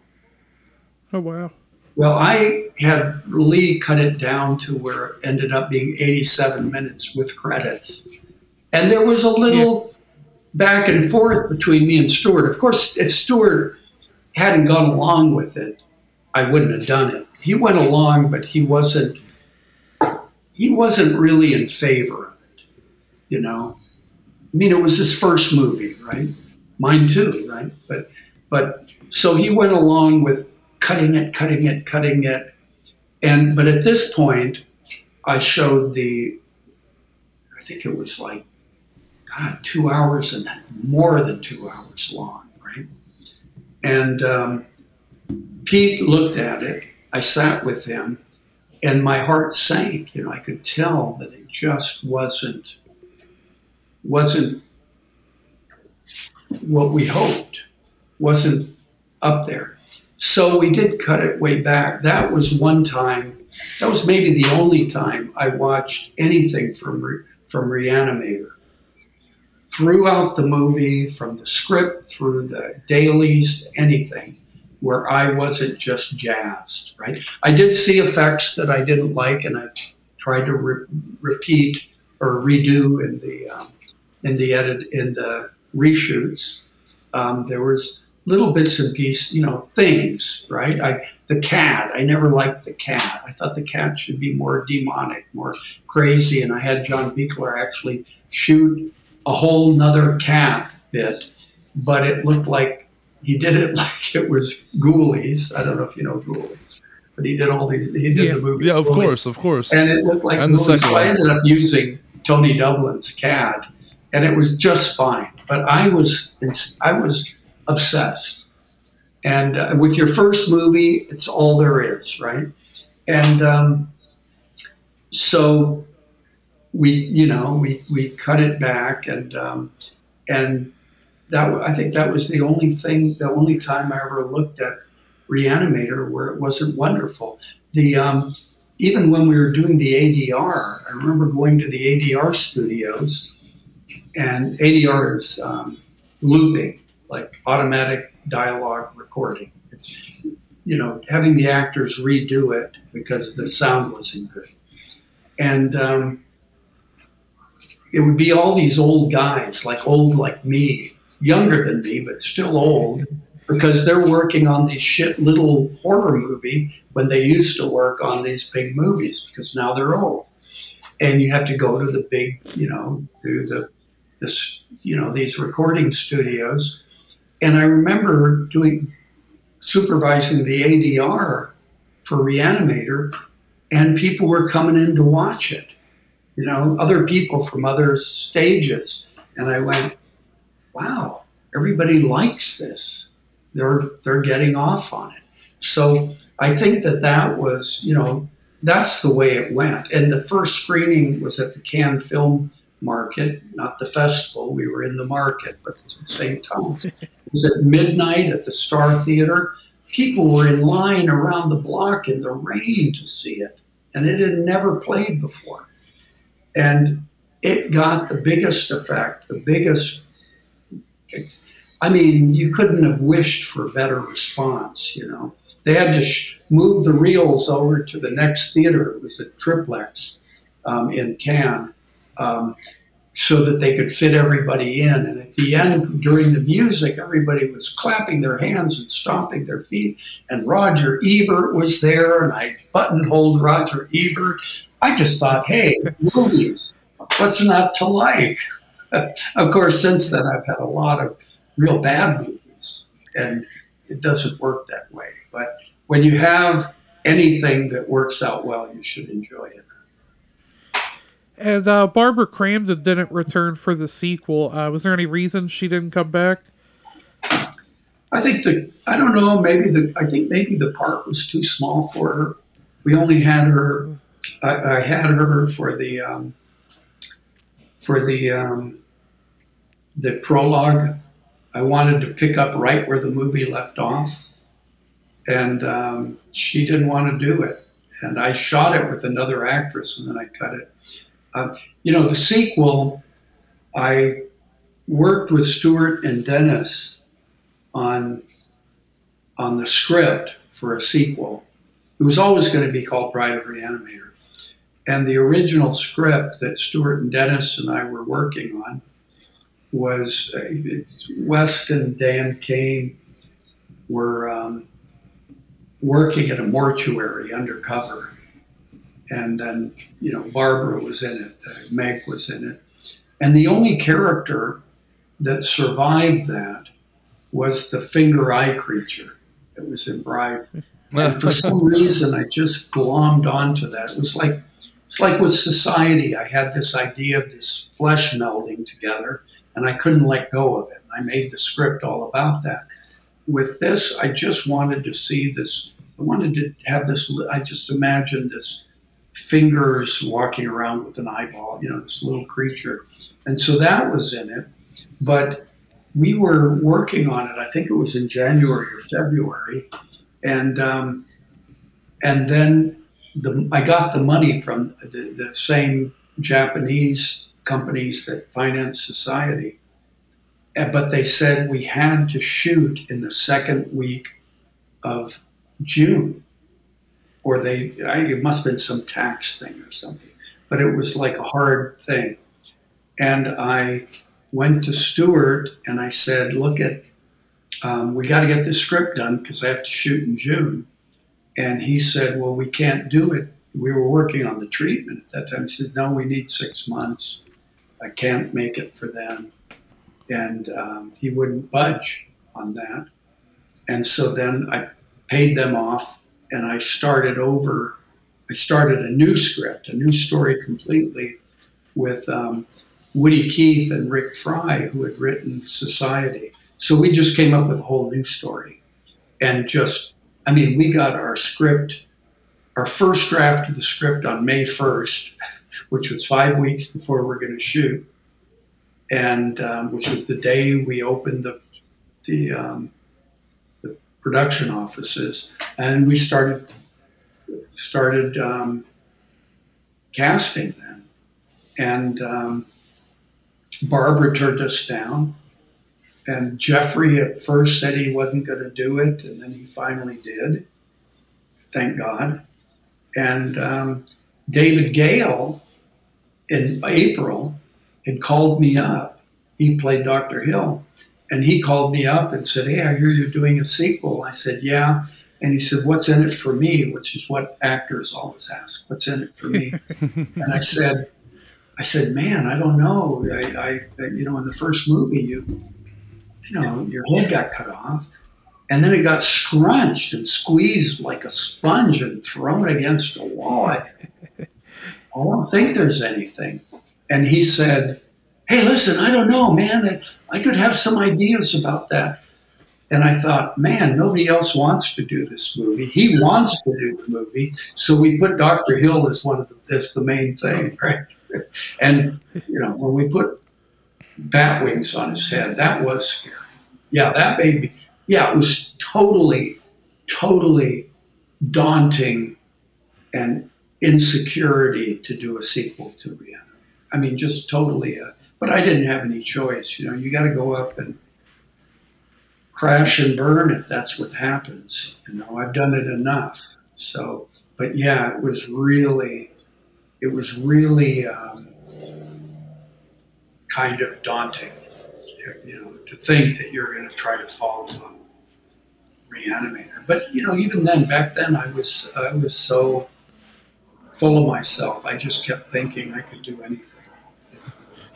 Oh wow. Well, I had Lee cut it down to where it ended up being 87 minutes with credits. And there was a little back and forth between me and Stuart. Of course, if Stuart hadn't gone along with it, I wouldn't have done it. He went along, but he wasn't he wasn't really in favor of it, you know. I mean, it was his first movie, right? Mine too, right? But but so he went along with cutting it, cutting it, cutting it. And but at this point, I showed the I think it was like God, two hours and more than two hours long, right? And um, Pete looked at it. I sat with him, and my heart sank. You know, I could tell that it just wasn't wasn't what we hoped. wasn't up there. So we did cut it way back. That was one time. That was maybe the only time I watched anything from from Reanimator. Throughout the movie, from the script through the dailies, anything, where I wasn't just jazzed. Right. I did see effects that I didn't like, and I tried to re- repeat or redo in the um, in the edit in the reshoots. Um, there was little bits and pieces, you know, things, right? I the cat. I never liked the cat. I thought the cat should be more demonic, more crazy, and I had John Buechler actually shoot a whole nother cat bit, but it looked like he did it like it was Ghoulies. I don't know if you know Ghoulies, but he did all these. He did Yeah. the movie. Yeah, of Ghoulies course, of course. and it looked like And the Ghoulies. second So I ended up using Tony Doublin's cat, and it was just fine. But I was I was obsessed. And uh, with your first movie, it's all there is, right? And um, so we, you know, we we cut it back, and um, and that I think that was the only thing, the only time I ever looked at Reanimator where it wasn't wonderful. The um, even when we were doing the ADR, I remember going to the ADR studios, and ADR is um, looping, like automatic dialogue recording. It's, you know, having the actors redo it because the sound wasn't good. And um, it would be all these old guys, like old like me, younger than me, but still old, because they're working on these shit little horror movie when they used to work on these big movies because now they're old. And you have to go to the big, you know, do the this, you know, these recording studios. And I remember doing supervising the ADR for Reanimator, and people were coming in to watch it. You know, other people from other stages. And I went, wow, everybody likes this. They're they're getting off on it. So I think that that was, you know, that's the way it went. And the first screening was at the Cannes Film Market, not the festival. We were in the market, but at the same time. It was at midnight at the Star Theater. People were in line around the block in the rain to see it, and it had never played before. And it got the biggest effect, the biggest. I mean, you couldn't have wished for a better response, you know. They had to sh- move the reels over to the next theater. It was the triplex um, in Cannes, um, so that they could fit everybody in. And at the end, during the music, everybody was clapping their hands and stomping their feet. And Roger Ebert was there, and I buttonholed Roger Ebert. I just thought, hey, movies, what's not to like? of course, since then, I've had a lot of real bad movies, and it doesn't work that way. But when you have anything that works out well, you should enjoy it. And uh, Barbara Crampton didn't return for the sequel. Uh, was there any reason she didn't come back? I think the I don't know maybe the I think maybe the part was too small for her. We only had her. I, I had her for the um, for the um, the prologue. I wanted to pick up right where the movie left off, and um, she didn't want to do it. And I shot it with another actress, and then I cut it. Um, you know, the sequel. I worked with Stuart and Dennis on on the script for a sequel. It was always going to be called of Reanimator. And the original script that Stuart and Dennis and I were working on was uh, West and Dan Cain were um, working at a mortuary undercover. And then, you know, Barbara was in it, uh, Meg was in it. And the only character that survived that was the finger eye creature that was in Bride. And for some reason, I just glommed onto that. It was like it's like with society. I had this idea of this flesh melding together, and I couldn't let go of it. I made the script all about that. With this, I just wanted to see this. I wanted to have this. I just imagined this fingers walking around with an eyeball. You know, this little creature, and so that was in it. But we were working on it. I think it was in January or February, and um, and then the, I got the money from the, the same Japanese companies that finance society, but they said we had to shoot in the second week of June, or they I, it must have been some tax thing or something, but it was like a hard thing, and I went to Stuart and I said, look at, um, we got to get this script done because I have to shoot in June. And he said, well, we can't do it. We were working on the treatment at that time. He said, no, we need six months. I can't make it for them. And um, he wouldn't budge on that. And so then I paid them off and I started over. I started a new script, a new story completely with um, Woody Keith and Rick Fry, who had written Society. So we just came up with a whole new story. And just, I mean, we got our script, our first draft of the script on May 1st, which was five weeks before we're going to shoot. And um, which was the day we opened the, the, um, the production offices. And we started, started um, casting then. And, um, Barbara turned us down. And Jeffrey at first said he wasn't going to do it, and then he finally did. Thank God. And um, David Gale in April had called me up. He played Dr. Hill. And he called me up and said, Hey, I hear you're doing a sequel. I said, Yeah. And he said, What's in it for me? Which is what actors always ask. What's in it for me? and I said, I said, man, I don't know. I, I, you know, in the first movie, you, you know, your head got cut off, and then it got scrunched and squeezed like a sponge and thrown against a wall. I, I don't think there's anything. And he said, hey, listen, I don't know, man. I, could have some ideas about that. And I thought, man, nobody else wants to do this movie. He wants to do the movie, so we put Doctor Hill as one of the, as the main thing, right? And you know, when we put bat wings on his head, that was scary. Yeah, that made me. Yeah, it was totally, totally daunting and insecurity to do a sequel to Reanimate. I mean, just totally. Uh, but I didn't have any choice. You know, you got to go up and crash and burn if that's what happens. You know, I've done it enough. So, but yeah, it was really, it was really um, kind of daunting. You know, to think that you're going to try to follow up Reanimator. But you know, even then, back then, I was I was so full of myself. I just kept thinking I could do anything.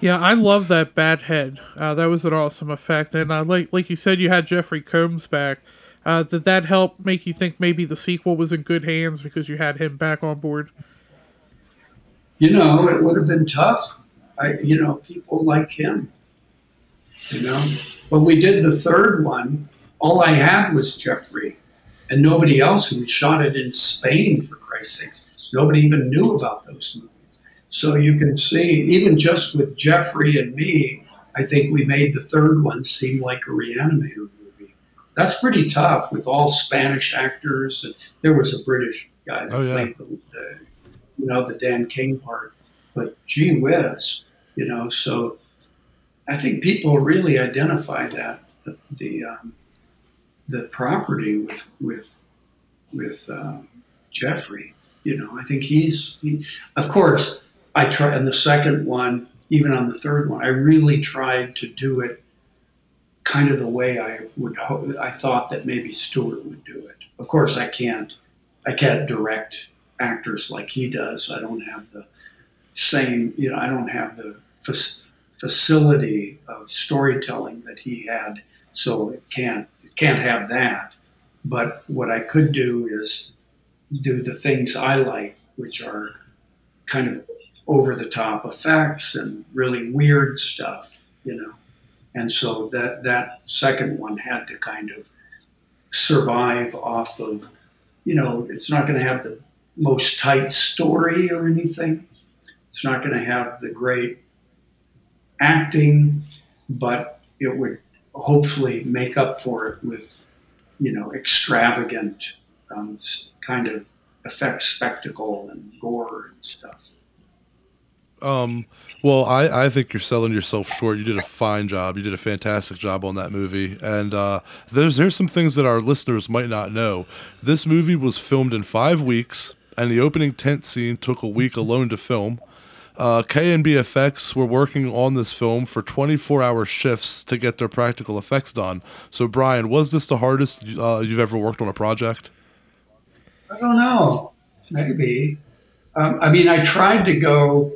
Yeah, I love that bat head. Uh, that was an awesome effect, and uh, like like you said, you had Jeffrey Combs back. Uh, did that help make you think maybe the sequel was in good hands because you had him back on board? You know, it would have been tough. I, you know, people like him. You know, when we did the third one, all I had was Jeffrey, and nobody else. And we shot it in Spain, for Christ's sakes. Nobody even knew about those movies. So you can see, even just with Jeffrey and me, I think we made the third one seem like a reanimator movie. That's pretty tough with all Spanish actors. And there was a British guy that Oh, yeah. played the, the, you know, the Dan King part. But gee whiz, you know. So I think people really identify that the the, um, the property with with with um, Jeffrey. You know, I think he's. He, of course, I try. And the second one, even on the third one, I really tried to do it kind of the way I would. Ho- I thought that maybe Stuart would do it. Of course, I can't. I can't direct actors like he does. I don't have the same. You know, I don't have the fac- facility of storytelling that he had. So it can't it can't have that. But what I could do is do the things I like, which are kind of over the top effects and really weird stuff, you know. And so that that second one had to kind of survive off of, you know, it's not going to have the most tight story or anything. It's not going to have the great acting, but it would hopefully make up for it with, you know, extravagant um, kind of effect spectacle and gore and stuff. Um, well, I, I think you're selling yourself short. You did a fine job. You did a fantastic job on that movie. And uh, there's there's some things that our listeners might not know. This movie was filmed in five weeks, and the opening tent scene took a week alone to film. Uh, BFX were working on this film for 24 hour shifts to get their practical effects done. So, Brian, was this the hardest uh, you've ever worked on a project? I don't know. Maybe. Um, I mean, I tried to go.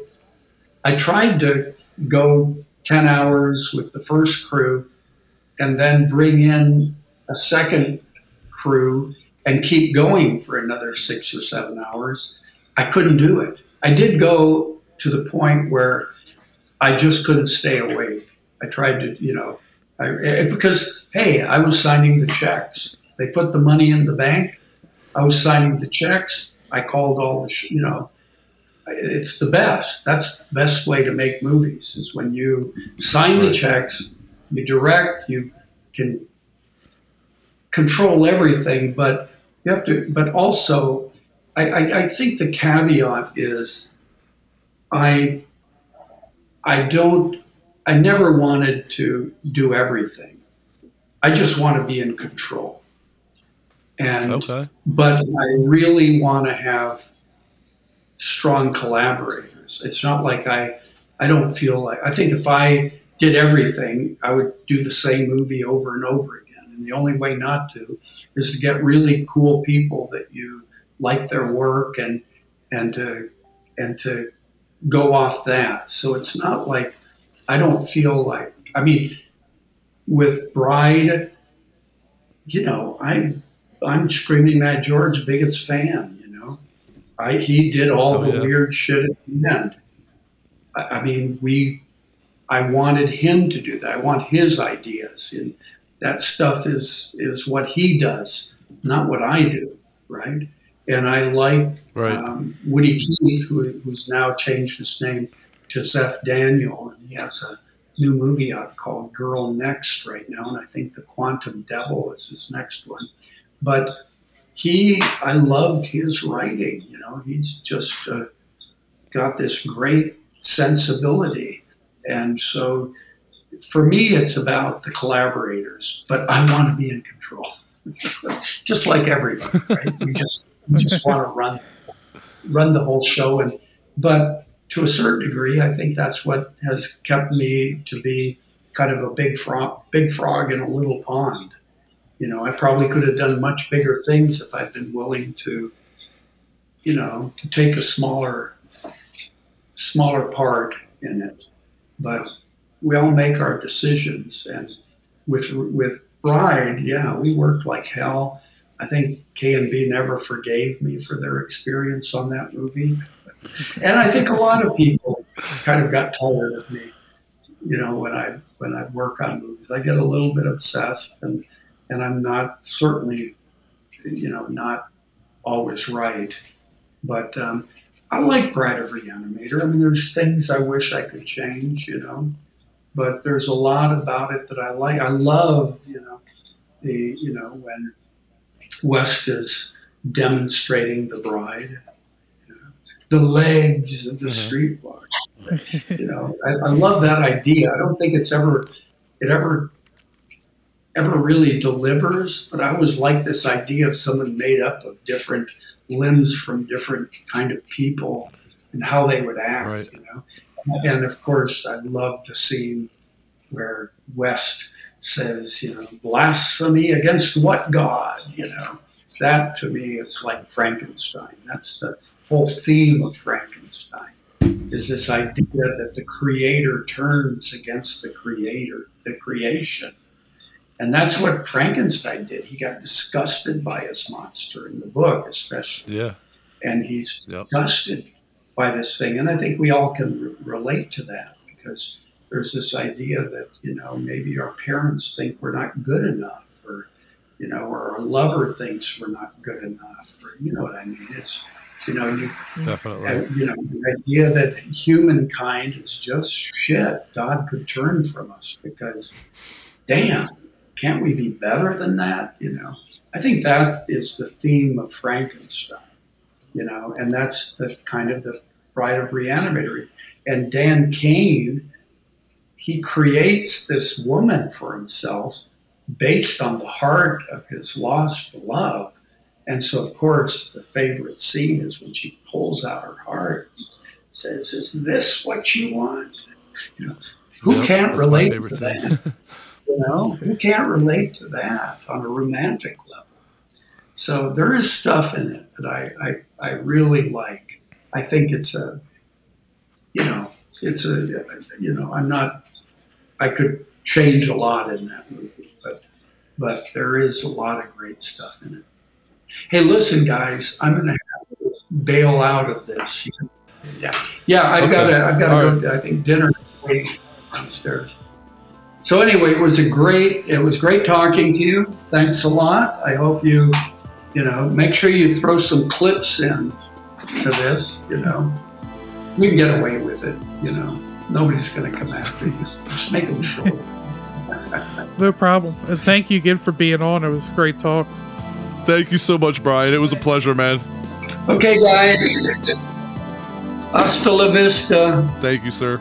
I tried to go ten hours with the first crew, and then bring in a second crew and keep going for another six or seven hours. I couldn't do it. I did go to the point where I just couldn't stay awake. I tried to, you know, I, eh, because hey, I was signing the checks. They put the money in the bank. I was signing the checks. I called all the, sh- you know, it's the best. That's the best way to make movies is when you sign the checks, you direct, you can control everything, but you have to, but also, I, I, I think the caveat is I, I don't, I never wanted to do everything. I just want to be in control. And Okay. but I really want to have strong collaborators. It's not like I I don't feel like I think if I did everything, I would do the same movie over and over again. And the only way not to is to get really cool people that you like their work and and to and to go off that. So it's not like I don't feel like I mean with Bride, you know, I'm I'm Screaming Mad George biggest fan, you know. I he did all Oh, the yeah. weird shit at the end. I, I mean, we I wanted him to do that. I want his ideas, and that stuff is is what he does, not what I do, right? And I like Right. um, Woody Keith, who, who's now changed his name to Zeph Daniel, and he has a new movie out called Girl Next right now, and I think The Quantum Devil is his next one. But he, I loved his writing. You know, he's just uh, got this great sensibility, and so for me, it's about the collaborators. But I want to be in control, just like everybody, right? We just we just want to run run the whole show, and but to a certain degree, I think that's what has kept me to be kind of a big frog, big frog in a little pond. You know, I probably could have done much bigger things if I'd been willing to, you know, to take a smaller, smaller part in it. But we all make our decisions, and with with Bride, yeah, we worked like hell. I think KNB never forgave me for their experience on that movie, and I think a lot of people kind of got tired of me. You know, when I when I work on movies, I get a little bit obsessed, and and I'm not certainly, you know, not always right. But um, I like Bride of Reanimator. I mean, there's things I wish I could change, you know, but there's a lot about it that I like. I love, you know, the you know when West is demonstrating the bride, you know, the legs of the mm-hmm. street walk. You know, I, I love that idea. I don't think it's ever it ever ever really delivers, but I always like this idea of someone made up of different limbs from different kind of people and how they would act, Right. you know. And of course, I love the scene where West says, you know, blasphemy against what God, you know. That to me is like Frankenstein. That's the whole theme of Frankenstein is this idea that the creator turns against the creator, the creation. And that's what Frankenstein did. He got disgusted by his monster in the book, especially. Yeah. And he's Yep. disgusted by this thing. And I think we all can re- relate to that because there's this idea that, you know, maybe our parents think we're not good enough or, you know, or our lover thinks we're not good enough or, you know what I mean? It's, you know, you, Definitely. uh, you know, the idea that humankind is just shit. God could turn from us because, damn, can't we be better than that? You know, I think that is the theme of Frankenstein. You know, and that's the kind of the Bride of Reanimator. And Dan Cain, he creates this woman for himself based on the heart of his lost love. And so, of course, the favorite scene is when she pulls out her heart, and says, "Is this what you want?" You know, who Yep, can't relate to that? you know, who can't relate to that on a romantic level? So there is stuff in it that I, I, I really like. I think it's a, you know, it's a, you know, I'm not, I could change a lot in that movie, but, but there is a lot of great stuff in it. Hey, listen, guys, I'm gonna have to bail out of this. Yeah, yeah, I've Okay. got to, I've got All to go. I think dinner waiting downstairs. So anyway, it was a great, it was great talking to you. Thanks a lot. I hope you, you know, make sure you throw some clips in to this. You know, we can get away with it. You know, nobody's going to come after you. Just make them short. No problem. And thank you again for being on. It was a great talk. Thank you so much, Brian. It was a pleasure, man. Okay, guys. Hasta la vista. Thank you, sir.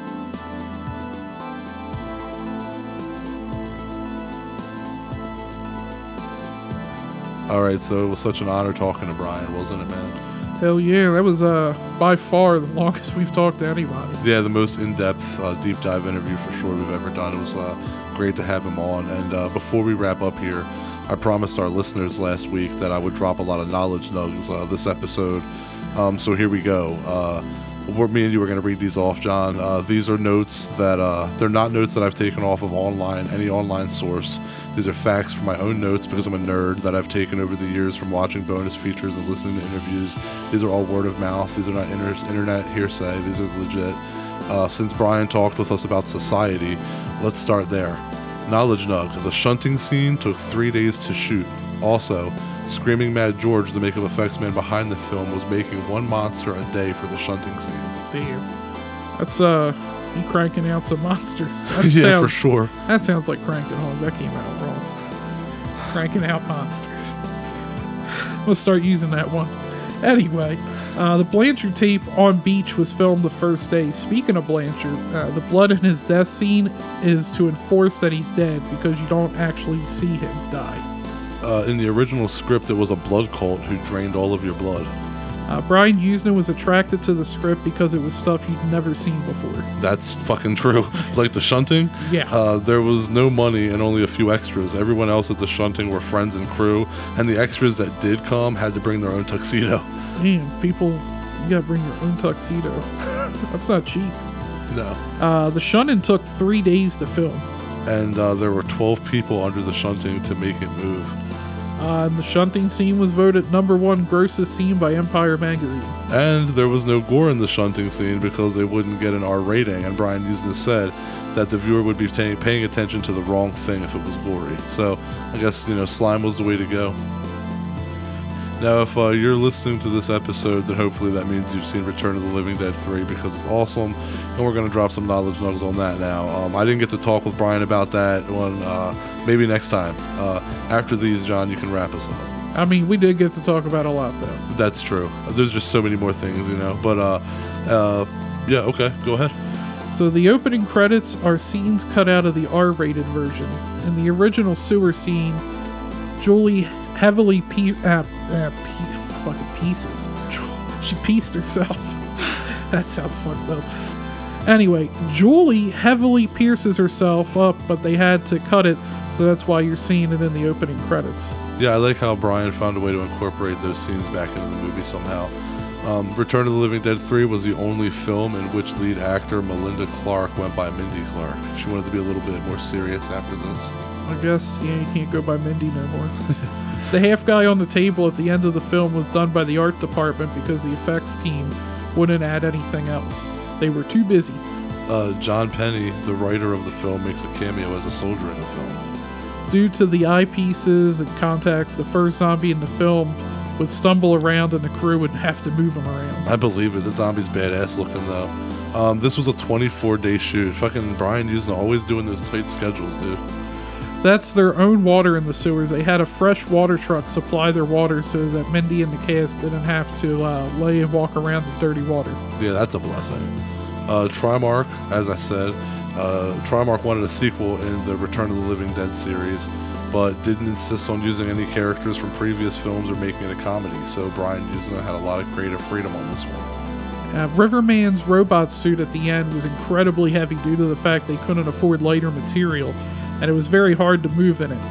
All right, so it was such an honor talking to Brian, wasn't it, man? Hell yeah, that was uh by far the longest we've talked to anybody. Yeah, the most in-depth uh, deep dive interview for sure we've ever done. It was uh, great to have him on. And uh, before we wrap up here, I promised our listeners last week that I would drop a lot of knowledge nugs uh, this episode. Um, so here we go. Uh, we're, me and you are going to read these off, John. These are notes that they're not notes that I've taken off of online, any online source. These are facts from my own notes because I'm a nerd that I've taken over the years from watching bonus features and listening to interviews. These are all word of mouth. These are not inter- internet hearsay. These are legit. Uh, since Brian talked with us about society, let's start there. Knowledge Nug. The shunting scene took three days to shoot. Also, Screaming Mad George, the makeup effects man behind the film, was making one monster a day for the shunting scene. Damn. That's uh you cranking out some monsters. That yeah, sounds, for sure. That sounds like cranking home. That came out wrong. cranking out monsters. We'll start using that one. Anyway, uh, the Blanchard tape on Beach was filmed the first day. Speaking of Blanchard, uh, the blood in his death scene is to enforce that he's dead because you don't actually see him die. Uh, in the original script, it was a blood cult who drained all of your blood. Uh, Brian Yuzna was attracted to the script because it was stuff you'd never seen before. That's fucking true. like the shunting, Yeah. uh, there was no money and only a few extras. Everyone else at the shunting were friends and crew, and the extras that did come had to bring their own tuxedo. Man, people, you gotta bring your own tuxedo. That's not cheap. No. Uh, the shunting took three days to film. And uh, there were 12 people under the shunting to make it move. Uh, and the shunting scene was voted number one grossest scene by Empire magazine. And there was no gore in the shunting scene because they wouldn't get an R rating. And Brian Yuzna said that the viewer would be paying attention to the wrong thing if it was gory. So I guess, you know, slime was the way to go. Now, if uh, you're listening to this episode, then hopefully that means you've seen Return of the Living Dead 3 because it's awesome. And we're going to drop some knowledge nuggets on that now. Um, I didn't get to talk with Brian about that one. Uh, maybe next time. Uh, after these, John, you can wrap us up. I mean, we did get to talk about a lot though. That's true. There's just so many more things, you know. But uh, uh, yeah, okay, go ahead. So the opening credits are scenes cut out of the R-rated version. In the original sewer scene, Julie heavily pe- uh, uh, pe- fucking pieces. She pieced herself. that sounds fucked up. Anyway, Julie heavily pierces herself up, but they had to cut it, so that's why you're seeing it in the opening credits. Yeah, I like how Brian found a way to incorporate those scenes back into the movie somehow. Um, Return of the Living Dead 3 was the only film in which lead actor Melinda Clarke went by Mindy Clarke. She wanted to be a little bit more serious after this. I guess, yeah, you can't go by Mindy no more. the half guy on the table at the end of the film was done by the art department because the effects team wouldn't add anything else. They were too busy. Uh, John Penney, the writer of the film, makes a cameo as a soldier in the film. Due to the eyepieces and contacts, the first zombie in the film would stumble around and the crew would have to move him around. I believe it. The zombie's badass looking though. Um, this was a 24 day shoot. Fucking Brian Yuzna always doing those tight schedules, dude. That's their own water in the sewers. They had a fresh water truck supply their water so that Mindy and the cast didn't have to uh, lay and walk around in dirty water. Yeah, that's a blessing. Uh, Trimark, as I said, uh, Trimark wanted a sequel in the Return of the Living Dead series, but didn't insist on using any characters from previous films or making it a comedy. So Brian Yuzna had a lot of creative freedom on this one. Uh, Riverman's robot suit at the end was incredibly heavy due to the fact they couldn't afford lighter material, and it was very hard to move in it.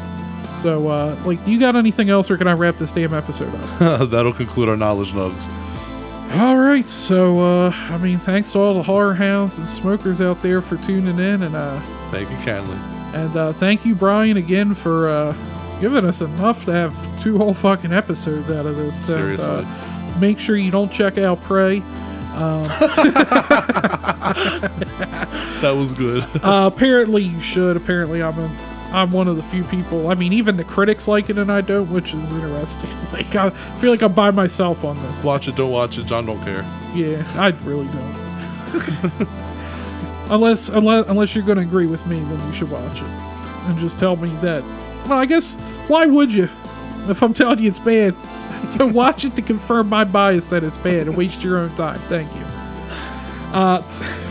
So, uh, like, do you got anything else, or can I wrap this damn episode up? That'll conclude our knowledge nugs. all right, so, uh, I mean, thanks to all the horror hounds and smokers out there for tuning in, and, uh, Thank you kindly. and uh, thank you, Brian, again for uh, giving us enough to have two whole fucking episodes out of this. And, Seriously. uh, make sure you don't check out Prey. That was good. Uh, apparently you should. Apparently I'm a, I'm one of the few people. I mean, even the critics like it and I don't, which is interesting. Like I feel like I'm by myself on this. watch it, don't watch it. John don't care. Yeah, I really don't. unless unless unless you're going to agree with me, then you should watch it and just tell me that. Well, I guess why would you? If I'm telling you it's bad, so watch it to confirm my bias that it's bad and waste your own time. Thank you. Uh,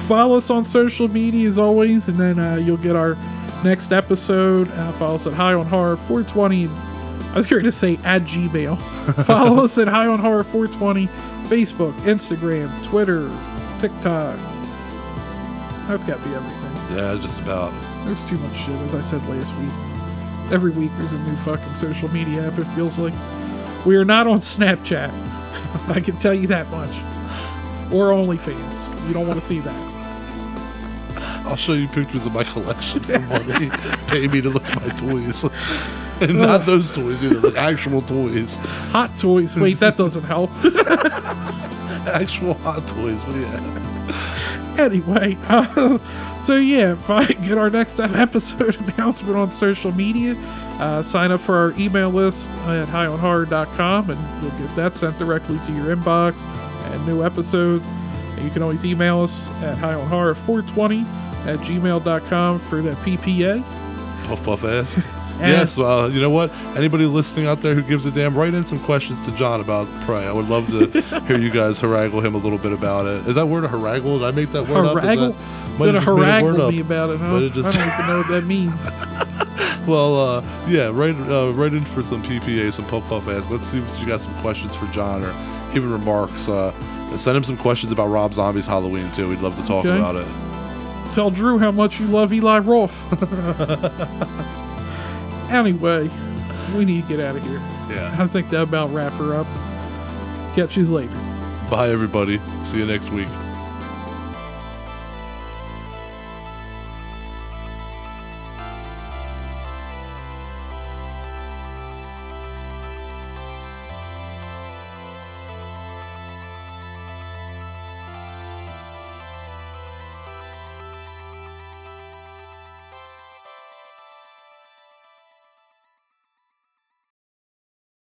follow us on social media as always, and then uh, you'll get our next episode. Uh, follow us at High on Horror 420. I was going to say at Gmail. follow us at High on Horror 420. Facebook, Instagram, Twitter, TikTok. That's got to be everything. Yeah, just about. There's too much shit, as I said last week. Every week there's a new fucking social media app, it feels like. We are not on Snapchat. I can tell you that much. Or OnlyFans. You don't want to see that. I'll show you pictures of my collection for money. Pay me to look at my toys. and not those toys either, like actual toys. Hot toys. Wait, that doesn't help. Actual hot toys. You have? anyway, uh, so yeah, if I get our next episode announcement on social media, uh, sign up for our email list at highonhorror.com and you'll get that sent directly to your inbox and new episodes. You can always email us at highonhorror420 at gmail.com for that PPA. Puff puff ass. yes, well, you know what? Anybody listening out there who gives a damn, write in some questions to John about Prey. I would love to hear you guys haraggle him a little bit about it. Is that word a haraggle? Did I make that word up? Is that- might Gonna have just made a haraggle up. me about it, huh? Have just- I don't even know what that means. Well, uh, yeah, write, uh, write in for some PPA, some puff puff ass. Let's see if you got some questions for John or even remarks. Uh, send him some questions about Rob Zombie's Halloween too. We'd love to talk Okay. about it. Tell Drew how much you love Eli Roth. anyway, we need to get out of here. Yeah. I think that about wrap her up. Catch you later. Bye, everybody. See you next week.